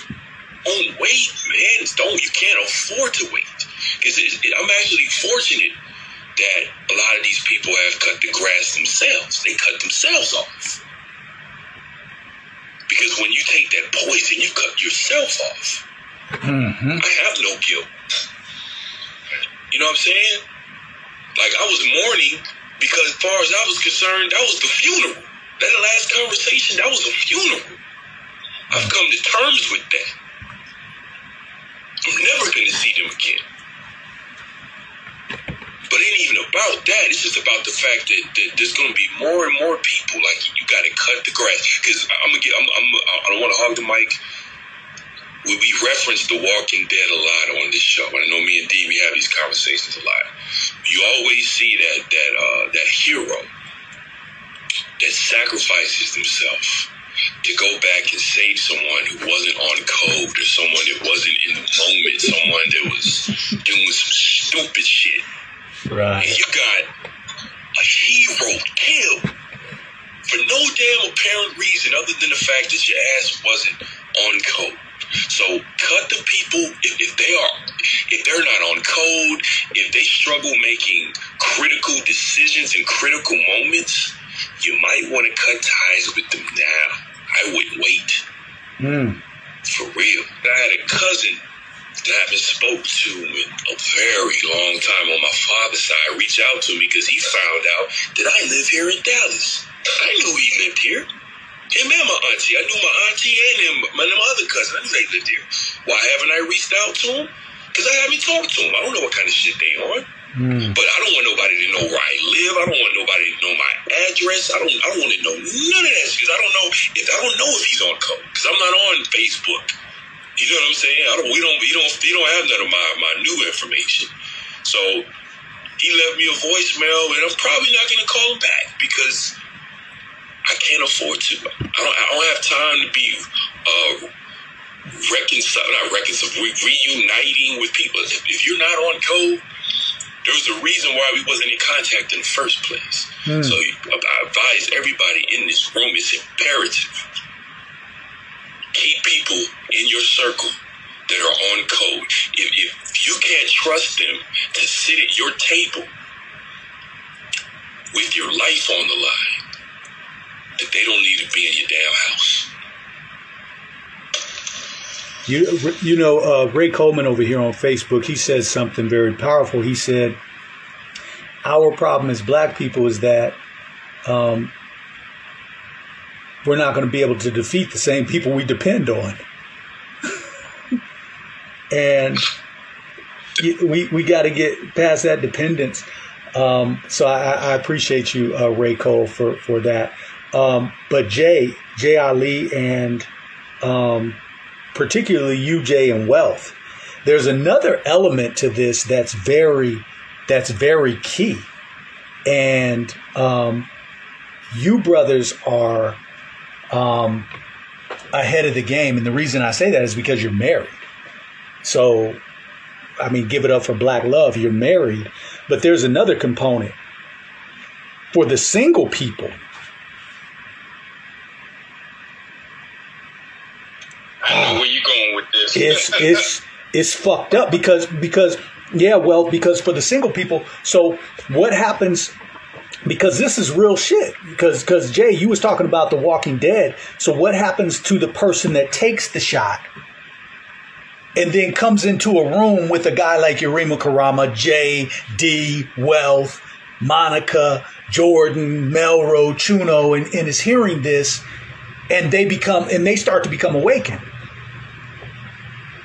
Don't wait, man. Don't you can't afford to wait. Because I'm actually fortunate that a lot of these people have cut the grass themselves. They cut themselves off. Because when you take that poison, you cut yourself off. Mm-hmm. I have no guilt. You know what I'm saying? Like I was mourning because, as far as I was concerned, that was the funeral. That last conversation, that was a funeral. I've come to terms with that. I'm never going to see them again. But it ain't even about that. It's just about the fact that, that there's going to be more and more people. Like you got to cut the grass. Because I'm gonna get. I'm, I'm, I don't want to hog the mic. We, we reference The Walking Dead a lot on this show. I know me and D we have these conversations a lot. You always see that that uh, that hero that sacrifices themselves to go back and save someone who wasn't on code or someone that wasn't in the moment, someone that was doing some stupid shit. Right. And you got a hero killed for no damn apparent reason other than the fact that your ass wasn't on code. So cut the people if, if they are if they're not on code, if they struggle making critical decisions in critical moments, you might want to cut ties with them now. I wouldn't wait. Mm. For real. I had a cousin that I haven't spoke to in a very long time on my father's side reach out to me because he found out that I live here in Dallas. I knew he lived here. Him and my auntie. I knew my auntie and him, my them other cousin. I knew they lived here. Why haven't I reached out to him? Because I haven't talked to him. I don't know what kind of shit they on. Mm. But I don't want nobody to know where I live. I don't want nobody to know my address. I don't. I don't want to know none of that because I don't know if I don't know if he's on code because I'm not on Facebook. You know what I'm saying? I don't. We don't. We don't. He don't have none of my my new information. So he left me a voicemail, and I'm probably not going to call him back because I can't afford to. I don't. I don't have time to be uh, reconcile, not reconcile, re- reuniting with people. If, if you're not on code, there was a reason why we wasn't in contact in the first place. Hmm. So I advise everybody in this room, it's imperative. Keep people in your circle that are on code. If, if you can't trust them to sit at your table with your life on the line, that they don't need to be in your damn house. You, you know, uh, Ray Coleman over here on Facebook, he says something very powerful. He said, Our problem as black people is that um, we're not going to be able to defeat the same people we depend on. and we, we got to get past that dependence. Um, so I, I appreciate you, uh, Ray Cole, for, for that. Um, but Jay, Jay Ali, and um, particularly UJ and wealth. There's another element to this that's very that's very key, and um, you brothers are um, ahead of the game. And the reason I say that is because you're married. So, I mean, give it up for Black Love. You're married, but there's another component for the single people. I know where you going with this. it's it's it's fucked up because because yeah well because for the single people so what happens because this is real shit. Because because Jay, you was talking about The Walking Dead. So what happens to the person that takes the shot and then comes into a room with a guy like Yurima Karama, Jay, D, Wealth, Monica, Jordan, Melro, Chuno, and, and is hearing this, and they become and they start to become awakened.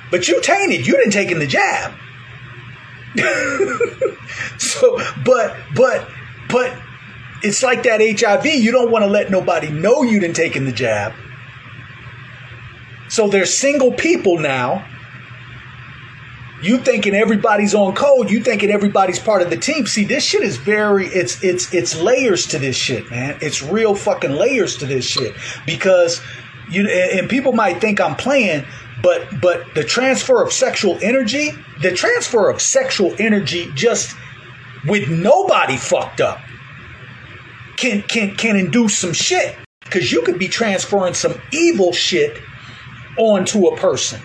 But you tainted. You didn't take in the jab. so, but but but it's like that HIV. You don't want to let nobody know you didn't take in the jab. So there's single people now. You thinking everybody's on code. You thinking everybody's part of the team. See, this shit is very. It's it's it's layers to this shit, man. It's real fucking layers to this shit because you and people might think I'm playing, but but the transfer of sexual energy, the transfer of sexual energy, just with nobody fucked up can can can induce some shit. Because you could be transferring some evil shit onto a person.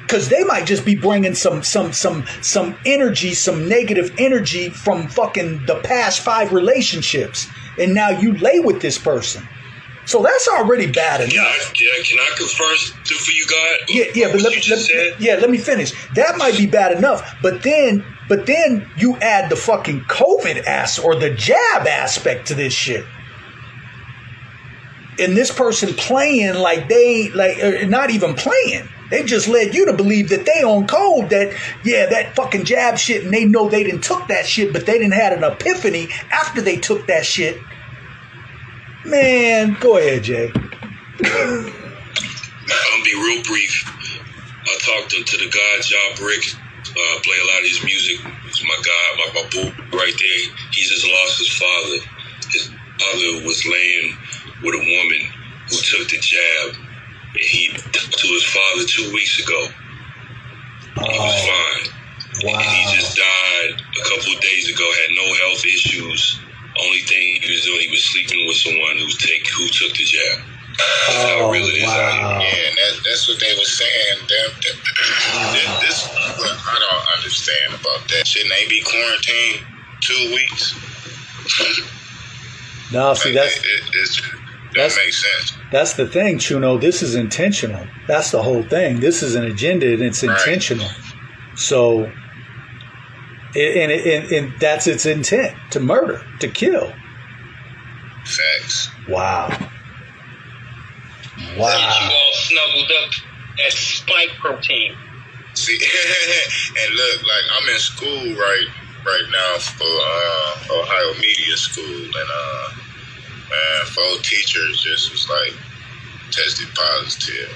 Because they might just be bringing some some some some energy some negative energy from fucking the past five relationships. And now you lay with this person so that's already bad enough. Yeah. Can I confirm something for you, God? Yeah, yeah, but let me, let yeah, let me finish. That might be bad enough, but then but then you add the fucking COVID ass or the jab aspect to this shit. And this person playing like they like uh, not even playing. They just led you to believe that they on code that yeah that fucking jab shit and they know they didn't took that shit but they didn't had an epiphany after they took that shit. Man, go ahead, Jay. I'm gonna be real brief. I talked to, to the guy, John Brick, uh, play a lot of his music. He's my guy, my, my boo right there. He just lost his father. His father was laying with a woman who took the jab. And he to his father two weeks ago. He was fine. Wow. And he just died a couple of days ago, had no health issues. Only thing he was doing, he was sleeping with someone who take who took the jab. That's how oh, real it is out here. Yeah, and that, that's what they were saying. Them, them, that- this, what I don't understand about that. Shouldn't they be quarantined two weeks? No, see that's It, it's, That's- that makes sense. That's the thing, Chuno. This is intentional. That's the whole thing. This is an agenda, and it's intentional. So, and, and, and, and that's its intent to murder, to kill. Facts. Wow. Wow. Get you all snuggled up at spike protein. See, and look, like I'm in school right right now for uh, Ohio Media School, and uh, man, four teachers just was like tested positive,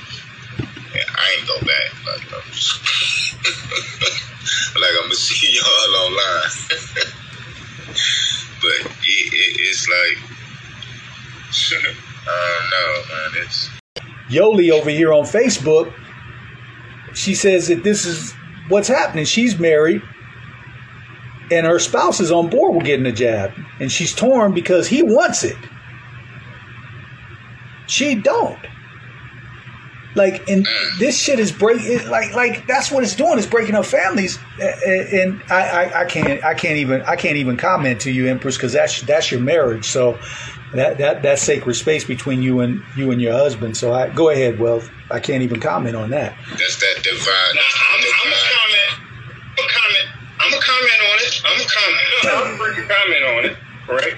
I ain't go back. Like I'm like I'm gonna see y'all online, but it, it, it's like I don't know, man. It's Yoli over here on Facebook, she says that this is what's happening. She's married, and her spouse is on board with getting a jab, and she's torn because he wants it. She don't. Like, and this shit is breaking. Like, like that's what it's doing. Is breaking up families. A- a- And I, I, I can't, I can't even, I can't even comment to you, Empress, because that's that's your marriage. So that that that's sacred space between you and you and your husband. So I go ahead, Wealth. I can't even comment on that. that's that divine. I'm, I'm a comment. I'm a comment. I'm a comment on it. I'm a comment. I'm a freaking comment on it. Right?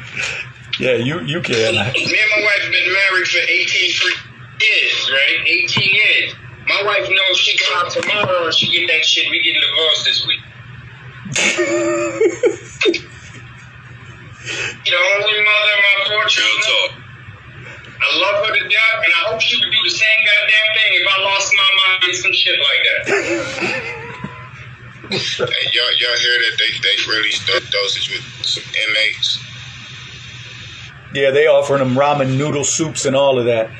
Yeah, you you can. Me and my wife have been married for 18 free years, right? 18 years. My wife knows she go out tomorrow and she get that shit. We get divorced this week. the only mother of my four children. I love her to death, and I hope she would do the same goddamn thing if I lost my mind and some shit like that. Hey, y'all, y'all hear that they they really start dosage with some inmates. Yeah, they offering them ramen noodle soups and all of that.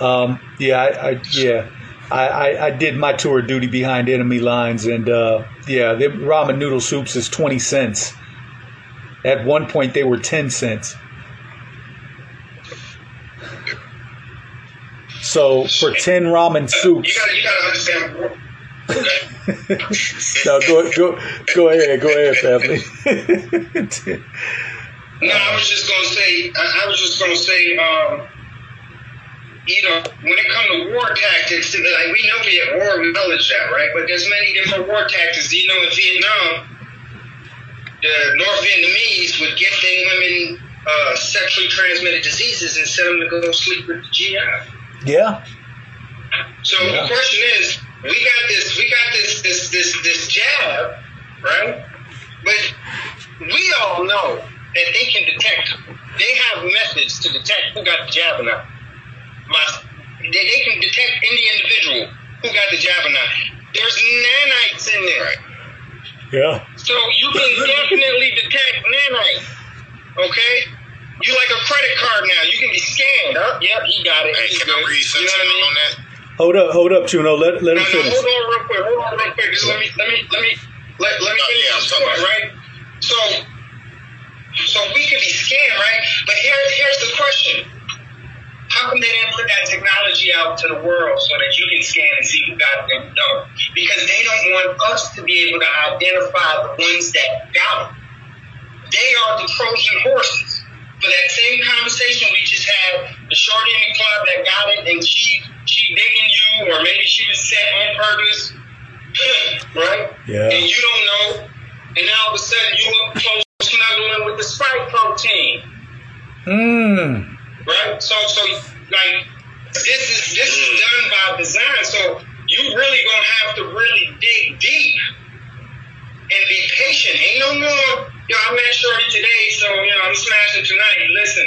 Um, yeah, I, I yeah. I, I, I did my tour of duty behind enemy lines, and uh, yeah, the ramen noodle soups is twenty cents. At one point, they were ten cents. So for ten ramen soups, You gotta, you gotta understand. no, go go go ahead, go ahead, family. No, I was just gonna say. I, I was just gonna say. Um, you know, when it comes to war tactics, like we know we at war, we acknowledge that, right? But there's many different war tactics. You know, in Vietnam, the North Vietnamese would get their women uh, sexually transmitted diseases and send them to go sleep with the GI. Yeah. So Yeah. the question is, we got this, we got this, this, this, this jab, right? But we all know that they can detect. They have methods to detect who got the jab or not. My, they, they can detect any individual who got the jab or not. There's nanites in there. Yeah. So you can definitely detect nanites. Okay? You like a credit card now. You can be scanned. Oh, yep, he got it. He's good. You know what I mean? on that. Hold up, hold up, Juno. Let let him No, no, finish. hold on real quick. Hold on real quick. Just let me let me let me let, let me Oh, finish yeah, this point, right? So so we could be scanned, right? But here here's the question. How come they didn't put that technology out to the world so that you can scan and see who got it and? Because they don't want us to be able to identify the ones that got it. They are the Trojan horses. For that same conversation we just had, the shorty in the club that got it and she she digging you, or maybe she was set on purpose, right? Yeah. And you don't know, and now all of a sudden you up close snuggling with the spike protein Mmm. Right? So, so like this is this is done by design. So you really gonna have to really dig deep and be patient. Ain't no more. Yo, I met Shorty today, so you know I'm smashing tonight. Listen,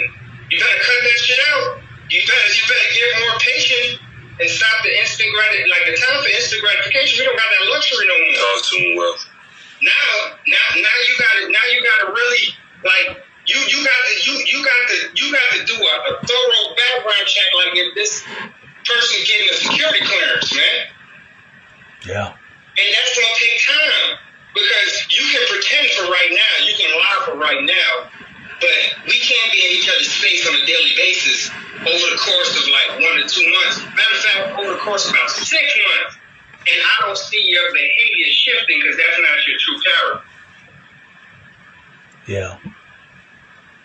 you gotta cut that shit out. You better you better get more patient and stop the instant grat like the time for instant gratification. We don't got that luxury no more. Talk to him well. Now, now, now you got to now you got to really like you you got to you you got to you got to do a, a thorough background check. Like if this person getting a security clearance, man, Yeah. and that's gonna take time because you can pretend for right now, you can lie for right now, but we can't be in each other's face on a daily basis over the course of like one to two months. Matter of fact, over the course of about six months. And I don't see your behavior shifting because that's not your true character. Yeah.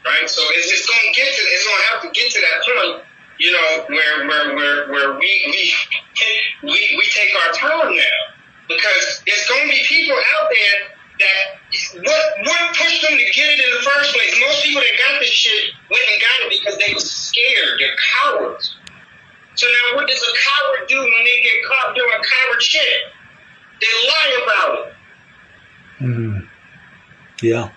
Right? So it's, it's going to get to it's going to have to get to that point, you know, where where where where we we we we take our time now because there's going to be people out there that what what pushed them to get it in the first place? Most people that got this shit went and got it because they were scared. They're cowards. So now, what does a coward do when they get caught doing coward shit? They lie about it. Mm. Yeah.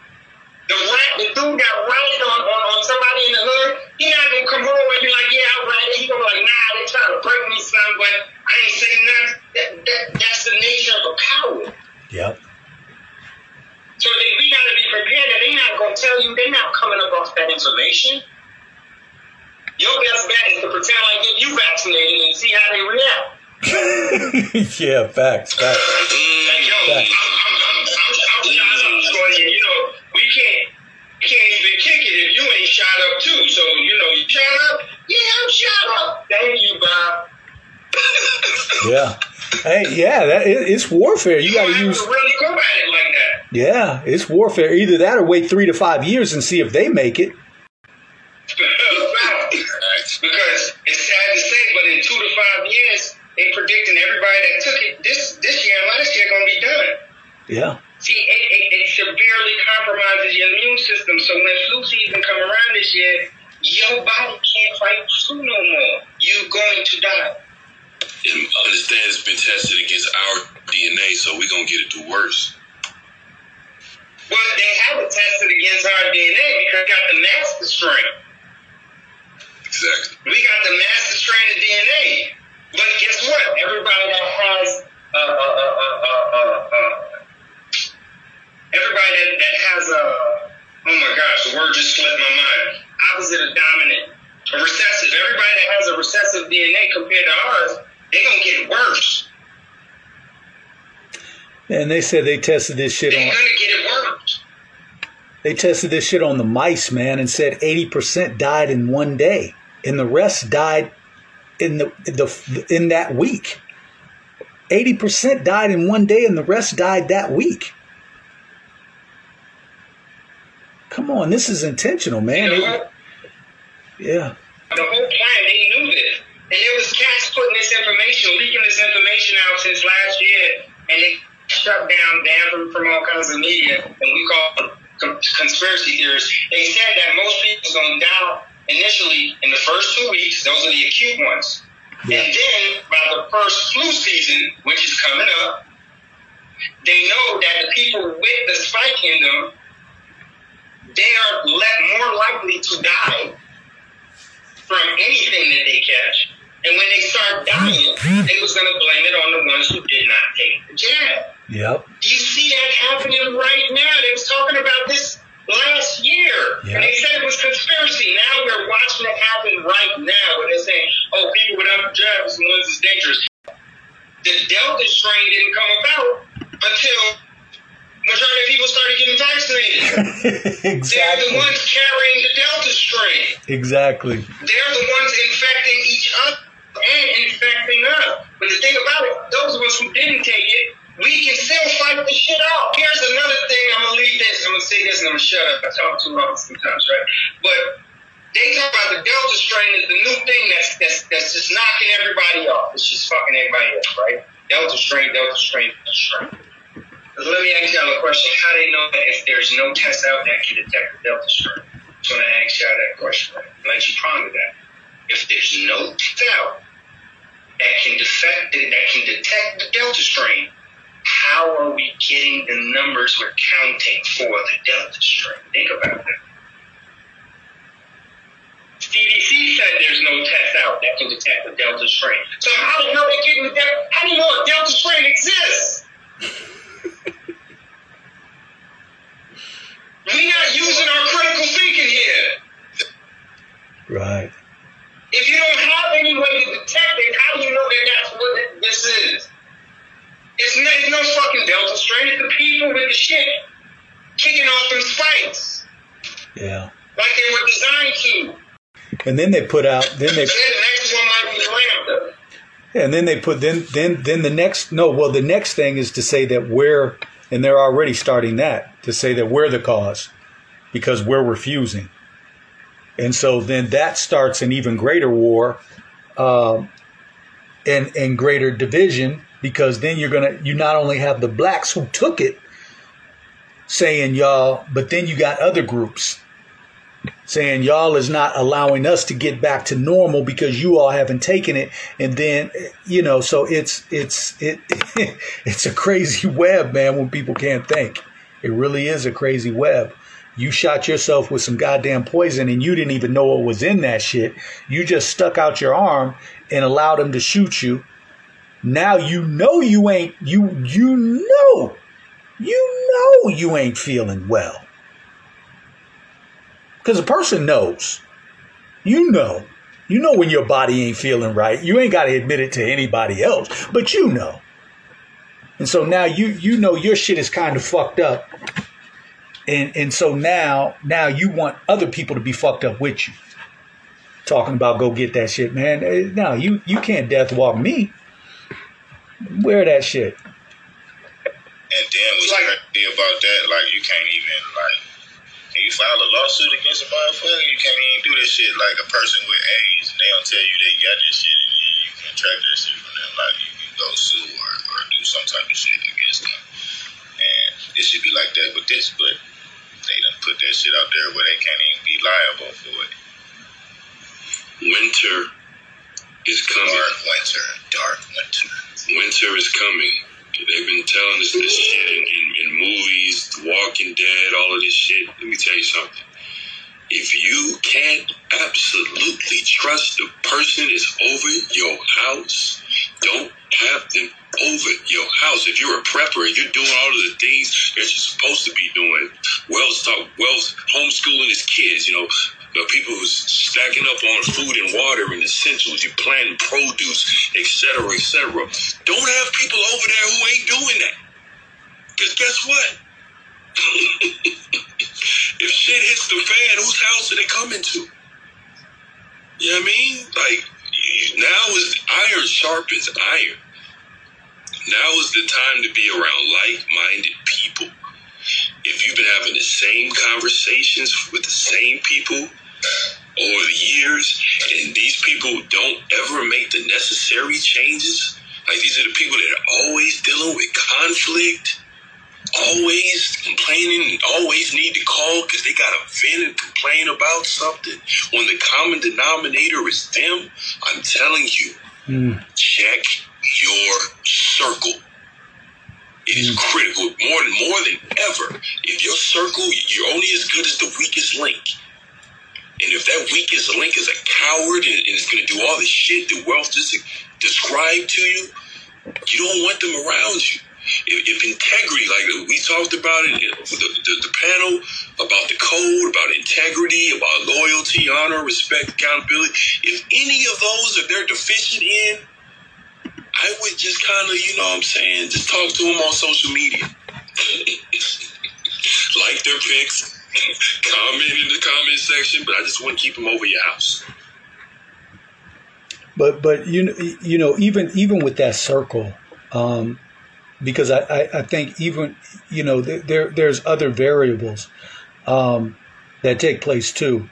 The rat, the dude that ratted on, on, on somebody in the hood, he not gonna come home and be like, yeah, I ratted. He gonna be like, nah, they trying to break me, son, but I ain't saying nothing. That, that, that's the nature of a coward. Yep. So they, we gotta be prepared that they not gonna tell you, they're not coming up off that information. Your best bet is to pretend like you vaccinated and see how they react. yeah. Facts. Facts. Like, can't even kick it if you ain't shot up too. So, you know, you shot up? Yeah, I'm shot up. Thank you, Bob. Yeah. Hey, yeah. That it, it's warfare. You got to use. to really go at it like that. Yeah, it's warfare. Either that or wait three to five years and see if they make it. because it's sad to say, but in two to five years, they predicting everybody that took it this this year and last year gonna be done. Yeah. See, it, it, it severely compromises your immune system. So when flu season come around this year, your body can't fight flu no more. You're going to die. And understand it's been tested against our DNA, so we're gonna get it to worse. Well, they have it tested against our DNA because we got the master strain. Exactly. We got the master strain of DNA. But guess what? Everybody that has uh, uh, uh, uh, uh, uh, uh, everybody that, that has a oh my gosh, the word just slipped my mind. Opposite of dominant, a recessive. Everybody that has a recessive DNA compared to ours, they're gonna get worse. And they said they tested this shit They're on. gonna get it worse. They tested this shit on the mice, man, and said eighty percent died in one day, and the rest died in the the in that week. Eighty percent died in one day, and the rest died that week. Come on, this is intentional, man. You know? Yeah. The whole plan, they knew this. And there was cats putting this information, leaking this information out since last year, and they shut down Dan from all kinds of media, and we call them conspiracy theorists. They said that most people's going to die initially in the first two weeks. Those are the acute ones. And then by the first flu season, which is coming up, they know that the people with the spike in them, they are let more likely to die from anything that they catch. And when they start dying, they was going to blame it on the ones who did not take the jab. Yep. Do you see that happening right now? They was talking about this last year. And they said it was conspiracy. Now we're watching it happen right now when they're saying, oh, people without jabs the ones that's dangerous. The Delta strain didn't come about until majority of people started getting vaccinated. exactly. They're the ones carrying the Delta strain. Exactly. They're the ones infecting each other and infecting us. But the thing about it, those of us who didn't take it, we can still fight the shit out. Here's another thing. I'm gonna leave this. I'm gonna say this and I'm gonna shut up. I talk too long sometimes, right? But they talk about the Delta strain is the new thing that's that's that's just knocking everybody off. It's just fucking everybody up, right? Delta strain, Delta strain, Delta strain. Let me ask y'all a question. How do they know that if there's no test out that can detect the Delta strain? I just want to ask y'all that question. Let you ponder that. If there's no test out that can defect that can detect the Delta strain, how are we getting the numbers we're counting for the Delta strain? Think about that. CDC said there's no test out that can detect the Delta strain. So how do you know they're getting the Delta? How do you know a Delta strain exists? We're not using our critical thinking here. Right. If you don't have any way to detect it, how do you know that that's what this is? It's no, it's no fucking Delta strain. It's the people with the shit kicking off them spikes Yeah. like they were designed to. And then they put out. Then they. Then the next one might be Lambda. And then they put. Then then then the next. No. Well, the next thing is to say that we're. And they're already starting that to say that we're the cause, because we're refusing. And so then that starts an even greater war, um, and and greater division because then you're gonna you not only have the blacks who took it saying y'all, but then you got other groups saying y'all is not allowing us to get back to normal because you all haven't taken it. And then you know so it's it's it it's a crazy web man when people can't think. It really is a crazy web. You shot yourself with some goddamn poison and you didn't even know what was in that shit. You just stuck out your arm and allowed them to shoot you. Now you know you ain't you you know you know you ain't feeling well because a person knows. You know. You know when your body ain't feeling right. You ain't got to admit it to anybody else, but you know. And so now you you know your shit is kind of fucked up. And and so now now you want other people to be fucked up with you. Talking about go get that shit, man. Eh, No, you you can't death walk me. Wear that shit. And then what's crazy about that, like you can't even like can you file a lawsuit against a motherfucker? You can't even do this shit like a person with AIDS and they don't tell you they got this shit and you, you can track that shit from them. Like you can go sue or, or do some type of shit against them. And it should be like that with this, but they done put that shit out there where they can't even be liable for it. Winter is coming. Dark winter, dark winter. Winter is coming. They've been telling us this shit in, in, in movies, The Walking Dead, all of this shit. Let me tell you something. If you can't absolutely trust the person that's over your house, don't have them over your house. If you're a prepper and you're doing all of the things that you're supposed to be doing, Wells talk, Wells homeschooling his kids, you know, the people who's stacking up on food and water and essentials, you planting produce, etc., cetera, et cetera. Don't have people over there who ain't doing that. Because guess what? if shit hits the fan, whose house are they coming to? You know what I mean? Like, now is iron sharpens iron. Now is the time to be around like minded people. If you've been having the same conversations with the same people over the years, and these people don't ever make the necessary changes, like these are the people that are always dealing with conflict, always complaining, and always need to call because they got to vent and complain about something. When the common denominator is them, I'm telling you, hmm. check your circle. It is critical more more than ever. If your circle, you're only as good as the weakest link. And if that weakest link is a coward and, and is going to do all the shit that wealth just described to you, you don't want them around you. If, if integrity, like we talked about it, the, the, the panel about the code, about integrity, about loyalty, honor, respect, accountability, if any of those are they're deficient in, I would just kind of, you know what I'm saying, just talk to them on social media. like their pics, comment in the comment section, but I just wouldn't keep them over your house. But but you you know even even with that circle, um, because I, I, I think even you know there there's other variables um, that take place too.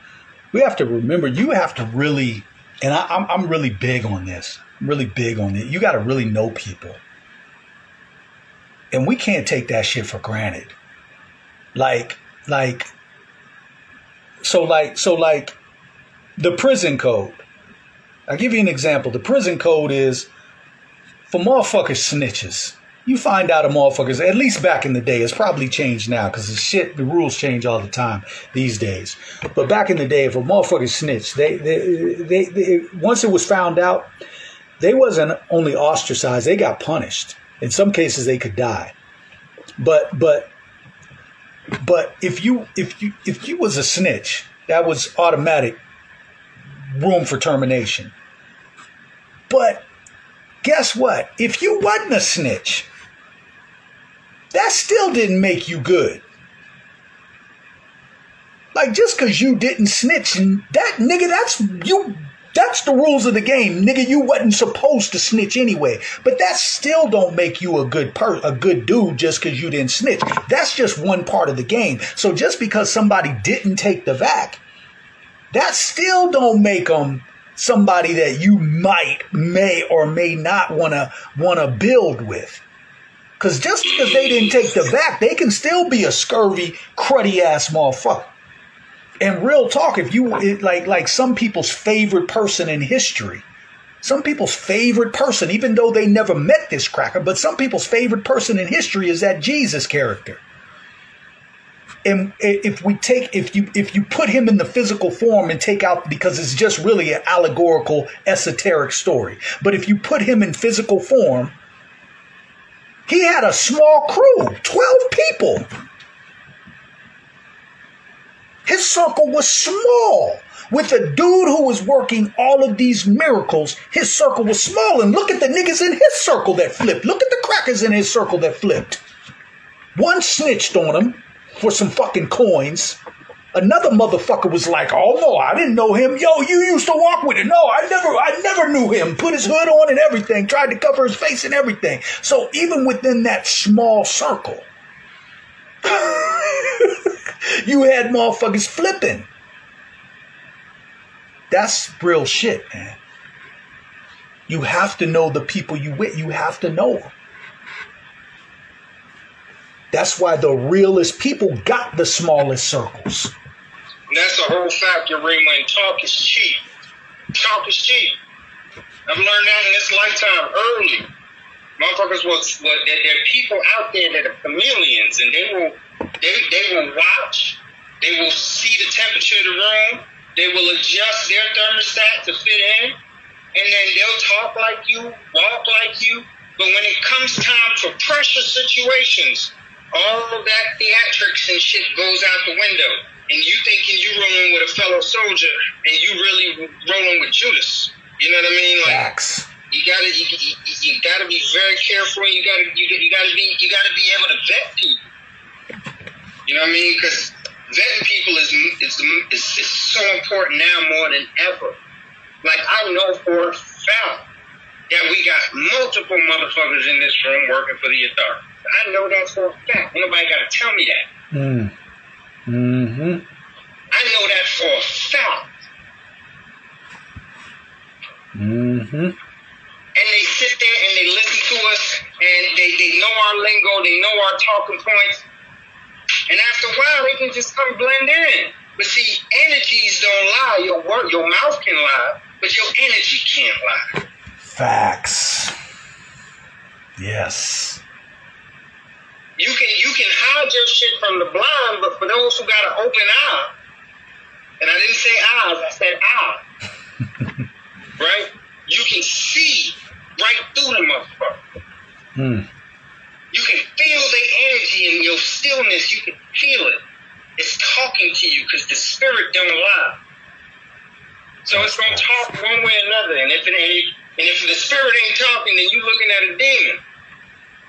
We have to remember you have to really, and I, I'm I'm really big on this. Really big on it. You got to really know people, and we can't take that shit for granted. Like like so like so like the prison code. I'll give you an example. The prison code is for motherfuckers snitches. You find out a motherfuckers, at least back in the day, it's probably changed now because the shit, the rules change all the time these days. But back in the day, if a motherfucker snitched, they, they, they, they once it was found out, they wasn't only ostracized, they got punished. In some cases, they could die. But, but, but if you, if you, if you was a snitch, that was automatic room for termination. But guess what? If you wasn't a snitch, that still didn't make you good. Like just because you didn't snitch and that nigga, that's you. That's the rules of the game, nigga. You wasn't supposed to snitch anyway, but that still don't make you a good per a good dude just because you didn't snitch. That's just one part of the game. So just because somebody didn't take the vac, that still don't make them somebody that you might may or may not want to build with because just because they didn't take the vac they can still be a scurvy cruddy ass motherfucker and real talk if you it, like like some people's favorite person in history some people's favorite person even though they never met this cracker but some people's favorite person in history is that jesus character. And if we take if you if you put him in the physical form and take out because it's just really an allegorical esoteric story but if you put him in physical form he had a small crew 12 people his circle was small with a dude who was working all of these miracles his circle was small and look at the niggas in his circle that flipped look at the crackers in his circle that flipped one snitched on him for some fucking coins. Another motherfucker was like, "Oh no, I didn't know him. Yo, you used to walk with him. No, I never, I never knew him. Put his hood on and everything. Tried to cover his face and everything. So even within that small circle, you had motherfuckers flipping. That's real shit, man. You have to know the people you with. You have to know them. That's why the realest people got the smallest circles. And that's a whole fact, Yarima, and talk is cheap. Talk is cheap. I've learned that in this lifetime early. Motherfuckers was there, there are people out there that are chameleons and they will they, they will watch, they will see the temperature of the room, they will adjust their thermostat to fit in, and then they'll talk like you, walk like you. But when it comes time for pressure situations, all of that theatrics and shit goes out the window. And you thinking you rolling with a fellow soldier, and you really rolling with Judas. You know what I mean? Like Facts. you gotta you, you, you gotta be very careful. You gotta you, you gotta be you gotta be able to vet people. You know what I mean? Because vetting people is, is is is so important now more than ever. Like I know for a fact that we got multiple motherfuckers in this room working for the authority. I know that for a fact. Nobody got to tell me that. Mm. Mm-hmm. I know that for a fact. Mm-hmm. And they sit there and they listen to us and they, they know our lingo, they know our talking points. And after a while, they can just come blend in. But see, energies don't lie. Your word, your mouth can lie, but your energy can't lie. Facts. Yes. You can you can hide your shit from the blind, but for those who got an open eye, and I didn't say eyes, I said eye, right? You can see right through the motherfucker. Hmm. You can feel the energy in your stillness. You can feel it. It's talking to you because the spirit don't lie. So it's gonna talk one way or another. And if it ain't, and if the spirit ain't talking, then you looking at a demon.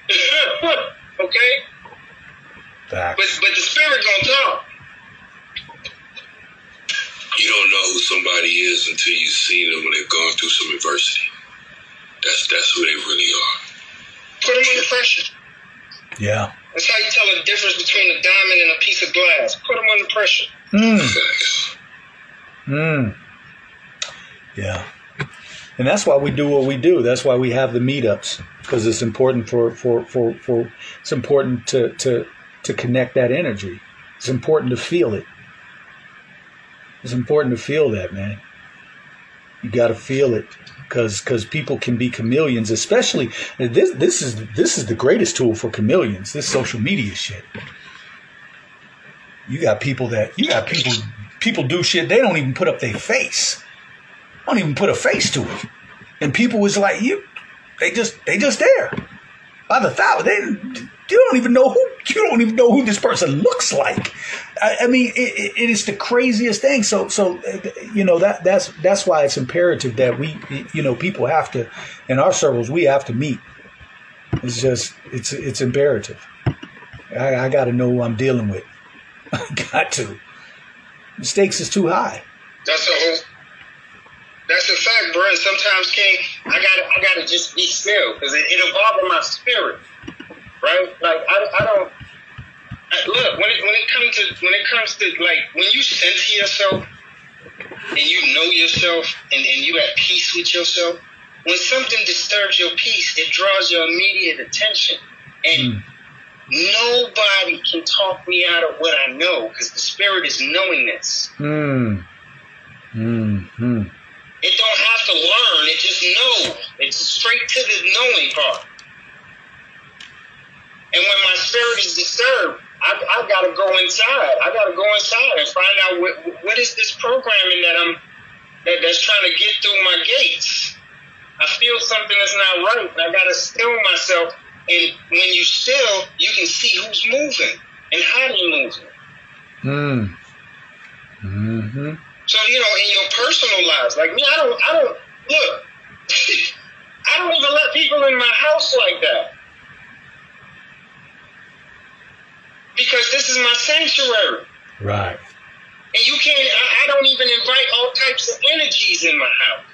okay? Facts. But but the spirit gonna talk. You don't know who somebody is until you've seen them when they've gone through some adversity. That's that's who they really are. Put them under pressure. Yeah. That's how you tell the difference between a diamond and a piece of glass. Put them under pressure. Mm. Mm. Yeah. And that's why we do what we do. That's why we have the meetups because it's important for, for, for, for it's important to, to, to connect that energy. It's important to feel it. It's important to feel that, man. You got to feel it because because people can be chameleons, especially this this is this is the greatest tool for chameleons. This social media shit. You got people that you got people people do shit. They don't even put up their face. Don't even put a face to it. And people was like you. They just they just there by the thousand. They you don't even know who you don't even know who this person looks like. I, I mean, it, it is the craziest thing. So so uh, you know that that's that's why it's imperative that we you know people have to in our circles we have to meet. It's just it's it's imperative. I, I got to know who I'm dealing with. I got to. The stakes is too high. That's a whole. That's a fact, bro. Sometimes, King, I gotta, I gotta just be still because it, it'll bother my spirit, right? Like I, I don't. I, look, when it when it comes to when it comes to like when you center yourself and you know yourself and, and you at peace with yourself, when something disturbs your peace, it draws your immediate attention, and nobody can talk me out of what I know because the spirit is knowingness. Hmm. Hmm. Hmm. It don't have to learn. It just knows. It's straight to the knowing part. And when my spirit is disturbed, I, I got to go inside. I got to go inside and find out what, what is this programming that I'm that, that's trying to get through my gates. I feel something that's not right, and I got to still myself. And when you still, you can see who's moving and how they're moving. Hmm. Mm-hmm. So you know, in your personal lives, like me, I don't, I don't look. I don't even let people in my house like that because this is my sanctuary, Right. and you can't. I, I don't even invite all types of energies in my house.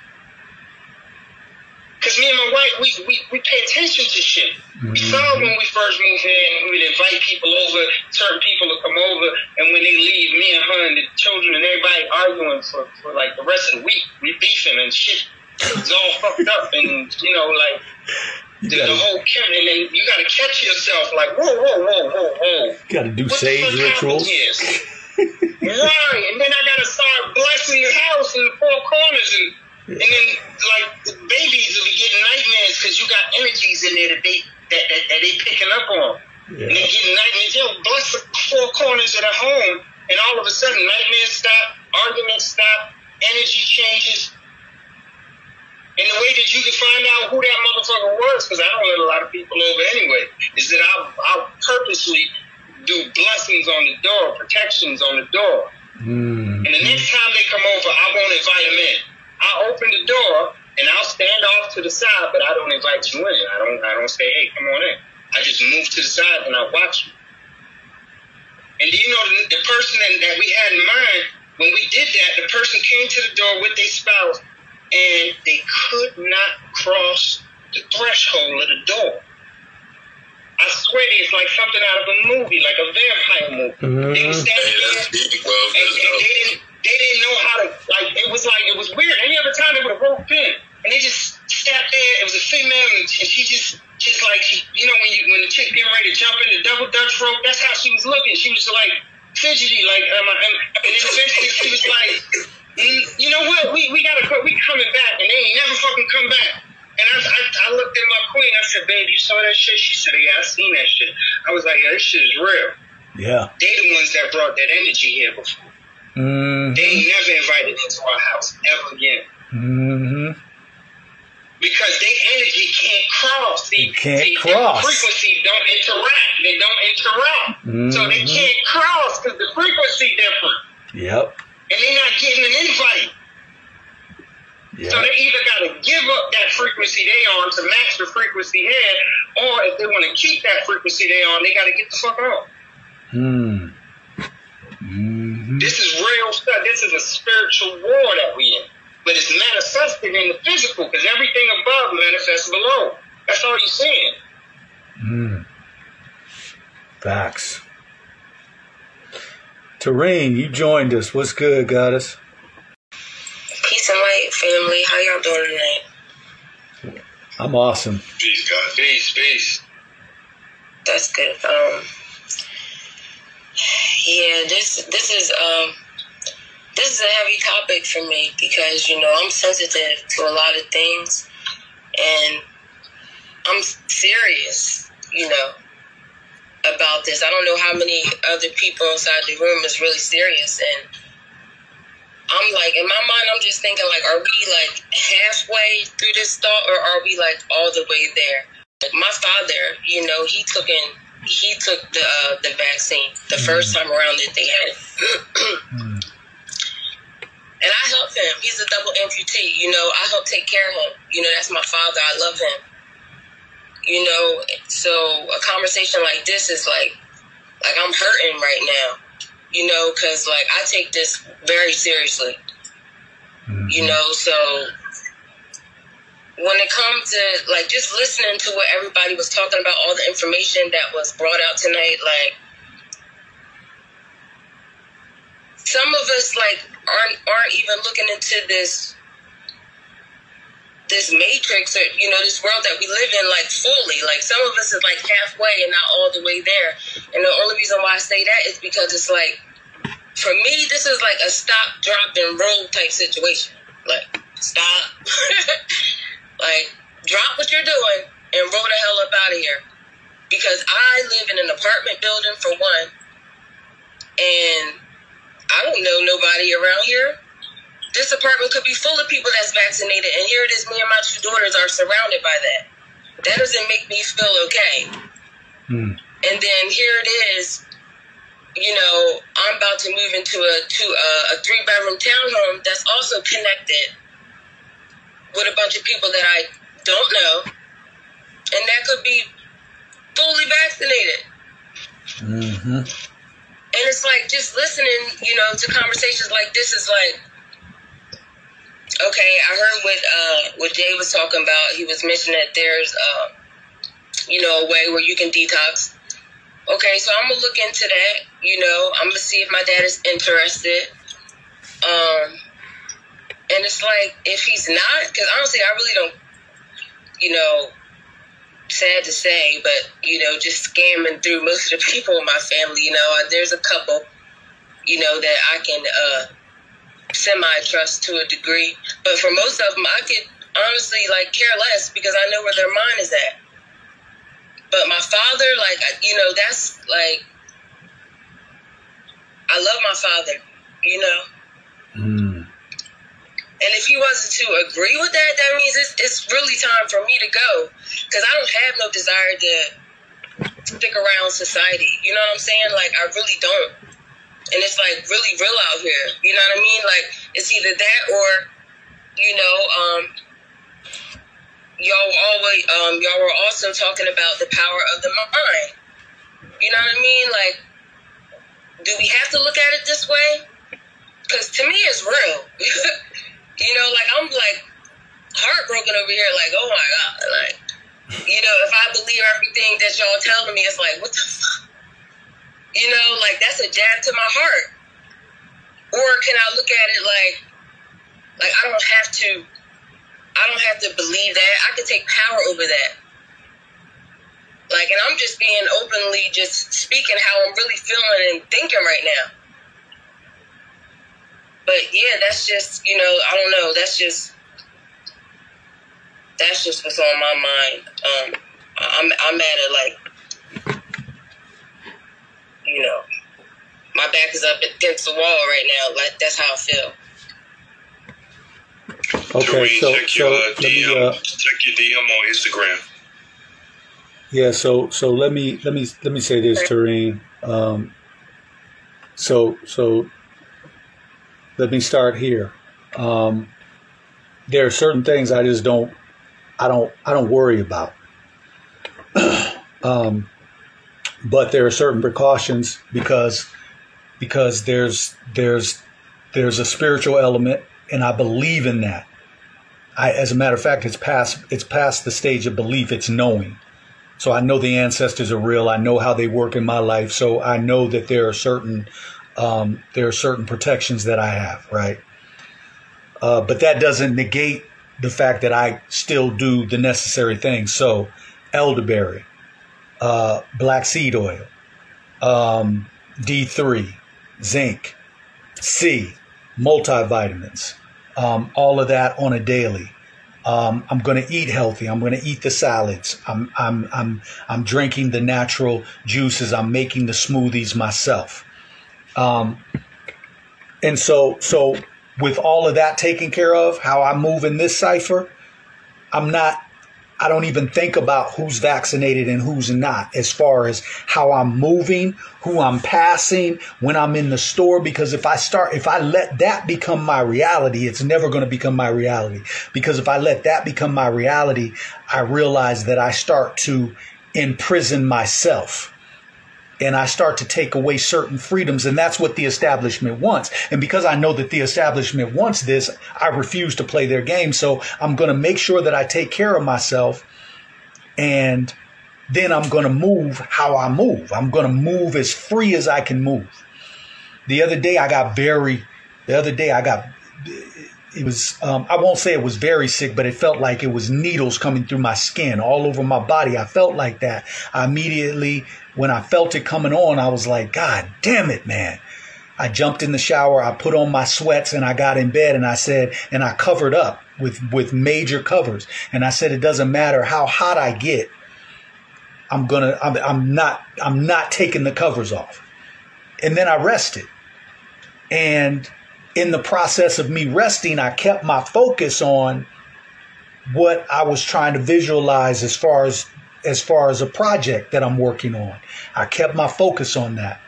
Cause me and my wife, we, we, we pay attention to shit. We mm-hmm. saw when we first moved in, we would invite people over, certain people to come over, and when they leave, me and her and the children and everybody arguing for, for like the rest of the week, we beefing and shit. It's all fucked up, and you know, like the, the whole chem, and then you gotta catch yourself, like whoa, whoa, whoa, whoa, whoa. Got to do What sage rituals. right, and then I gotta start blessing the house in the four corners, and and then like the babies will be getting nightmares because you got energies in there that they that, that, that they picking up on, and they getting nightmares. Yo, bless the four corners of the home, and all of a sudden nightmares stop, arguments stop, energy changes. And the way that you can find out who that motherfucker was, because I don't let a lot of people over anyway, is that I'll, I'll purposely do blessings on the door, protections on the door. Hmm. And the next time they come over, I won't invite them in. I'll open the door and I'll stand off to the side, but I don't invite you in. I don't. I don't say, "Hey, come on in." I just move to the side and I watch you. And do you know the, the person that, that we had in mind when we did that? The person came to the door with their spouse, and they could not cross the threshold of the door. I swear swear to you, it's like something out of a movie, like a vampire movie. They were standing there, and, and they didn't they didn't know how to like. It was like it was weird. Any other time they would have roped in, and they just stepped there. It was a female, and, and she just just like she, you know when you when the chick getting ready to jump in the double dutch rope, that's how she was looking. She was like fidgety, like um, and, and then eventually she was like, "Mm, you know what, we we gotta we coming back, and they ain't never fucking come back. And I, I, I looked at my queen. I said, "Babe, you saw that shit?" She said, "Yeah, I seen that shit." I was like, "Yeah, this shit is real." Yeah. They the ones that brought that energy here before. Mm-hmm. They ain't never invited into our house ever again Mm-hmm. because their energy can't cross. See, can't see, cross. Frequency don't interact. They don't interact. So they Mhm. can't cross because the frequency different, Yep. And they're not getting an invite. So they either got to give up that frequency they on to match the frequency here, or if they want to keep that frequency they on, they got to get the fuck off. Hmm. Mm-hmm. This is real stuff. This is a spiritual war that we in. But it's manifested in the physical because everything above manifests below. That's all you're seeing. Mm. Facts. Terrain, you joined us. What's good, goddess? Peace and light, family. How y'all doing tonight? I'm awesome. Peace, God. Peace, peace. That's good. Um, yeah, this this is um, this is a heavy topic for me because you know I'm sensitive to a lot of things, and I'm serious. You know about this. I don't know how many other people inside the room is really serious, and I'm like in my mind, I'm just thinking like, are we like halfway through this thought, or are we like all the way there? Like my father, you know, he took in he took the uh, the vaccine the first time around that they had it. And I helped him. He's a double amputee. You know, I help take care of him. You know, that's my father. I love him. You know, so a conversation like this is like, like I'm hurting right now. You know, because like I take this very seriously. You mm-hmm. know, so when it comes to like just listening to what everybody was talking about, all the information that was brought out tonight, like some of us like aren't aren't even looking into this this matrix or you know this world that we live in like fully. Like some of us is like halfway and not all the way there. And the only reason why i say that is because it's like for me this is like a stop drop and roll type situation. Like stop. Like drop what you're doing and roll the hell up out of here. Because i live in an apartment building for one and I don't know nobody around here. This apartment could be full of people that's vaccinated, and here it is. Me and my two daughters are surrounded by that. That doesn't make me feel okay. And then here it is. You know, I'm about to move into a two uh, a three bedroom townhome that's also connected with a bunch of people that I don't know, and that could be fully vaccinated. Mm-hmm. And it's like just listening, you know, to conversations like this is like, okay, I heard what uh, what Jay was talking about. He was mentioning that there's, uh, you know, a way where you can detox. Okay, so I'm gonna look into that. You know, I'm gonna see if my dad is interested. Um, and it's like if he's not, because honestly, I really don't, you know, sad to say, but you know, just scamming through most of the people in my family. You know, there's a couple, you know, that I can uh, semi trust to a degree, but for most of them, I could honestly like care less because I know where their mind is at. But my father, like, you know, that's like, I love my father, you know. Hmm. And if he wasn't to agree with that, that means it's, it's really time for me to go. Because I don't have no desire to stick around society. You know what I'm saying? Like, I really don't. And it's like really real out here. You know what I mean? Like, it's either that or, you know, um, y'all always, um, y'all were also talking about the power of the mind. You know what I mean? Like, do we have to look at it this way? Because to me, it's real. you know, like I'm like heartbroken over here. Like, oh my god, like you know, if I believe everything that y'all telling me, it's like, what the fuck? You know, like that's a jab to my heart. Or can I look at it like, like I don't have to, I don't have to believe that. I can take power over that. Like, and I'm just being openly just speaking how I'm really feeling and thinking right now. But yeah, that's just, you know, I don't know. That's just, that's just what's on my mind. Um, I'm, I'm at it like, you know, my back is up against the wall right now. Like, that's how I feel. Okay, Tareen, so check so your uh, let me DM. uh, check your DM on Instagram. Yeah, so so let me let me let me say this, Tareen. Um, so so let me start here. Um, there are certain things I just don't I don't I don't worry about. um, but there are certain precautions because because there's there's there's a spiritual element and I believe in that. I, as a matter of fact, it's past it's past the stage of belief. It's knowing. So I know the ancestors are real. I know how they work in my life. So I know that there are certain um, there are certain protections that I have, right? Uh, but that doesn't negate the fact that I still do the necessary things. So elderberry, uh, black seed oil, um, D3, zinc, C, multivitamins, um, all of that on a daily. Um, I'm going to eat healthy. I'm going to eat the salads. I'm, I'm, I'm, I'm drinking the natural juices. I'm making the smoothies myself. Um, and so, so with all of that taken care of, how I move in this cipher, I'm not, I don't even think about who's vaccinated and who's not as far as how I'm moving, who I'm passing, when I'm in the store. Because if I start, if I let that become my reality, it's never going to become my reality. Because if I let that become my reality, I realize that I start to imprison myself and I start to take away certain freedoms. And that's what the establishment wants. And because I know that the establishment wants this, I refuse to play their game. So I'm going to make sure that I take care of myself and then I'm going to move how I move. I'm going to move as free as I can move. The other day I got very, the other day I got, it was, um, I won't say it was very sick, but it felt like it was needles coming through my skin all over my body. I felt like that. I immediately, when I felt it coming on, I was like, God damn it, man. I jumped in the shower, I put on my sweats and I got in bed and I said, and I covered up with, with major covers. And I said, it doesn't matter how hot I get. I'm gonna, I'm, I'm not, I'm not taking the covers off. And then I rested. And in the process of me resting, I kept my focus on what I was trying to visualize as far as as far as a project that I'm working on. I kept my focus on that.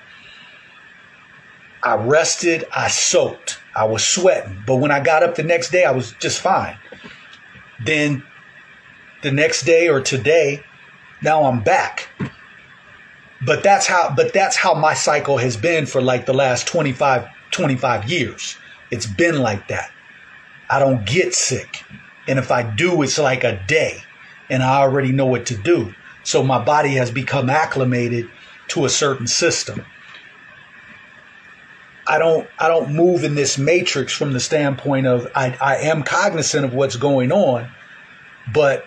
I rested, I soaked, I was sweating, but when I got up the next day, I was just fine. Then the next day or today, now I'm back. But that's how but that's how my cycle has been for like the last 25 25 years. It's been like that. I don't get sick. And if I do, it's like a day and I already know what to do. So my body has become acclimated to a certain system. I don't I don't move in this matrix from the standpoint of I, I am cognizant of what's going on, but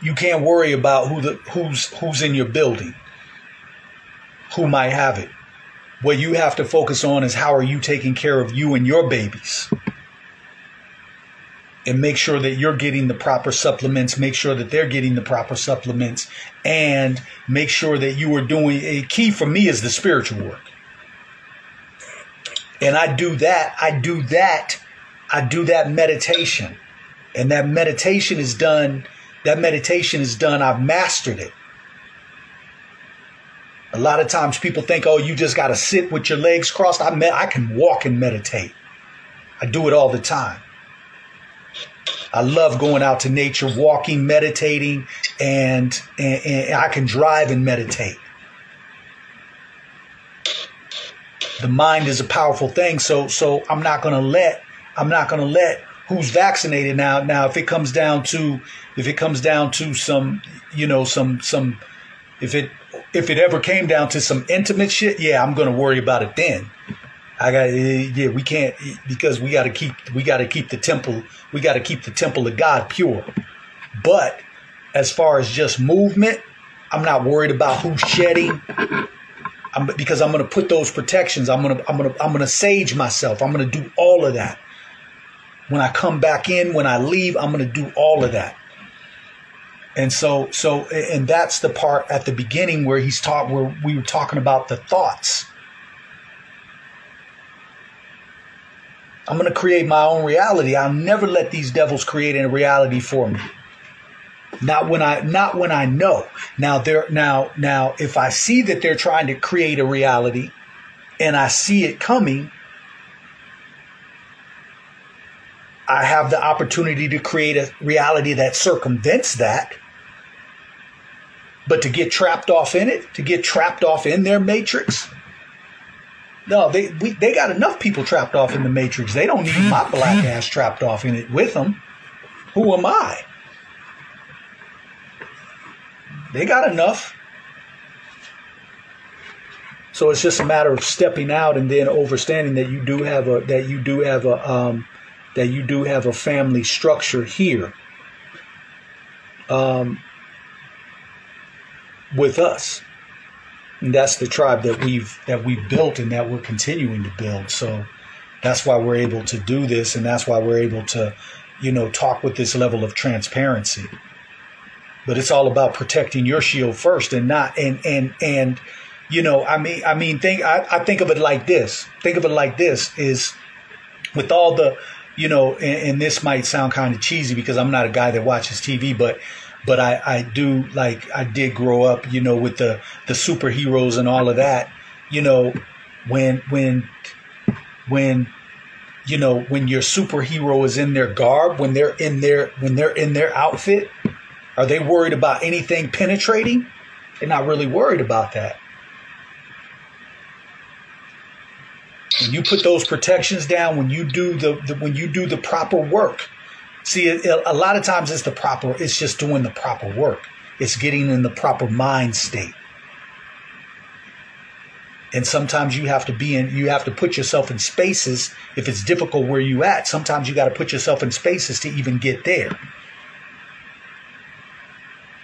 you can't worry about who the who's who's in your building, who might have it. What you have to focus on is how are you taking care of you and your babies and make sure that you're getting the proper supplements, make sure that they're getting the proper supplements, and make sure that you are doing a key for me is the spiritual work. And I do that, I do that, I do that meditation. And that meditation is done, that meditation is done, I've mastered it. A lot of times people think, oh, you just got to sit with your legs crossed. I, me- I can walk and meditate. I do it all the time. I love going out to nature, walking, meditating, and, and, and I can drive and meditate. The mind is a powerful thing, so so I'm not gonna let I'm not gonna let who's vaccinated now. Now, if it comes down to if it comes down to some, you know, some some if it if it ever came down to some intimate shit, yeah, I'm gonna worry about it then. I got yeah, we can't because we got to keep we got to keep the temple we got to keep the temple of God pure. But as far as just movement, I'm not worried about who's shedding. I'm, because I'm going to put those protections. I'm going to I'm going to I'm going to sage myself. I'm going to do all of that. When I come back in, when I leave, I'm going to do all of that. And so so and that's the part at the beginning where he's taught where we were talking about the thoughts. I'm going to create my own reality. I'll never let these devils create a reality for me. Not when I not when I know. Now there now now if I see that they're trying to create a reality and I see it coming, I have the opportunity to create a reality that circumvents that. But to get trapped off in it, to get trapped off in their matrix, no, they we, they got enough people trapped off in the matrix. They don't need my black ass trapped off in it with them. Who am I? They got enough. So it's just a matter of stepping out and then understanding that you do have a that you do have a um, that you do have a family structure here um, with us. And that's the tribe that we've that we've built and that we're continuing to build. So that's why we're able to do this, and that's why we're able to, you know, talk with this level of transparency. But it's all about protecting your shield first, and not and and and you know, I mean, I mean, think I, I think of it like this. Think of it like this: is with all the, you know, and, and this might sound kind of cheesy because I'm not a guy that watches TV, but but I, I do like I did grow up, you know, with the the superheroes and all of that. You know, when when when you know when your superhero is in their garb, when they're in their when they're in their outfit, are they worried about anything penetrating? They're not really worried about that. When you put those protections down, when you do the, the when you do the proper work, See, a lot of times it's the proper, it's just doing the proper work. It's getting in the proper mind state. And sometimes you have to be in, you have to put yourself in spaces. If it's difficult where you at, sometimes you got to put yourself in spaces to even get there.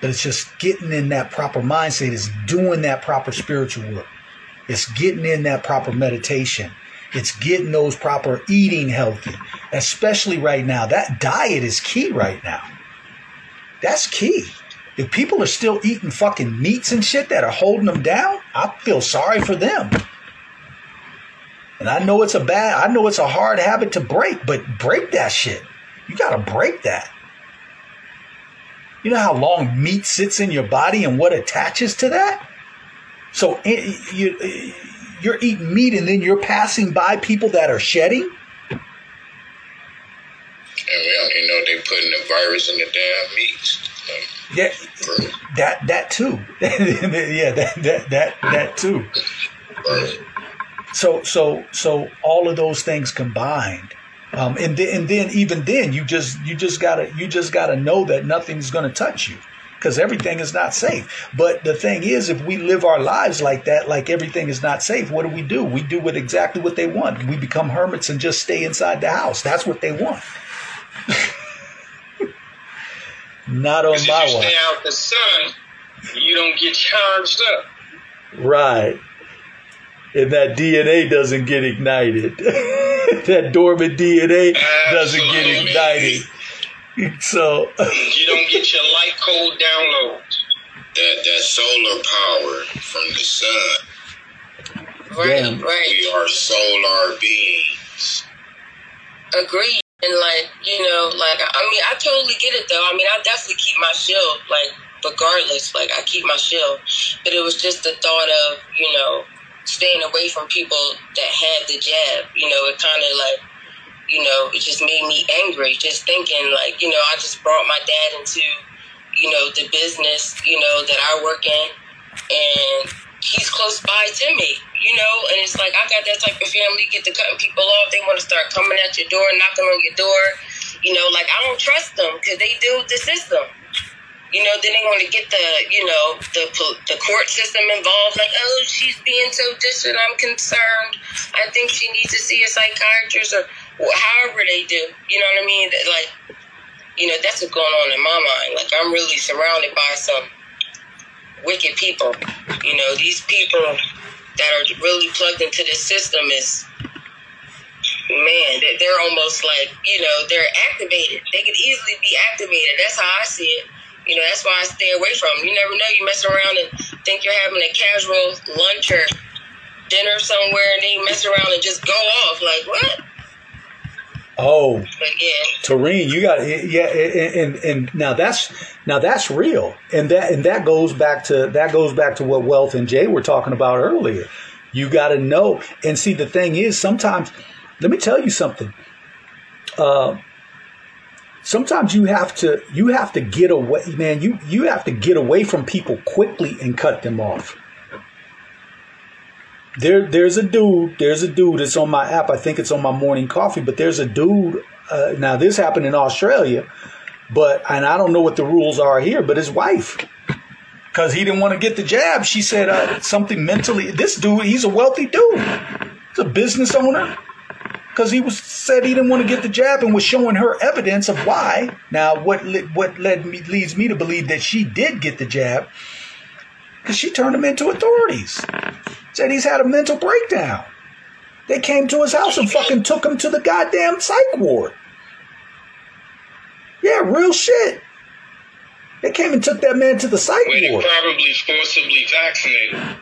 But it's just getting in that proper mindset, it's doing that proper spiritual work. It's getting in that proper meditation. It's getting those proper eating healthy, especially right now. That diet is key right now. That's key. If people are still eating fucking meats and shit that are holding them down, I feel sorry for them. And I know it's a bad, I know it's a hard habit to break, but break that shit. You got to break that. You know how long meat sits in your body and what attaches to that? So eh, you, eh, you're eating meat and then you're passing by people that are shedding? And we don't even know they putting the virus in the damn meat. yeah, that that too. yeah, that that that that too. So so so all of those things combined, um, and then and then even then you just you just gotta you just gotta know that nothing's gonna touch you because everything is not safe. But the thing is, if we live our lives like that, like everything is not safe, what do we do? We do what exactly what they want. We become hermits and just stay inside the house. That's what they want. not on my watch. Stay out the sun, you don't get charged up. Right. And that DNA doesn't get ignited. that dormant DNA Absolutely. doesn't get ignited. So you don't get your light code downloads. That that solar power from the sun. Right, Damn. right. We are solar beings. Agreed. And like, you know, like I mean I totally get it though. I mean I definitely keep my shield, like regardless, like I keep my shield. But it was just the thought of, you know, staying away from people that had the jab. You know, it kinda like you know, it just made me angry just thinking like, you know, I just brought my dad into, you know, the business, you know, that I work in and he's close by to me, you know, and it's like I got that type of family get to cutting people off. They want to start coming at your door, knocking on your door, You know, like I don't trust them because they deal with the system. You know, then they want to get the, you know, the the court system involved. Like, oh, she's being so distant. I'm concerned. I think she needs to see a psychiatrist or however they do. You know what I mean? Like, you know, that's what's going on in my mind. Like, I'm really surrounded by some wicked people. You know, these people that are really plugged into this system is man, they're almost like, you know, they're activated. They could easily be activated. That's how I see it. You know, that's why I stay away from them. You never know. You mess around and think you're having a casual lunch or dinner somewhere, and then you mess around and just go off. Like, what? Oh, yeah. Tareen, you got yeah, and, and and now that's now that's real, and that and that goes back to that goes back to what Wealth and Jay were talking about earlier. You got to know, and see the thing is, sometimes, let me tell you something. Uh, sometimes you have to you have to get away, man. You you have to get away from people quickly and cut them off. There, there's a dude. There's a dude. It's on my app. I think it's on my morning coffee. But there's a dude. Uh, now this happened in Australia, but and I don't know what the rules are here. But his wife, because he didn't want to get the jab, she said uh, something mentally. This dude, he's a wealthy dude. He's a business owner. Because he was said he didn't want to get the jab and was showing her evidence of why. Now, what what led me leads me to believe that she did get the jab because she turned him into authorities. Said he's had a mental breakdown. They came to his house and fucking took him to the goddamn psych ward. Yeah, real shit. They came and took that man to the psych ward. Probably forcibly vaccinated.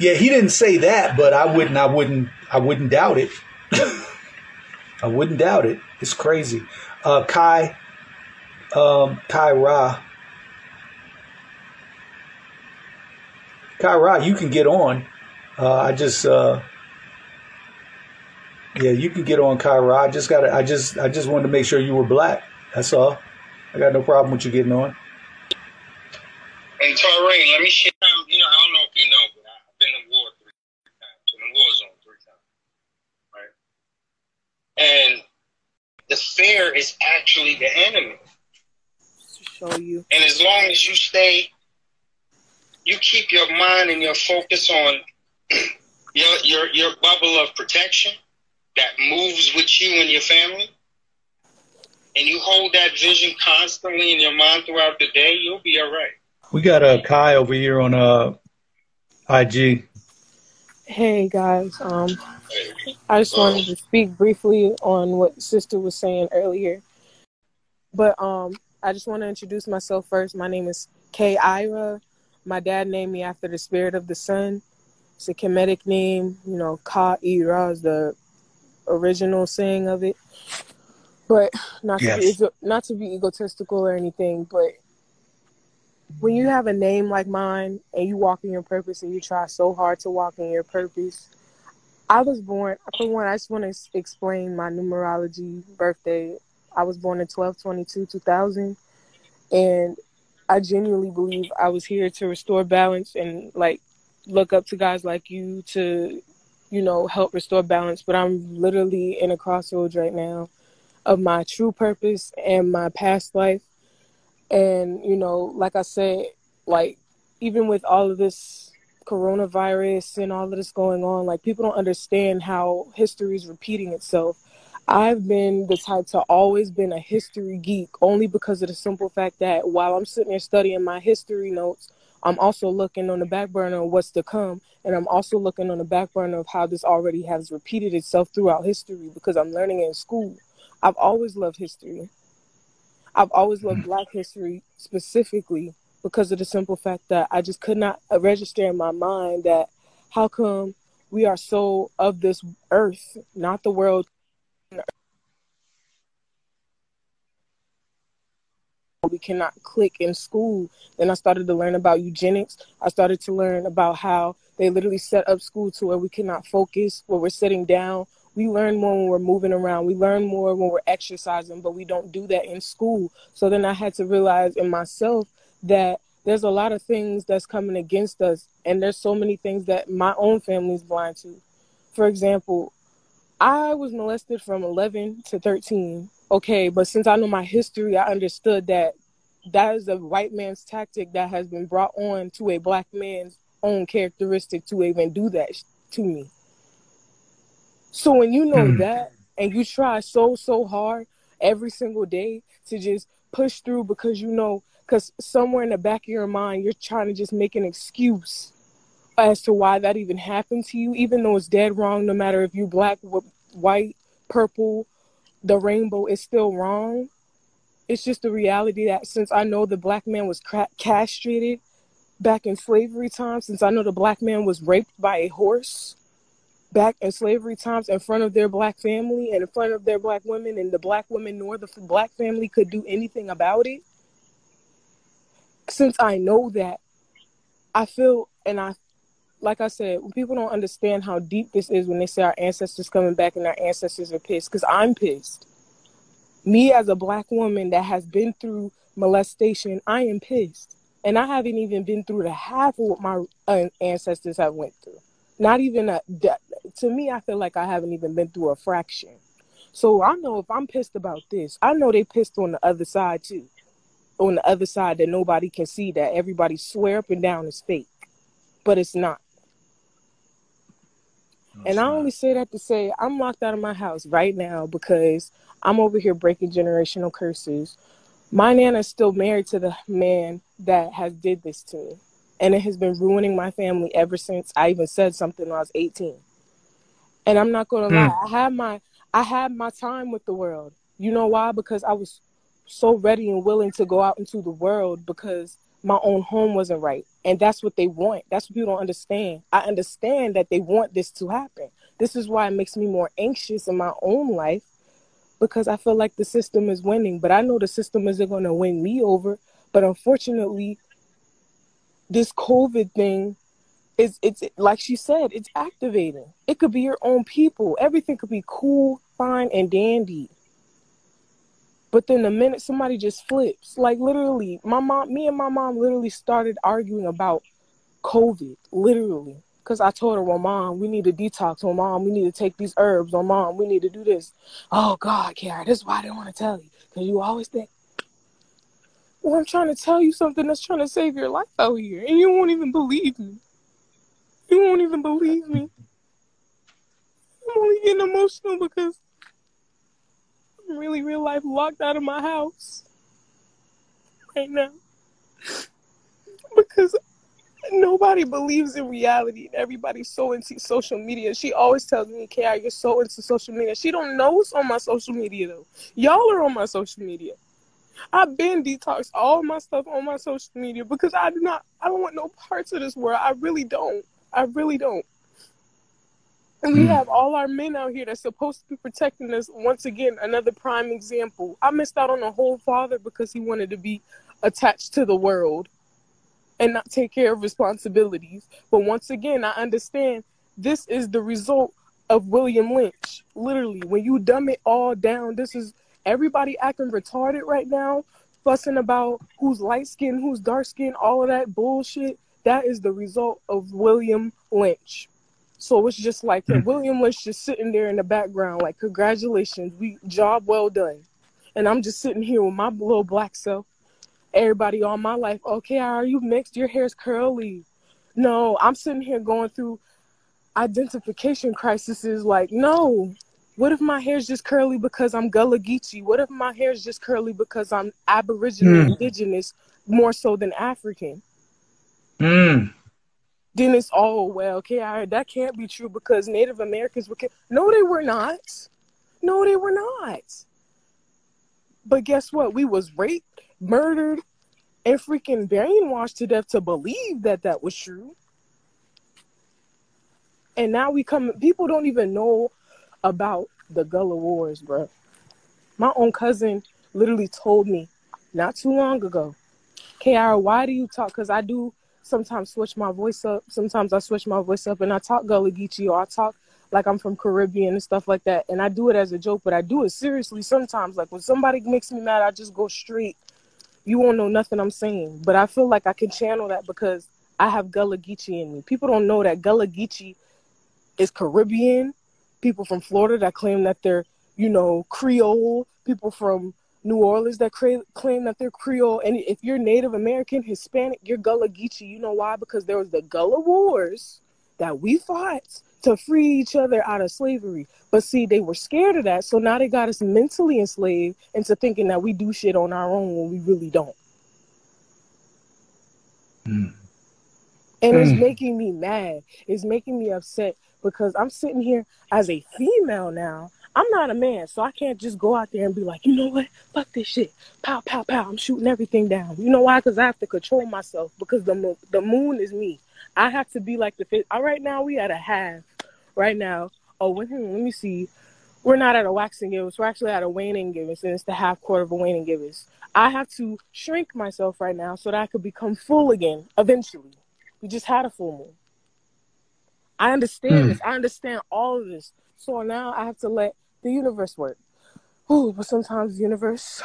Yeah, he didn't say that, but I wouldn't I wouldn't I wouldn't doubt it. I wouldn't doubt it. It's crazy. Uh Kai um Kai Ra. Kai Ra, you can get on. Uh I just uh yeah, you can get on Kai Ra. I just got I just I just wanted to make sure you were black. That's all. I got no problem with you getting on. And Tareen, let me share. You know, I don't know if you know, but I've been in war three times, in the war zone three times, right? And the fear is actually the enemy. To show you. And as long as you stay, you keep your mind and your focus on your your your bubble of protection that moves with you and your family, and you hold that vision constantly in your mind throughout the day, you'll be all right. We got uh Kai over here on uh IG. Hey guys, um, I just wanted to speak briefly on what Sister was saying earlier. But um, I just want to introduce myself first. My name is Kay Ira. My dad named me after the spirit of the sun. It's a Kemetic name. You know, Ka Ira is the original saying of it. But not to be not to be egotistical or anything, but when you have a name like mine and you walk in your purpose and you try so hard to walk in your purpose, I was born, for one, I just want to explain my numerology birthday. I was born in twelve twenty two two thousand, And I genuinely believe I was here to restore balance and like look up to guys like you to, you know, help restore balance. But I'm literally in a crossroads right now of my true purpose and my past life. And, you know, like I said, like even with all of this coronavirus and all of this going on, like people don't understand how history is repeating itself. I've been the type to always been a history geek only because of the simple fact that while I'm sitting there studying my history notes, I'm also looking on the back burner of what's to come. And I'm also looking on the back burner of how this already has repeated itself throughout history because I'm learning it in school. I've always loved history. I've always loved mm-hmm. black history specifically because of the simple fact that I just could not uh, register in my mind that how come we are so of this earth, not the world. We cannot click in school. Then I started to learn about eugenics. I started to learn about how they literally set up school to where we cannot focus, where we're sitting down. We learn more when we're moving around. We learn more when we're exercising, but we don't do that in school. So then I had to realize in myself that there's a lot of things that's coming against us, and there's so many things that my own family is blind to. For example, I was molested from 11 to 13 okay, but since I know my history, I understood that that is a white man's tactic that has been brought on to a black man's own characteristic to even do that to me. So when you know Hmm. that and you try so so hard every single day to just push through because you know because somewhere in the back of your mind you're trying to just make an excuse as to why that even happened to you even though it's dead wrong no matter if you're black white purple the rainbow is still wrong. It's just the reality that since i know the black man was castrated back in slavery times since i know the black man was raped by a horse back in slavery times in front of their black family and in front of their black women and the black women nor the black family could do anything about it. Since i know that i feel and i like i said people don't understand how deep this is when they say our ancestors coming back and our ancestors are pissed because i'm pissed. Me as a black woman that has been through molestation i am pissed. And i haven't even been through the half of what my uh, ancestors have went through. Not even a to me i feel like i haven't even been through a fraction. So i know if i'm pissed about this i know they pissed on the other side too. On the other side that nobody can see that everybody swear up and down is fake. But it's not and I only say that to say I'm locked out of my house right now because I'm over here breaking generational curses. My nana nana's still married to the man that has did this to me. And it has been ruining my family ever since I even said something when I was 18. And I'm not gonna Hmm. lie, I had my I had my time with the world. You know why? Because I was so ready and willing to go out into the world because my own home wasn't right. And that's what they want. That's what people don't understand. I understand that they want this to happen. This is why it makes me more anxious in my own life because I feel like the system is winning, but I know the system isn't going to win me over. But unfortunately, this COVID thing is it's like she said, it's activating. It could be your own people. Everything could be cool, fine, and dandy. But then the minute somebody just flips, like literally, my mom, me and my mom literally started arguing about COVID, literally. Because I told her, well, mom, we need to detox. Well, mom, we need to take these herbs. Well, mom, we need to do this. Oh, God, Kara, this is why I didn't want to tell you. Because you always think, well, I'm trying to tell you something that's trying to save your life out here. And you won't even believe me. You won't even believe me. I'm only getting emotional because I'm really real life locked out of my house right now. Because nobody believes in reality and everybody's so into social media. She always tells me, Kara, you're so into social media. She don't know what's on my social media though. Y'all are on my social media. I've been detoxed all my stuff on my social media because I do not I don't want no parts of this world. I really don't. I really don't. And we Hmm. have all our men out here that's supposed to be protecting us. Once again, another prime example. I missed out on a whole father because he wanted to be attached to the world and not take care of responsibilities. But once again, I understand this is the result of William Lynch. Literally, when you dumb it all down, this is everybody acting retarded right now, fussing about who's light skinned, who's dark skinned, all of that bullshit. That is the result of William Lynch. So it's just like Hmm. William was just sitting there in the background, like, congratulations, we job well done. And I'm just sitting here with my little black self. Everybody all my life, okay, are you mixed? Your hair's curly. No, I'm sitting here going through identification crises. Like, no, what if my hair's just curly because I'm Gullah Geechee? What if my hair's just curly because I'm Aboriginal, Hmm. indigenous, more so than African? Mm. Then it's oh well I, that can't be true because native americans were ki- no they were not. No they were not. But guess what? We was raped murdered and freaking brainwashed to death to believe that that was true. And now we come people don't even know about the gullah wars bro my own cousin literally told me not too long ago Kiara, why do you talk? Because I do sometimes switch my voice up. Sometimes I switch my voice up and I talk Gullah Geechee or I talk like I'm from Caribbean and stuff like that. And I do it as a joke, but I do it seriously sometimes. Like when somebody makes me mad, I just go straight. You won't know nothing I'm saying. But I feel like I can channel that because I have Gullah Geechee in me. People don't know that Gullah Geechee is Caribbean. People from Florida that claim that they're, you know, Creole. people from New Orleans that claim that they're Creole. And if you're Native American, Hispanic, you're Gullah Geechee. You know why? Because there was the Gullah Wars that we fought to free each other out of slavery. But see, they were scared of that. So now they got us mentally enslaved into thinking that we do shit on our own when we really don't. Mm. And it's Mm. making me mad. It's making me upset because I'm sitting here as a female now. I'm not a man, so I can't just go out there and be like, you know what? Fuck this shit. Pow, pow, pow. I'm shooting everything down. You know why? Because I have to control myself because the moon, the moon is me. I have to be like the fit. uh, Right now, we at a half. Right now. Oh, hmm, let me see. We're not at a waxing gibbous. We're actually at a waning gibbous, and it's the half quarter of a waning gibbous. I have to shrink myself right now so that I could become full again eventually. We just had a full moon. I understand Hmm. this. I understand all of this. So now I have to let the universe work. Ooh, but sometimes the universe,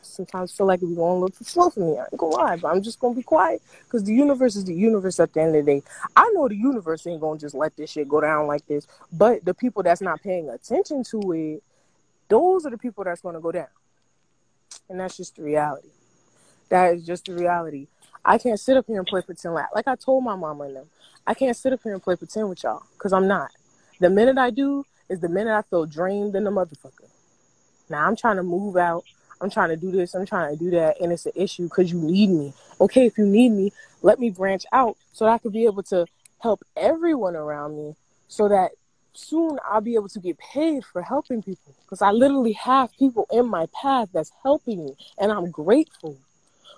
sometimes feel like it's going a little too slow for me. I ain't gonna lie, but I'm just gonna be quiet because the universe is the universe at the end of the day. I know the universe ain't gonna just let this shit go down like this, but the people that's not paying attention to it, those are the people that's gonna go down. And that's just the reality. That is just the reality. I can't sit up here and play pretend like, like I told my mama and them. I can't sit up here and play pretend with y'all because I'm not. The minute I do is the minute I feel drained in the motherfucker. Now I'm trying to move out. I'm trying to do this. I'm trying to do that, and it's an issue because you need me. Okay, if you need me, let me branch out so that I could be able to help everyone around me, so that soon I'll be able to get paid for helping people. Because I literally have people in my path that's helping me, and I'm grateful.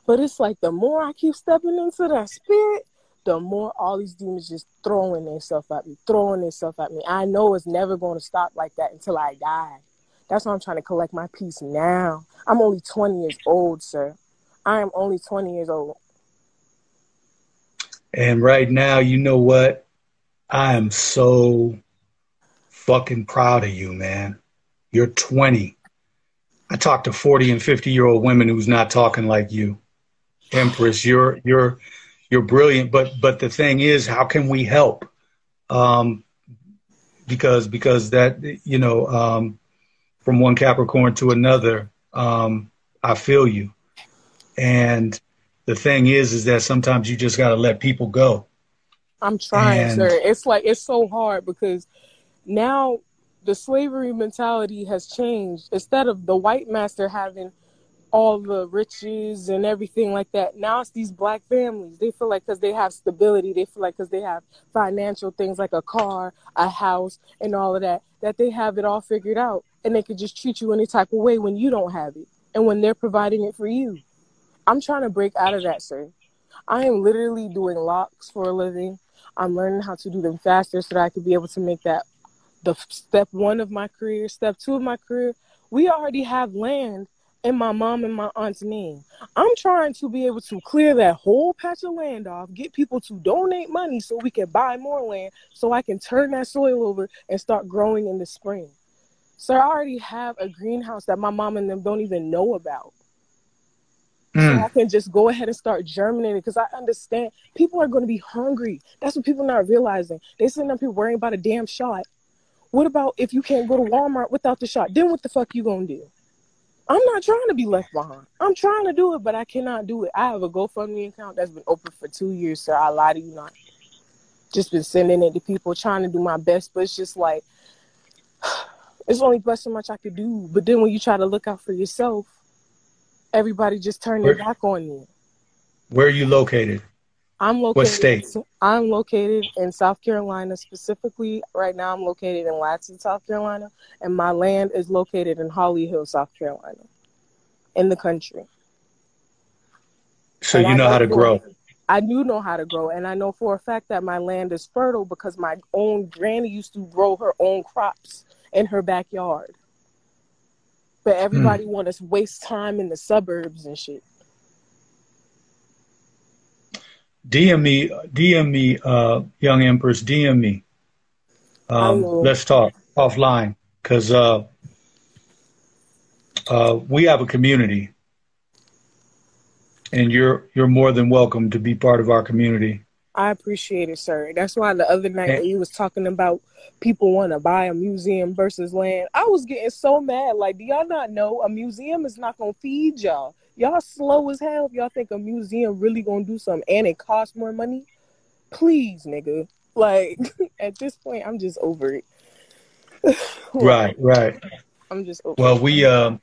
But it's like the more I keep stepping into that spirit, the more all these demons just throwing themselves at me, throwing themselves at me. I know it's never going to stop like that until I die. That's why I'm trying to collect my peace now. I'm only 20 years old, sir. I am only 20 years old. And right now, you know what? I am so fucking proud of you, man. You're 20. I talk to 40 and 50 year old women who's not talking like you. Empress, you're you're you're brilliant, but but the thing is, how can we help? Um, because because that you know, um, from one Capricorn to another, um, I feel you. And the thing is, is that sometimes you just got to let people go. I'm trying, And- sir. It's like it's so hard because now the slavery mentality has changed. Instead of the white master having all the riches and everything like that, now it's these black families. They feel like because they have stability, they feel like because they have financial things like a car, a house, and all of that, that they have it all figured out, and they could just treat you any type of way when you don't have it, and when they're providing it for you. I'm trying to break out of that, sir. I am literally doing locks for a living. I'm learning how to do them faster so that I could be able to make that the step one of my career, step two of my career. We already have land in my mom and my aunt's name. I'm trying to be able to clear that whole patch of land off, get people to donate money so we can buy more land so I can turn that soil over and start growing in the spring. So I already have a greenhouse that my mom and them don't even know about. So hmm. I can just go ahead and start germinating because I understand people are going to be hungry. That's what people are not realizing. They sitting up here worrying about a damn shot. What about if you can't go to Walmart without the shot? Then what the fuck you gonna do? I'm not trying to be left behind. I'm trying to do it, but I cannot do it. I have a GoFundMe account that's been open for two years, sir. I lie to you not. Just been sending it to people, trying to do my best, but it's just like it's only but so much I could do. But then when you try to look out for yourself, everybody just turn their Where- back on you. Where are you located? I'm located. What state? I'm located in South Carolina. Specifically, right now, I'm located in Ladson, South Carolina, and my land is located in Holly Hill, South Carolina, in the country. So And you I know how to grow. I do know how to grow, and I know for a fact that my land is fertile because my own granny used to grow her own crops in her backyard. But hmm. everybody want to waste time in the suburbs and shit. DM me, DM me, uh, young Empress, DM me. Um, let's talk offline because uh, uh, we have a community, and you're you're more than welcome to be part of our community. I appreciate it, sir. That's why the other night And- you was talking about people want to buy a museum versus land, I was getting so mad. Like, do y'all not know a museum is not gonna feed y'all? Y'all slow as hell. If y'all think a museum really gonna do something and it costs more money, please, nigga. Like at this point, I'm just over it. Right, right. I'm just over. Well, it. we um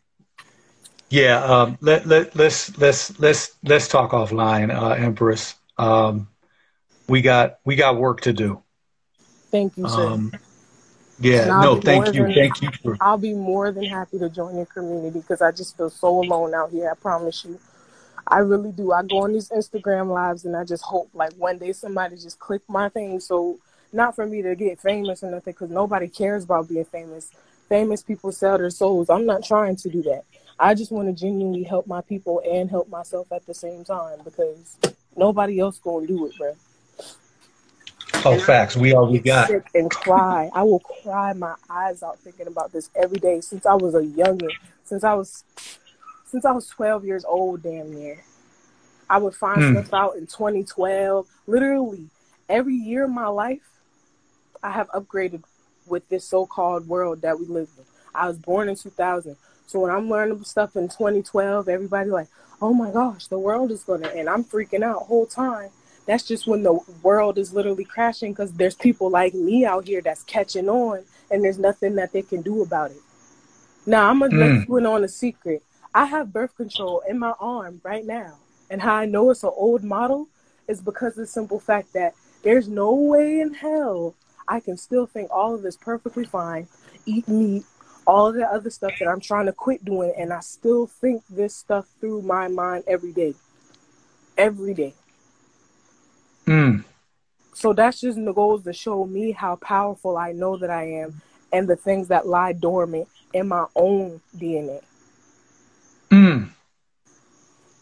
yeah, um let let let's let's let's let's talk offline, uh Empress. Um we got we got work to do. Thank you, sir. Um yeah, no, thank more you. than- Thank you for I'll be more than happy to join your community because I just feel so alone out here. I promise you. I really do. I go on these Instagram lives and I just hope like one day somebody just click my thing. So not for me to get famous or nothing because nobody cares about being famous. Famous people sell their souls. I'm not trying to do that. I just want to genuinely help my people and help myself at the same time because nobody else gonna do it, bro. Oh facts. We all we got. sick and cry. I will cry my eyes out thinking about this every day since I was a youngin. Since I was since I was 12 years old, damn near. I would find Hmm. stuff out in 2012. Literally, every year of my life, I have upgraded with this so-called world that we live in. I was born in 2000, so when I'm learning stuff in 2012, everybody like, "Oh my gosh, the world is gonna," end. I'm freaking out whole time. That's just when the world is literally crashing because there's people like me out here that's catching on, and there's nothing that they can do about it. Now I'm gonna let Mm. you in on a secret. I have birth control in my arm right now, and how I know it's an old model is because of the simple fact that there's no way in hell I can still think all of this perfectly fine, eat meat, all of the other stuff that I'm trying to quit doing, and I still think this stuff through my mind every day, every day. Mm. So that's just the goals to show me how powerful I know that I am and the things that lie dormant in my own DNA. Mm.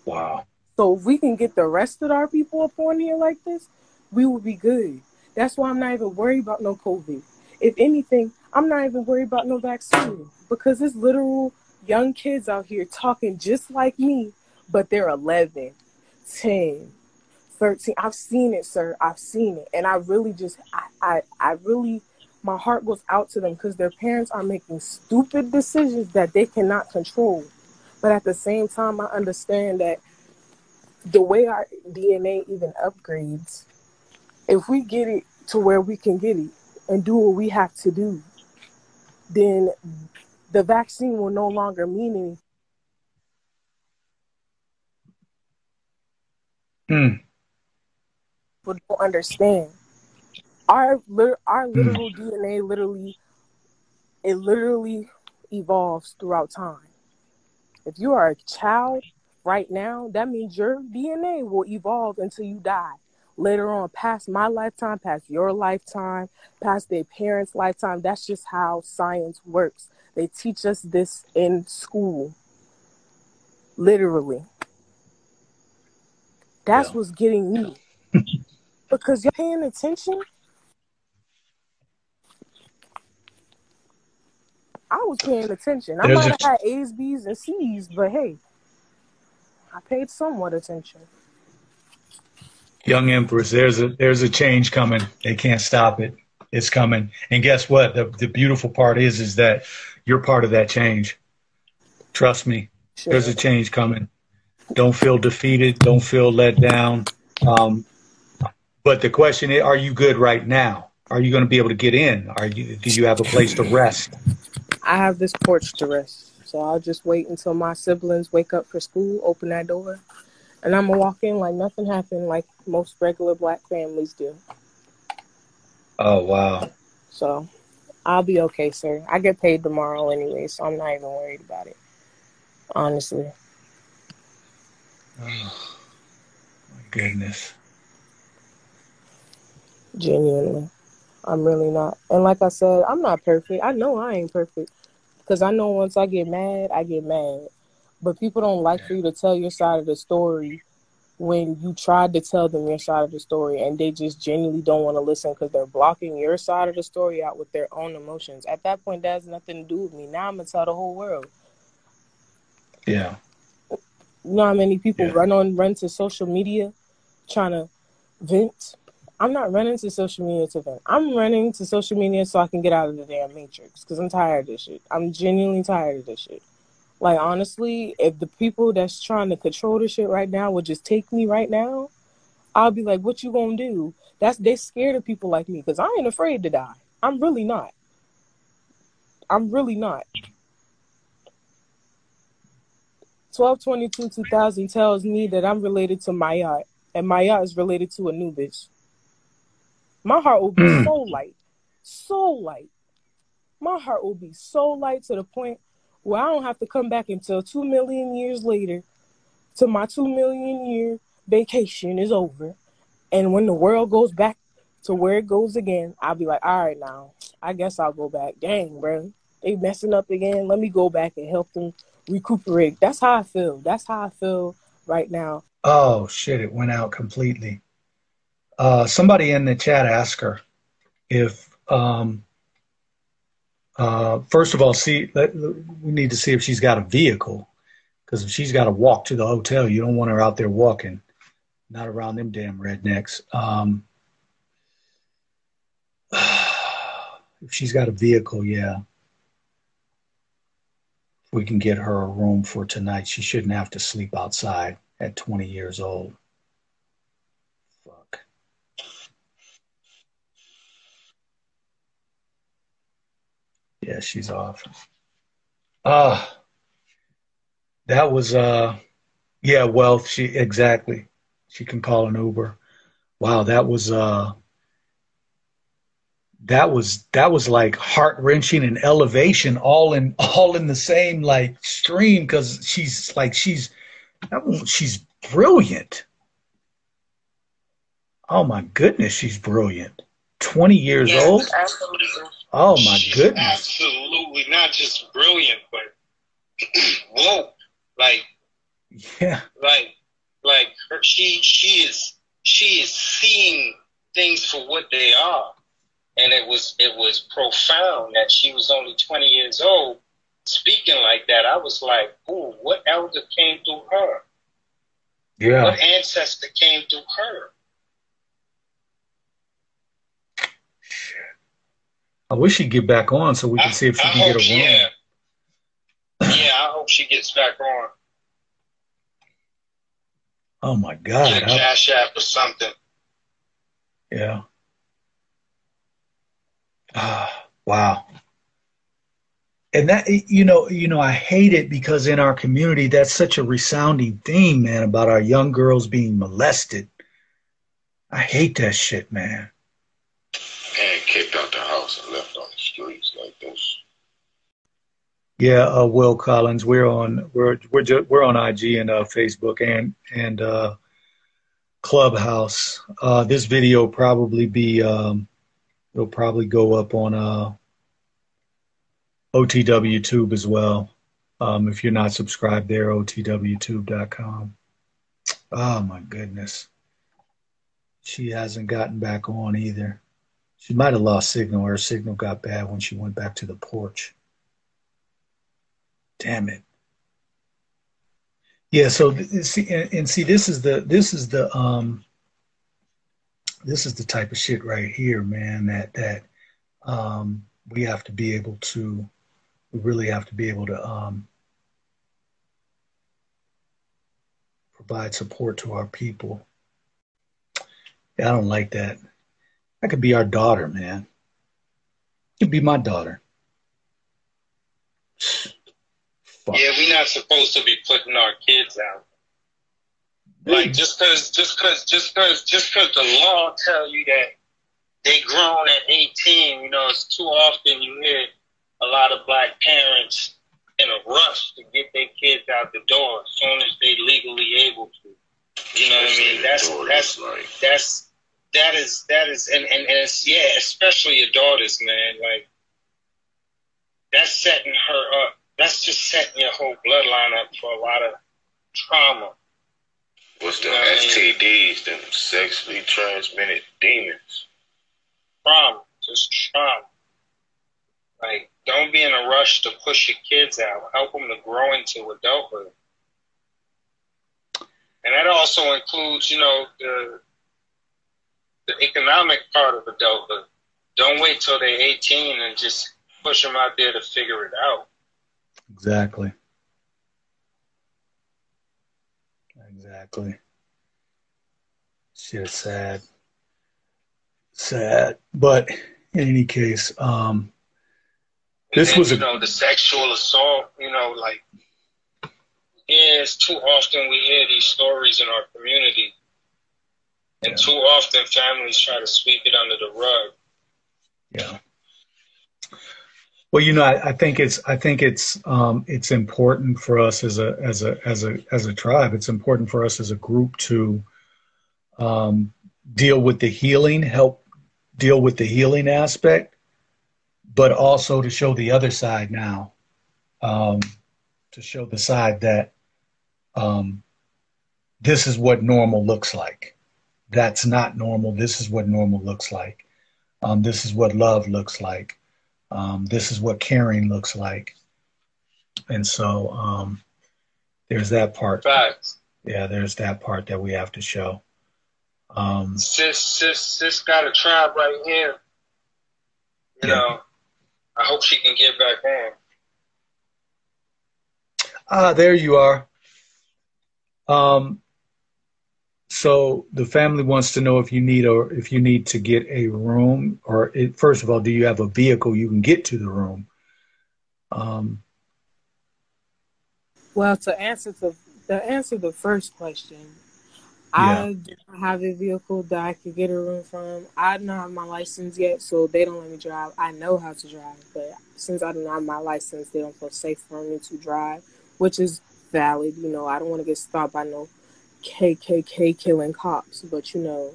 Wow. So if we can get the rest of our people up on here like this, we will be good. That's why I'm not even worried about no COVID. If anything, I'm not even worried about no vaccine because there's literal young kids out here talking just like me, but they're 11, 10, 13. I've seen it, sir. I've seen it. And I really just, I, I, I really, my heart goes out to them because their parents are making stupid decisions that they cannot control. But at the same time, I understand that the way our DNA even upgrades, if we get it to where we can get it and do what we have to do, then the vaccine will no longer mean anything. Mm. People don't understand. Our our hmm. literal DNA literally it literally evolves throughout time. If you are a child right now, that means your DNA will evolve until you die. Later on, past my lifetime, past your lifetime, past their parents' lifetime. That's just how science works. They teach us this in school. Literally. That's what's getting me. Because you're paying attention. I was paying attention. I might have had A's, B's, and C's, but hey, I paid somewhat attention. Young Empress, there's a there's a change coming. They can't stop it. It's coming. And guess what? The the beautiful part is is that you're part of that change. Trust me. There's a change coming. Don't feel defeated. Don't feel let down. Um, but the question is, are you good right now? Are you going to be able to get in? Are you? Do you have a place to rest? I have this porch to rest, so I'll just wait until my siblings wake up for school, open that door, and I'm gonna walk in like nothing happened, like most regular black families do. Oh wow. So I'll be okay, sir. I get paid tomorrow anyway, so I'm not even worried about it. Honestly. Oh, my goodness. Genuinely. I'm really not. And like I said, I'm not perfect. I know I ain't perfect. Because I know once I get mad, I get mad. But people don't like for you to tell your side of the story when you tried to tell them your side of the story and they just genuinely don't want to listen because they're blocking your side of the story out with their own emotions. At that point, that has nothing to do with me. Now I'm going to tell the whole world. Yeah. You know how many people run on run to social media trying to vent I'm not running to social media to vent. I'm running to social media so I can get out of the damn matrix because I'm tired of this shit. I'm genuinely tired of this shit. Like honestly, if the people that's trying to control this shit right now would just take me right now, I'll be like, "What you gonna do?" That's they scared of people like me because I ain't afraid to die. I'm really not. I'm really not. 1222 2000 tells me that I'm related to Ma'at, and Ma'at is related to Anubis. My heart will be Mm. so light, so light. My heart will be so light to the point where I don't have to come back until two million years later till my two million year vacation is over. And when the world goes back to where it goes again, I'll be like, all right, now, I guess I'll go back. Dang, bro. They messing up again. Let me go back and help them recuperate. That's how I feel. That's how I feel right now. Oh shit! It went out completely. Uh, somebody in the chat asked her if, um, uh, first of all, see, let, we need to see if she's got a vehicle, because if she's got to walk to the hotel, you don't want her out there walking, not around them damn rednecks. Um, if she's got a vehicle, yeah, we can get her a room for tonight. She shouldn't have to sleep outside at 20 years old. Fuck. Yeah, she's off. Ah, that was uh, yeah, wealth. She exactly. She can call an Uber. Wow, that was uh, that was that was like heart wrenching and elevation all in all in the same like stream because she's like she's that one- she's brilliant. Oh my goodness, she's brilliant. Twenty years old. absolutely. Oh my She's goodness. Absolutely not just brilliant, but whoa, like Yeah. like like her, she she is she is seeing things for what they are, and it was it was profound that she was only twenty years old speaking like that. I was like, ooh, what elder came through her? Yeah. What ancestor came through her? I wish she'd get back on so we can see if she I can get a room. yeah, yeah. I hope she gets back on. Oh my God. Get a I- cash app or something. yeah. Ah, wow. And that you know, you know, I hate it because in our community that's such a resounding theme, man, about our young girls being molested. I hate that shit, man. And kicked out the house and left on the streets like this. Yeah, uh, Will Collins. We're on we're we're ju- we're on IG and uh, Facebook and and uh, Clubhouse. Uh, this video will probably be um, it'll probably go up on uh, OTW Tube as well. Um, if you're not subscribed there, OTWTube.com. Oh my goodness, she hasn't gotten back on either. She might have lost signal. Her signal got bad when she went back to the porch. Damn it. Yeah, so see and, see this is the this is the um this is the type of shit right here, man, that that um we have to be able to we really have to be able to um provide support to our people. Yeah, I don't like that. That could be our daughter, man. It could be my daughter. Yeah, we're not supposed to be putting our kids out. Like just cause, just cause, just cause, just cause the law tell you that they grown at 18, you know, it's too often you hear a lot of black parents in a rush to get their kids out the door as soon as they legally able to. You know what I mean? That's that's that's that is that is and, and, and it's yeah, especially your daughters, man. Like that's setting her up. That's just setting your whole bloodline up for a lot of trauma. What's the You know what I mean? STDs, them sexually transmitted demons? Trauma, just trauma. Like, don't be in a rush to push your kids out. Help them to grow into adulthood. And that also includes, you know, the the economic part of adulthood. Don't wait till they're 18 and just push them out there to figure it out. Exactly. Exactly. Shit, sad. Sad. But in any case, um, this then, was you know, the sexual assault, you know, like, yeah, it's too often we hear these stories in our community. And too often families try to sweep it under the rug. Yeah. Well, you know, I, I think it's I think it's um, it's important for us as a as a as a as a tribe. It's important for us as a group to um, deal with the healing, help deal with the healing aspect, but also to show the other side now, um, to show the side that um, this is what normal looks like. That's not normal. This is what normal looks like. Um, this is what love looks like. Um, this is what caring looks like. And so um, there's that part. Facts. Yeah, there's that part that we have to show. Um, Sis, sis, sis got a tribe right here. You know, I hope she can get back on. ah, there you are. Um, so the family wants to know if you need or if you need to get a room, or it, first of all, do you have a vehicle you can get to the room? Um, Well, to answer the to answer the first question, Yeah. I do not have a vehicle that I could get a room from. I do not have my license yet, so they don't let me drive. I know how to drive, but since I do not have my license, they don't feel safe for me to drive, which is valid. You know, I don't want to get stopped by no KKK killing cops, but you know,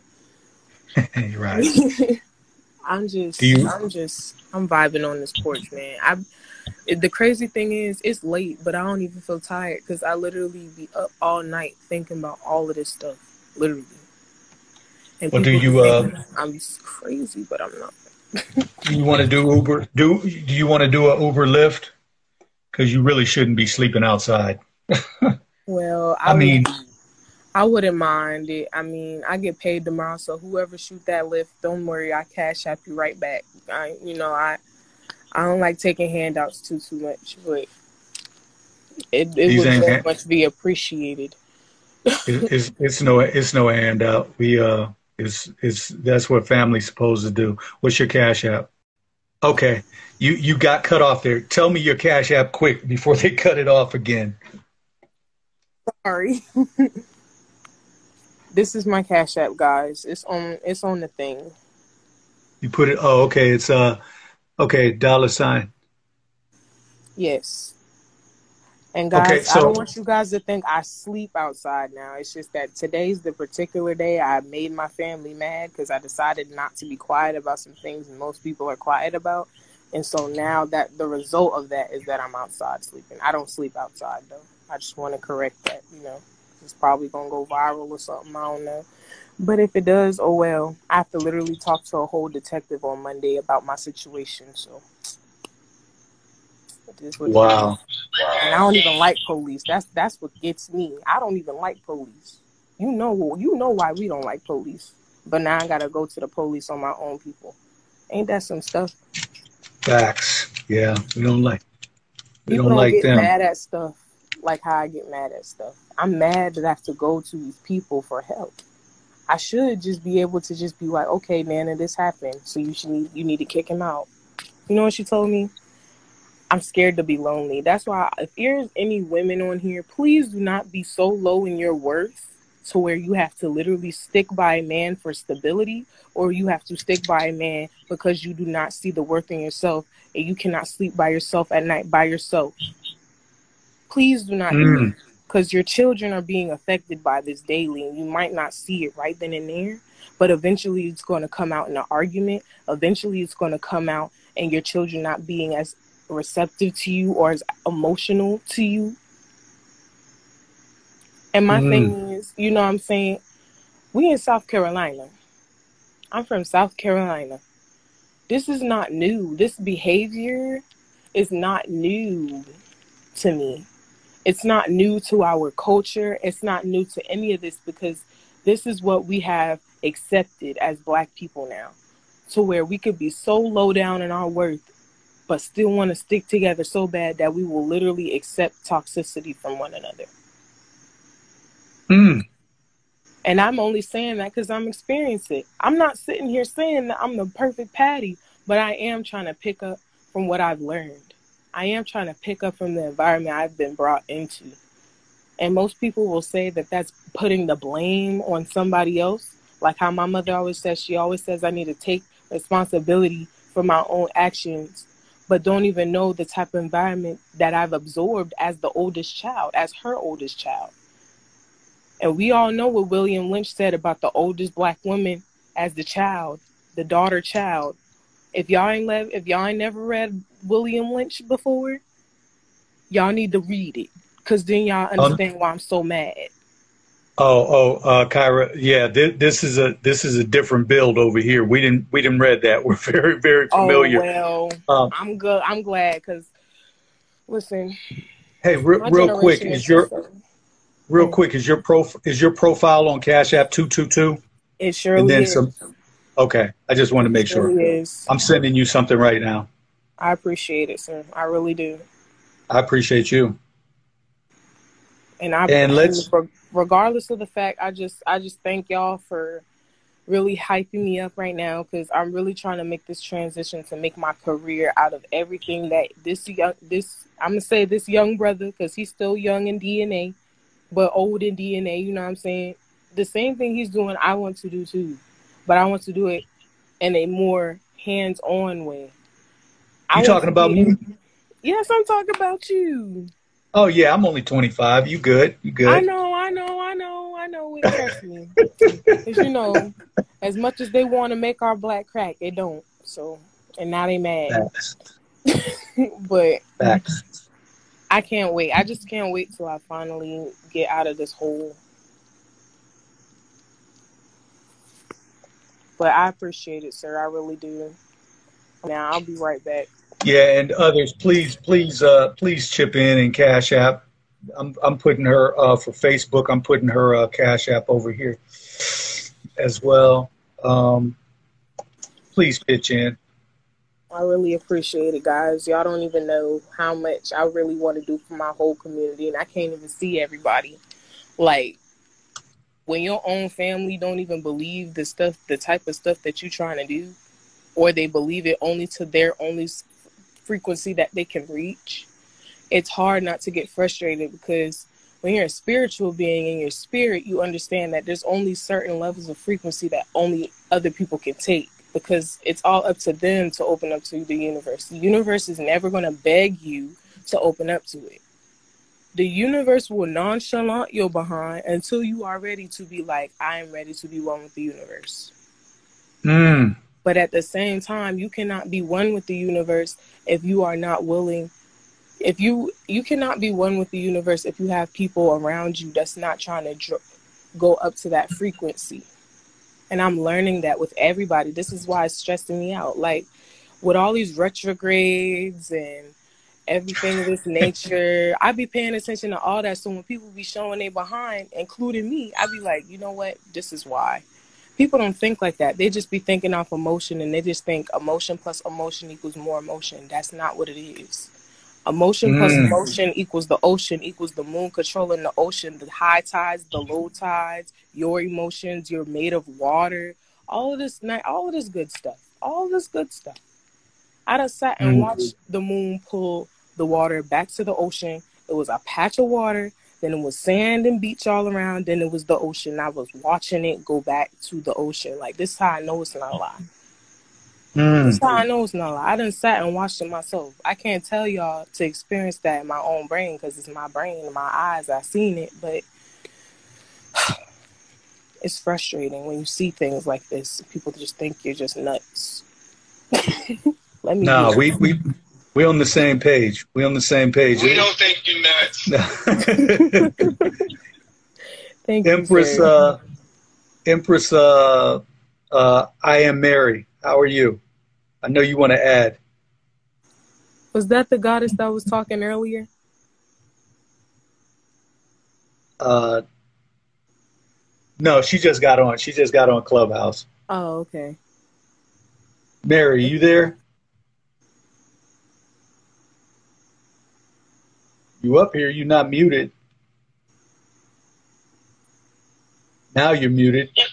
right. I'm just, you- I'm just, I'm vibing on this porch, man. I, the crazy thing is, it's late, but I don't even feel tired because I literally be up all night thinking about all of this stuff, literally. And Well, do you, uh, I'm crazy, but I'm not. Do you want to do Uber? Do do you want to do a Uber Lyft? Because you really shouldn't be sleeping outside. Well, I, I mean, would, I wouldn't mind it. I mean, I get paid tomorrow, so whoever shoot that lift, don't worry, I cash app you right back. I, you know, I, I don't like taking handouts too too much, but it it These would very much be appreciated. it, it's it's no it's no handout. We uh, it's it's that's what family's supposed to do. What's your cash app? Okay, you you got cut off there. Tell me your cash app quick before they cut it off again. Sorry. this is my cash app, guys. It's on it's on the thing. You put it. Oh, okay. It's uh, okay. Dollar sign. Yes. And guys, Okay, I don't want you guys to think I sleep outside now. It's just that today's the particular day I made my family mad because I decided not to be quiet about some things most people are quiet about. And so now that the result of that is that I'm outside sleeping. I don't sleep outside though. I just want to correct that, you know. It's probably gonna go viral or something, I don't know. But if it does, oh well. I have to literally talk to a whole detective on Monday about my situation, so it is what it is. Wow. And I don't even like police. That's that's what gets me. I don't even like police. You know you know why we don't like police. But now I gotta go to the police on my own people. Ain't that some stuff? Facts. Yeah, we don't like. We People don't don't like get them. mad at stuff like how I get mad at stuff. I'm mad that I have to go to these people for help. I should just be able to just be like, okay, Nana, this happened, so you should need, you need to kick him out. You know what she told me? I'm scared to be lonely. That's why if there's any women on here, please do not be so low in your worth to where you have to literally stick by a man for stability or you have to stick by a man because you do not see the worth in yourself and you cannot sleep by yourself at night by yourself. Please do not do Mm. that because your children are being affected by this daily and you might not see it right then and there but eventually it's going to come out in an argument. Eventually it's going to come out and your children not being as receptive to you or as emotional to you. And my Mm. thing is you know what i'm saying? We in south carolina. I'm from south carolina. This is not new. This behavior is not new to me It's not new to our culture. It's not new to any of this because this is what we have accepted as black people now. To where we could be so low down in our worth, but still want to stick together so bad that we will literally accept toxicity from one another. Mm. And I'm only saying that because I'm experiencing it. I'm not sitting here saying that I'm the perfect Patty, but I am trying to pick up from what I've learned. I am trying to pick up from the environment I've been brought into. And most people will say that that's putting the blame on somebody else. Like how my mother always says, she always says, I need to take responsibility for my own actions, but don't even know the type of environment that I've absorbed as the oldest child, as her oldest child. And we all know what William Lynch said about the oldest black woman as the child, the daughter child. If y'all ain't le- if y'all ain't never read William Lynch before, y'all need to read it. Cause then y'all understand why I'm so mad. Oh, oh, uh, Kyra, yeah, this, this is a this is a different build over here. We didn't we didn't read that. We're very very familiar. Oh well, Um, I'm good. I'm glad because listen, Hey, re- real quick, is your different. real quick is your prof is your profile on Cash App two two two? It surely And then is. some. Okay, I just want to make sure. Is. I'm sending you something right now. I appreciate it, sir. I really do. I appreciate you. And I And let's- regardless of the fact, I just I just thank y'all for really hyping me up right now because I'm really trying to make this transition to make my career out of everything that this young this I'm gonna say this young brother because he's still young in DNA, but old in DNA. You know what I'm saying? The same thing he's doing, I want to do too, but I want to do it in a more hands-on way. You talking about me? Yes, I'm talking about you. Oh yeah, I'm only 25. You good? You good? I know, I know, I know, I know. It trust me, 'Cause, you know, as much as they want to make our black crack, they don't. So, and now they mad. Facts. but Facts. I can't wait. I just can't wait till I finally get out of this hole. But I appreciate it, sir. I really do. Now I'll be right back. Yeah, and others, please, please, uh, please chip in and Cash App. I'm I'm putting her uh, for Facebook. I'm putting her uh, Cash App over here as well. Um, please pitch in. I really appreciate it, guys. Y'all don't even know how much I really want to do for my whole community, and I can't even see everybody. Like when your own family don't even believe the stuff, the type of stuff that you're trying to do, or they believe it only to their only frequency that they can reach. It's hard not to get frustrated because when you're a spiritual being in your spirit, you understand that there's only certain levels of frequency that only other people can take because it's all up to them to open up to the universe. The universe is never going to beg you to open up to it. The universe will nonchalant your behind until you are ready to be like, I am ready to be one with the universe. Mm. But at the same time, you cannot be one with the universe if you are not willing. If you you cannot be one with the universe if you have people around you that's not trying to dr- go up to that frequency. And I'm learning that with everybody. This is why it's stressing me out. Like with all these retrogrades and everything of this nature, I be paying attention to all that. So when people be showing they behind, including me, I be like, you know what? This is why. People don't think like that. They just be thinking off emotion and they just think emotion plus emotion equals more emotion. That's not what it is. Emotion plus Mm. emotion equals the ocean equals the moon controlling the ocean, the high tides, the low tides, your emotions, you're made of water, all of this all of this good stuff. All this good stuff. I just sat and Mm. watched the moon pull the water back to the ocean. It was a patch of water, then it was sand and beach all around, then it was the ocean. I was watching it go back to the ocean. Like this is how I know it's not a lie. Mm. This is how I know it's not a lie. I done sat and watched it myself. I can't tell y'all to experience that in my own brain because it's my brain and my eyes. I seen it, but it's frustrating when you see things like this. People just think you're just nuts. Let me No, we we we on the same page. We on the same page. We don't think you're nuts. Thank you, Empress, sir. uh, Empress, uh, uh, I am Mary. How are you? I know you want to add. Was that the goddess that was talking earlier? Uh, no, she just got on. She just got on Clubhouse. Oh, okay. Mary, you there? You up here? you're not muted? Now you're muted. Can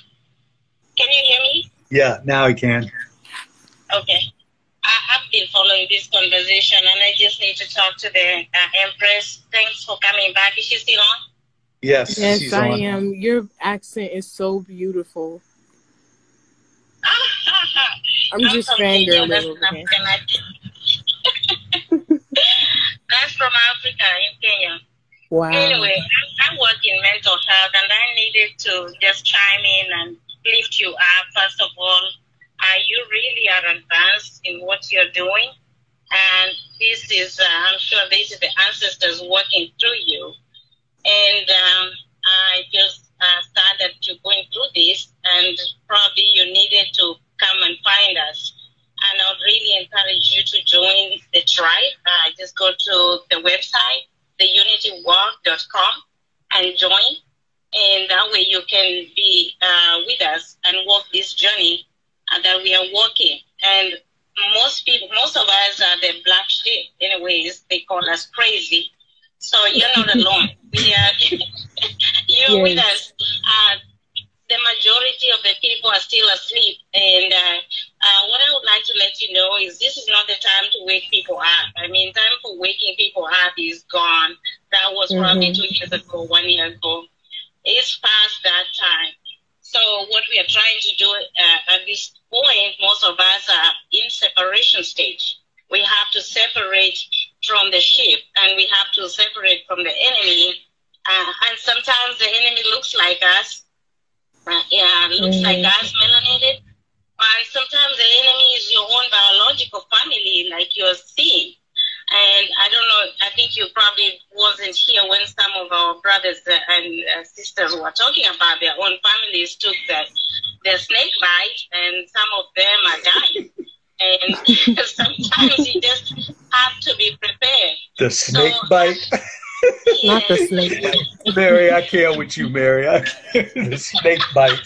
you hear me? Yeah, now I can. Okay. I have been following this conversation and I just need to talk to the uh, Empress. Thanks for coming back. Is she still on? Yes, Yes, she's I on. am. Your accent is so beautiful. I'm just from Kenya. fangirling That's over an here. African accent. That's from Africa in Kenya. Wow. Anyway, I, I work in mental health and I needed to just chime in and lift you up. First of all, uh, you really are advanced in what you're doing. And this is, uh, I'm sure this is the ancestors working through you. And um, I just uh, started to going through this, and probably you needed to come and find us. And I really encourage you to join the tribe. Uh, just go to the website, theunitywalk.com, and join. And that way you can be uh, with us and walk this journey uh, that we are walking. And most people, most of us are the black sheep. Anyways, they call us crazy. So you're not alone. We are, you're with us. Uh, the majority of the people are still asleep. And uh, uh, what I would like to let you know is this is not the time to wake people up. I mean, time for waking people up is gone. That was probably Mhm. two years ago, one year ago. It's past that time. So what we are trying to do uh, at this point, most of us are in separation stage. We have to separate from the sheep, and we have to separate from the enemy. Uh, and sometimes the enemy looks like us. Uh, yeah, looks like Mhm. us, melanated. And sometimes the enemy is your own biological family, like you're seeing. And I don't know, I think you probably wasn't here when some of our brothers and uh, sisters were talking about their own families took the, the snake bite, and some of them are dying. And sometimes you just have to be prepared. The snake bite. Not the snake bite. Mary, I can't with you, Mary. I the snake bite.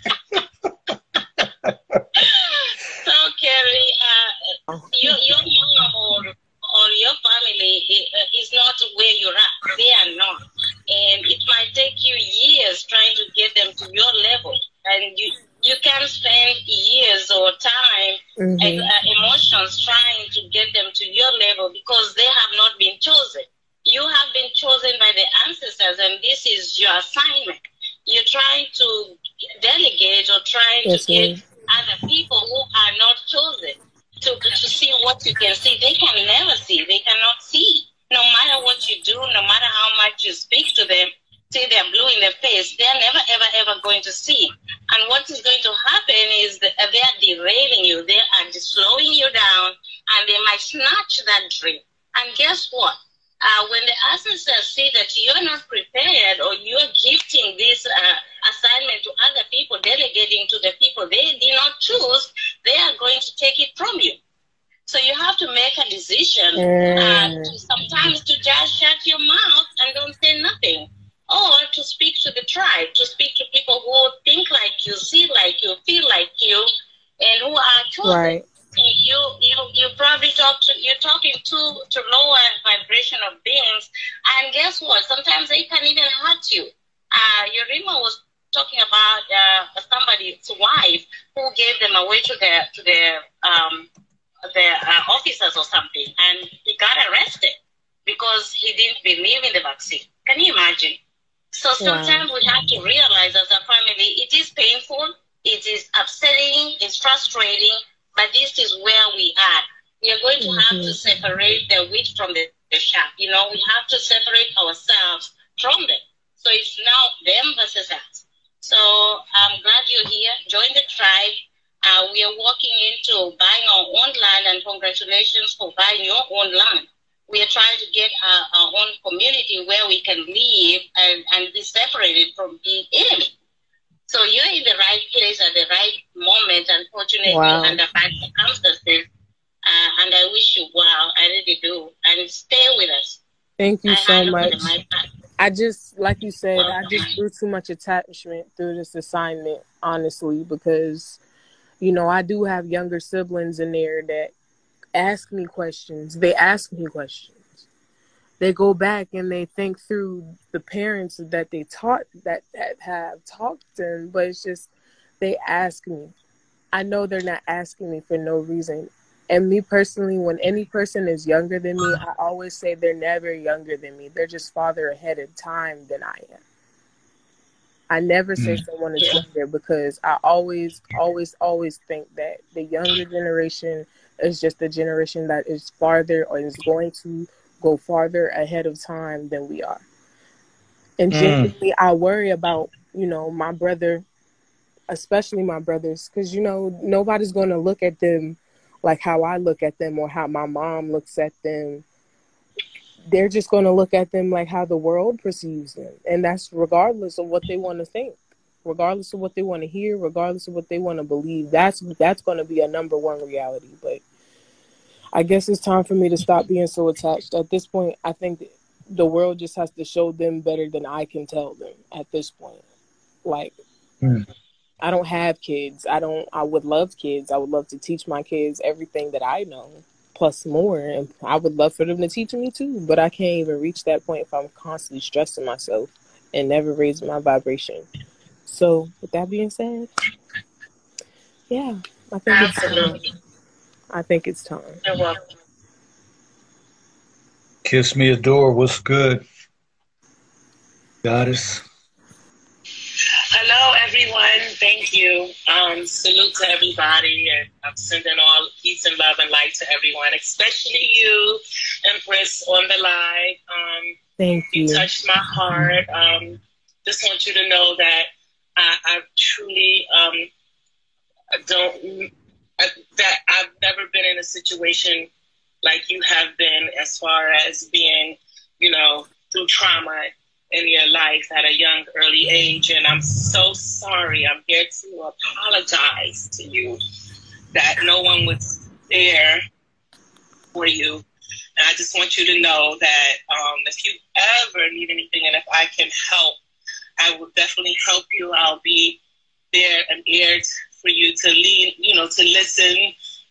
So, Kerry, uh, your, your mom or, or your family uh, is not where you're at. They are not. And it might take you years trying to get them to your level. And you, you can spend years or time, Mhm. and, uh, emotions trying to get them to your level because they have not been chosen. You have been chosen by the ancestors, and this is your assignment. You're trying to delegate or trying Yes, to get other people who are not chosen to, to see what you can see. They can never see. They cannot see. No matter what you do, no matter how much you speak to them, say they're blue in the face, they're never, ever, ever going to see. And what is going to happen is that they're derailing you. They are slowing you down and they might snatch that dream. And guess what? Uh, when the ancestors see that you're not prepared or you're gifting this uh, assignment to other people, delegating to the people they did not choose, they are going to take it from you. So you have to make a decision. Uh, Mm. to sometimes to just shut your mouth and don't say nothing, or to speak to the tribe, to speak to people who think like you, see like you, feel like you, and who are chosen Right. You you you probably talk to you're talking to to lower vibration of beings and guess what? Sometimes they can even hurt you. Uh Yurima was talking about uh somebody's wife who gave them away to the to the um the uh, officers or something and he got arrested because he didn't believe in the vaccine. Can you imagine? So Wow. sometimes we have to realize as a family it is painful it is upsetting it's frustrating but this is where we are. We are going to have to separate the wheat from the, the chaff. You know, we have to separate ourselves from them. So it's now them versus us. So I'm glad you're here. Join the tribe. Uh, we are walking into buying our own land, and congratulations for buying your own land. We are trying to get our, our own community where we can live and, and be separated from the enemy. So you're in the right place at the right moment, unfortunately, Wow. under bad circumstances. Uh, and I wish you well. I really do. And stay with us. Thank you I so much. the mic back. I just, like you said, I just grew too much attachment through this assignment, honestly, because, you know, I do have younger siblings in there that ask me questions. They ask me questions. They go back and they think through the parents that they taught that, that have talked to them, but it's just they ask me. I know they're not asking me for no reason. And me personally, when any person is younger than me, I always say they're never younger than me. They're just farther ahead of time than I am. I never say Mm. someone is younger because I always, always, always think that the younger generation is just the generation that is farther or is going to go farther ahead of time than we are. And Mm. I worry about, you know, my brother, especially my brothers, because, you know, nobody's going to look at them like how I look at them or how my mom looks at them. They're just going to look at them like how the world perceives them. And that's regardless of what they want to think, regardless of what they want to hear, regardless of what they want to believe. That's that's going to be a number one reality. But I guess it's time for me to stop being so attached. At this point, I think the world just has to show them better than I can tell them at this point. Like, hmm. I don't have kids. I don't. I would love kids. I would love to teach my kids everything that I know, plus more, and I would love for them to teach me too. But I can't even reach that point if I'm constantly stressing myself and never raising my vibration. So, with that being said, yeah, I think it's time. Absolutely. I think it's time. You're welcome. Kiss me, adore. What's good, goddess? Hello, everyone. Thank you. Um, salute to everybody, and I'm sending all peace and love and light to everyone, especially you, Empress, on the live. Um, Thank you you. touched my heart. Um, just want you to know that I, I truly um, don't That I've never been in a situation like you have been, as far as being, you know, through trauma in your life at a young, early age. And I'm so sorry. I'm here to apologize to you that no one was there for you. And I just want you to know that um, if you ever need anything and if I can help, I will definitely help you. I'll be there and ear for you to lean, you know, to listen.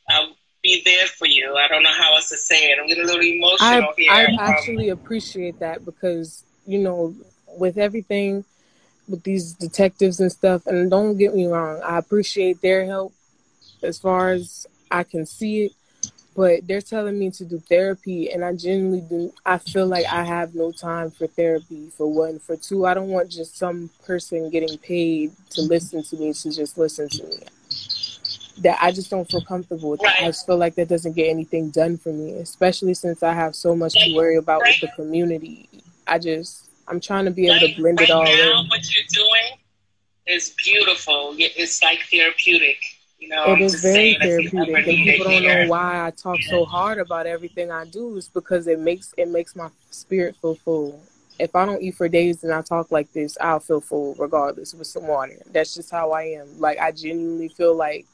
I'll be there for you. I don't know how else to say it. I'm getting a little I emotional here. I Um, actually appreciate that because you know with everything with these detectives and stuff and don't get me wrong I appreciate their help as far as I can see it but they're telling me to do therapy and I genuinely do I feel like I have no time for therapy for one for two I don't want just some person getting paid to listen to me to just listen to me that I just don't feel comfortable with that. I just feel like that doesn't get anything done for me, especially since I have so much to worry about with the community. I just I'm trying to be able to blend it all now, in. what you're doing is beautiful. It's like therapeutic. You know, It is very saying, if you therapeutic, and people don't know why I talk so hard about everything I do. Is because it makes it makes my spirit feel full. If I don't eat for days and I talk like this, I'll feel full regardless with some water. That's just how I am. Like I genuinely feel like,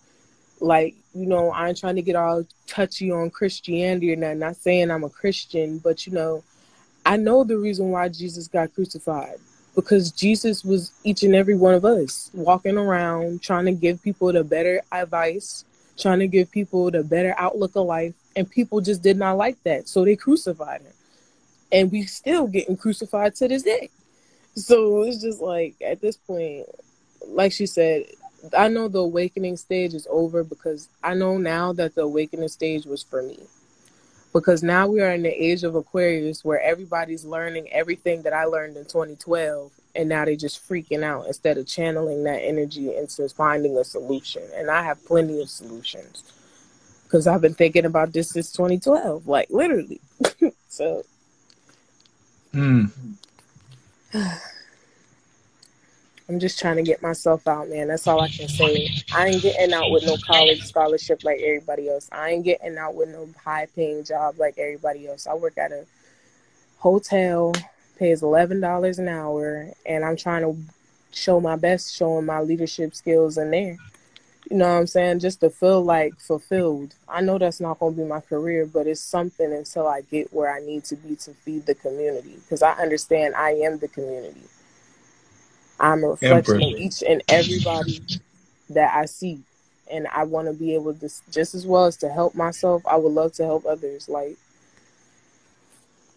like you know, I ain't trying to get all touchy on Christianity or nothing. Not saying I'm a Christian, but you know, I know the reason why Jesus got crucified because Jesus was each and every one of us walking around trying to give people the better advice, trying to give people the better outlook of life, and people just did not like that. So they crucified him. And we still getting crucified to this day. So it's just like at this point, like she said, I know the awakening stage is over because I know now that the awakening stage was for me because now we are in the age of Aquarius where everybody's learning everything that I learned in 2012 and now they're just freaking out instead of channeling that energy into finding a solution. And I have plenty of solutions because I've been thinking about this since 2012, like literally. so Hmm. I'm just trying to get myself out, man. That's all I can say. I ain't getting out with no college scholarship like everybody else. I ain't getting out with no high paying job like everybody else. I work at a hotel, pays eleven dollars an hour, and I'm trying to show my best, showing my leadership skills in there. You know what I'm saying? Just to feel like fulfilled. I know that's not going to be my career, but it's something until I get where I need to be to feed the community. Because I understand I am the community. I'm a reflection of each and everybody that I see. And I want to be able to, just as well as to help myself, I would love to help others. Like,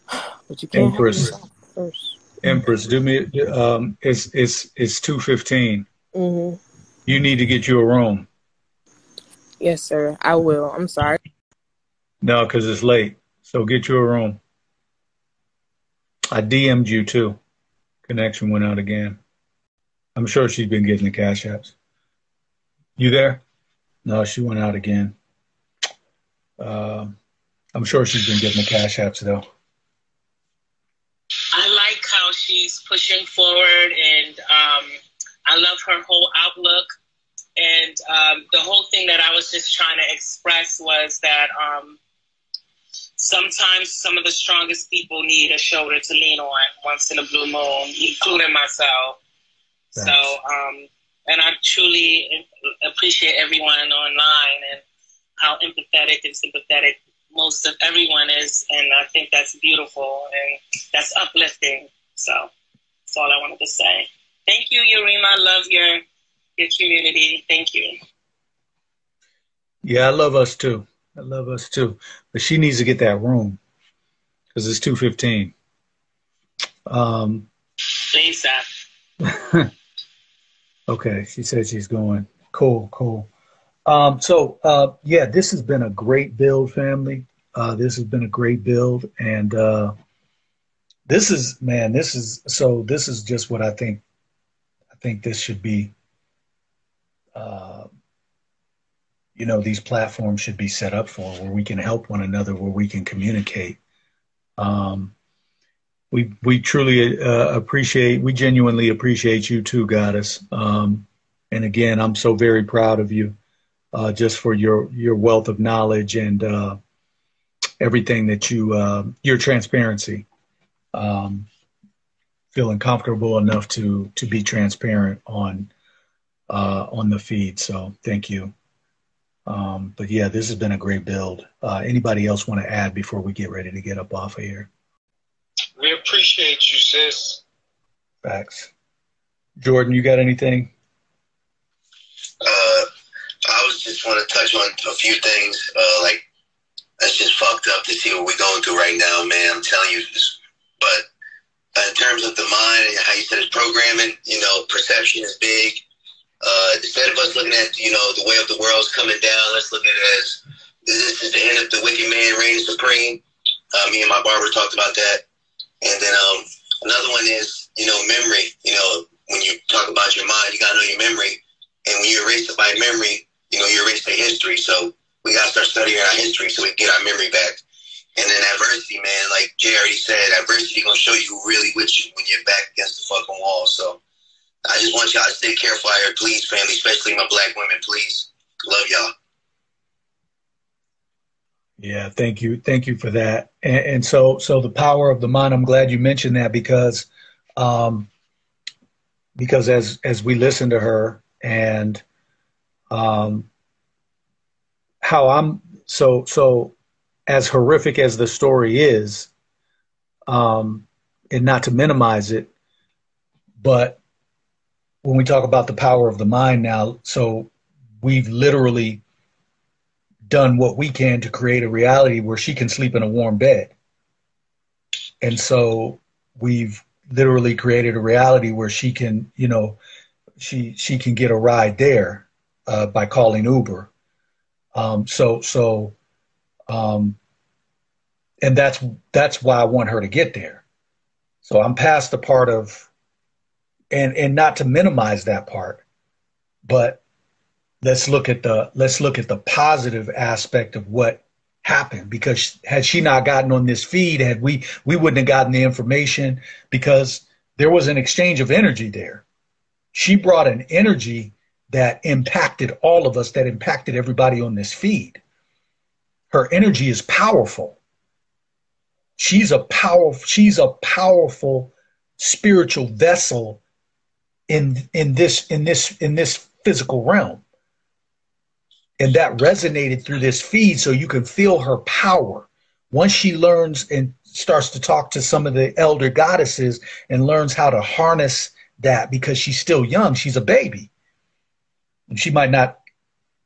but you can't Empress. first. Empress, do me. Um, it's it's it's two fifteen. hmm You need to get you a room. Yes, sir. I will. I'm sorry. No, because it's late. So get you a room. I DM'd you too. Connection went out again. I'm sure she's been getting the cash apps. You there? No, she went out again. Uh, I'm sure she's been getting the cash apps though. I like how she's pushing forward, and um, I love her whole outlook. And um, the whole thing that I was just trying to express was that um, sometimes some of the strongest people need a shoulder to lean on once in a blue moon, including myself. So, um, and I truly appreciate everyone online and how empathetic and sympathetic most of everyone is, and I think that's beautiful and that's uplifting. So that's all I wanted to say. Thank you, Yurima. Love your your community. Thank you. Yeah, I love us too. I love us too. But she needs to get that room because it's two fifteen. Um, ASAP. okay, she said she's going. Cool, cool. Um, so uh, yeah, this has been a great build, family. Uh, this has been a great build, and uh, this is man, this is so. This is just what I think. I think this should be. Uh, you know, these platforms should be set up for where we can help one another, where we can communicate. Um, we we truly uh, appreciate, we genuinely appreciate you too, Goddess. Um, and again, I'm so very proud of you, uh, just for your your wealth of knowledge and uh, everything that you uh, your transparency. Um, feeling comfortable enough to to be transparent on uh, on the feed. So thank you. Um, but yeah, this has been a great build. Uh, anybody else want to add before we get ready to get up off of here? We appreciate you, sis. Facts. Jordan, you got anything? Uh, I was just want to touch on a few things. Uh, like that's just fucked up to see what we're going through right now, man. I'm telling you. This, but uh, in terms of the mind and how you said it's programming, you know, perception is big. Uh, instead of us looking at, you know, the way of the world's coming down, let's look at it as this is the end of the wicked man reigning supreme. Uh, me and my barber talked about that. And then um, another one is, you know, memory. You know, when you talk about your mind, you got to know your memory. And when you erase it by memory, you know, you erase the history. So we got to start studying our history so we get our memory back. And then adversity, man, like Jay already said, adversity gonna show you really with you when you're back against the fucking wall. So I just want y'all to stay careful out here, please, family, especially my black women, please. Love y'all. Yeah, thank you, thank you for that. And, and so, so the power of the mind. I'm glad you mentioned that because, um, because as as we listen to her and, um, how I'm so so as horrific as the story is, um, and not to minimize it, but when we talk about the power of the mind now, so we've literally done what we can to create a reality where she can sleep in a warm bed. And so we've literally created a reality where she can, you know, she she can get a ride there uh, by calling Uber. Um, so so, um, and that's that's why I want her to get there. So I'm past the part of, and and not to minimize that part, but let's look at the let's look at the positive aspect of what happened. Because had she not gotten on this feed had we we wouldn't have gotten the information because there was an exchange of energy there. She brought an energy that impacted all of us that impacted everybody on this feed. Her energy is powerful. She's a powerful she's a powerful spiritual vessel in in this in this in this physical realm And that resonated through this feed so you can feel her power. Once she learns and starts to talk to some of the elder goddesses and learns how to harness that because she's still young, she's a baby. And she might not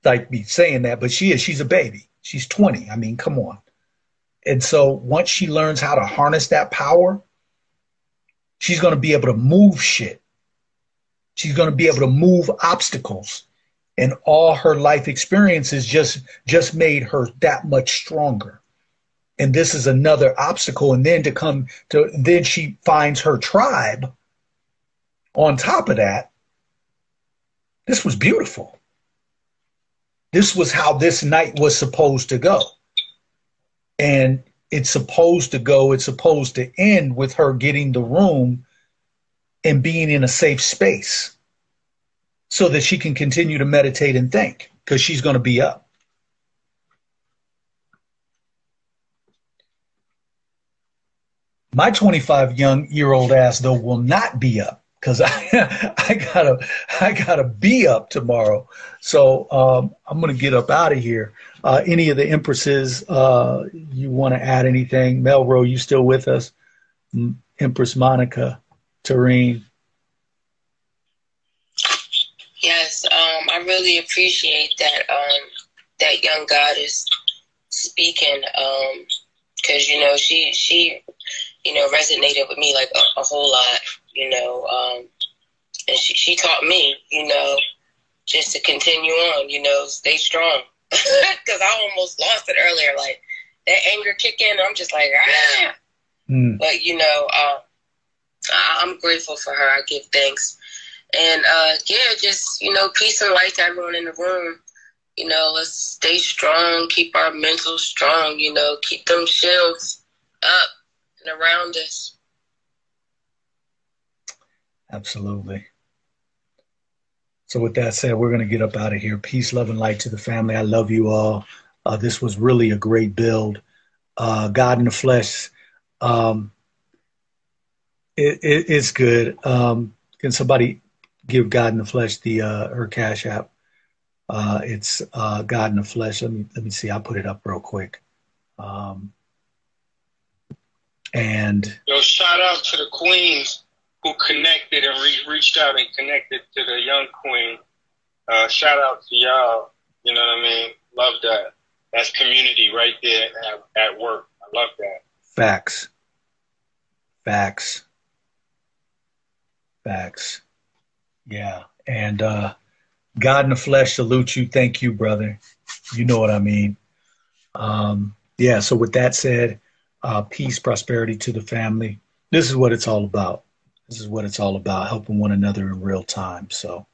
like be saying that, but she is, she's a baby. She's 20. I mean, come on. And so once she learns how to harness that power, she's going to be able to move shit. She's going to be able to move obstacles. And all her life experiences just just made her that much stronger. And this is another obstacle. And then to come to then she finds her tribe on top of that. This was beautiful. This was how this night was supposed to go and it's supposed to go it's supposed to end with her getting the room and being in a safe space so that she can continue to meditate and think because she's going to be up my 25 young year old ass though will not be up because I, I gotta I gotta be up tomorrow. So um, I'm gonna get up out of here. Uh, any of the empresses, uh, you want to add anything? Melro, you still with us? Empress Monica, Tareen. Yes, um, I really appreciate that um, that young goddess speaking because um, you know she she you know resonated with me like a, a whole lot you know um, and she she taught me you know just to continue on you know stay strong because I almost lost it earlier. Like that anger kick in, I'm just like, ah. Mm. But you know, uh, I- am grateful for her. I give thanks, and uh, yeah, just you know, peace and light to everyone in the room. You know, let's stay strong, keep our mental strong. You know, keep them shields up and around us. Absolutely. So, with that said, we're going to get up out of here. Peace, love, and light to the family. I love you all. Uh, this was really a great build. Uh, God in the flesh. Um, it, it, it's good. Um, can somebody give God in the flesh the uh, her cash app? Uh, it's uh, God in the flesh. Let me let me see. I'll put it up real quick. Um, and yo, shout out to the queens who connected and re- reached out and connected to the young queen. Uh, shout out to y'all. You know what I mean? Love that. That's community right there at, at work. I love that. Facts. Facts. Facts. Yeah. And uh, God in the flesh salute you. Thank you, brother. You know what I mean. Um, yeah. So with that said, uh, peace, prosperity to the family. This is what it's all about. This is what it's all about, helping one another in real time. So,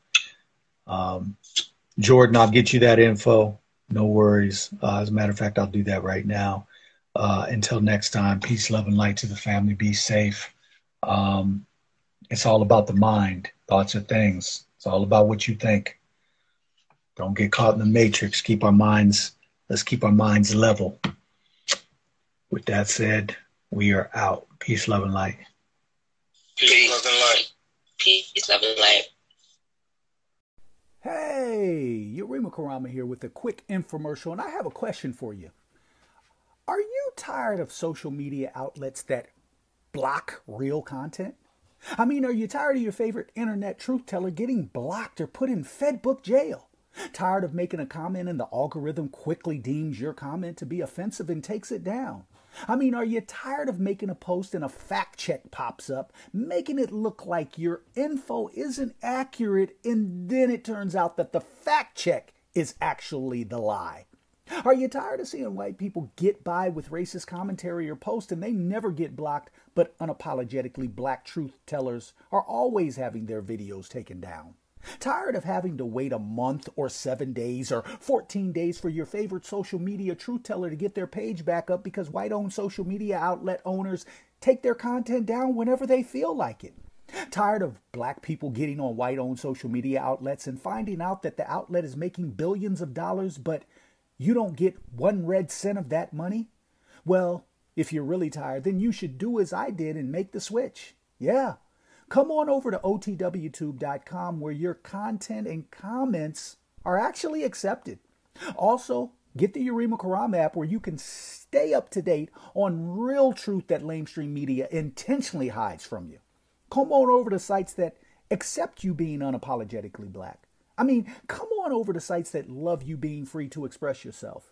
um, Jordan, I'll get you that info. No worries. Uh, as a matter of fact, I'll do that right now. Uh, until next time, peace, love, and light to the family. Be safe. Um, it's all about the mind, thoughts are things. It's all about what you think. Don't get caught in the matrix. Keep our minds, let's keep our minds level. With that said, we are out. Peace, love, and light. Peace, love, and light. Peace, love, and light. Hey, Yurima Karama here with a quick infomercial, and I have a question for you. Are you tired of social media outlets that block real content? I mean, are you tired of your favorite internet truth teller getting blocked or put in Fedbook jail? Tired of making a comment and the algorithm quickly deems your comment to be offensive and takes it down? I mean, are you tired of making a post and a fact check pops up, making it look like your info isn't accurate, and then it turns out that the fact check is actually the lie? Are you tired of seeing white people get by with racist commentary or posts and they never get blocked, but unapologetically black truth tellers are always having their videos taken down? Tired of having to wait a month or seven days or 14 days for your favorite social media truth teller to get their page back up because white owned social media outlet owners take their content down whenever they feel like it? Tired of black people getting on white owned social media outlets and finding out that the outlet is making billions of dollars, but you don't get one red cent of that money? Well, if you're really tired, then you should do as I did and make the switch. Yeah, come on over to otwtube.com where your content and comments are actually accepted. Also, get the Urema Karama app where you can stay up to date on real truth that lamestream media intentionally hides from you. Come on over to sites that accept you being unapologetically black. I mean, come on over to sites that love you being free to express yourself.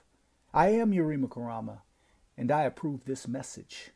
I am Urema Karama, and I approve this message.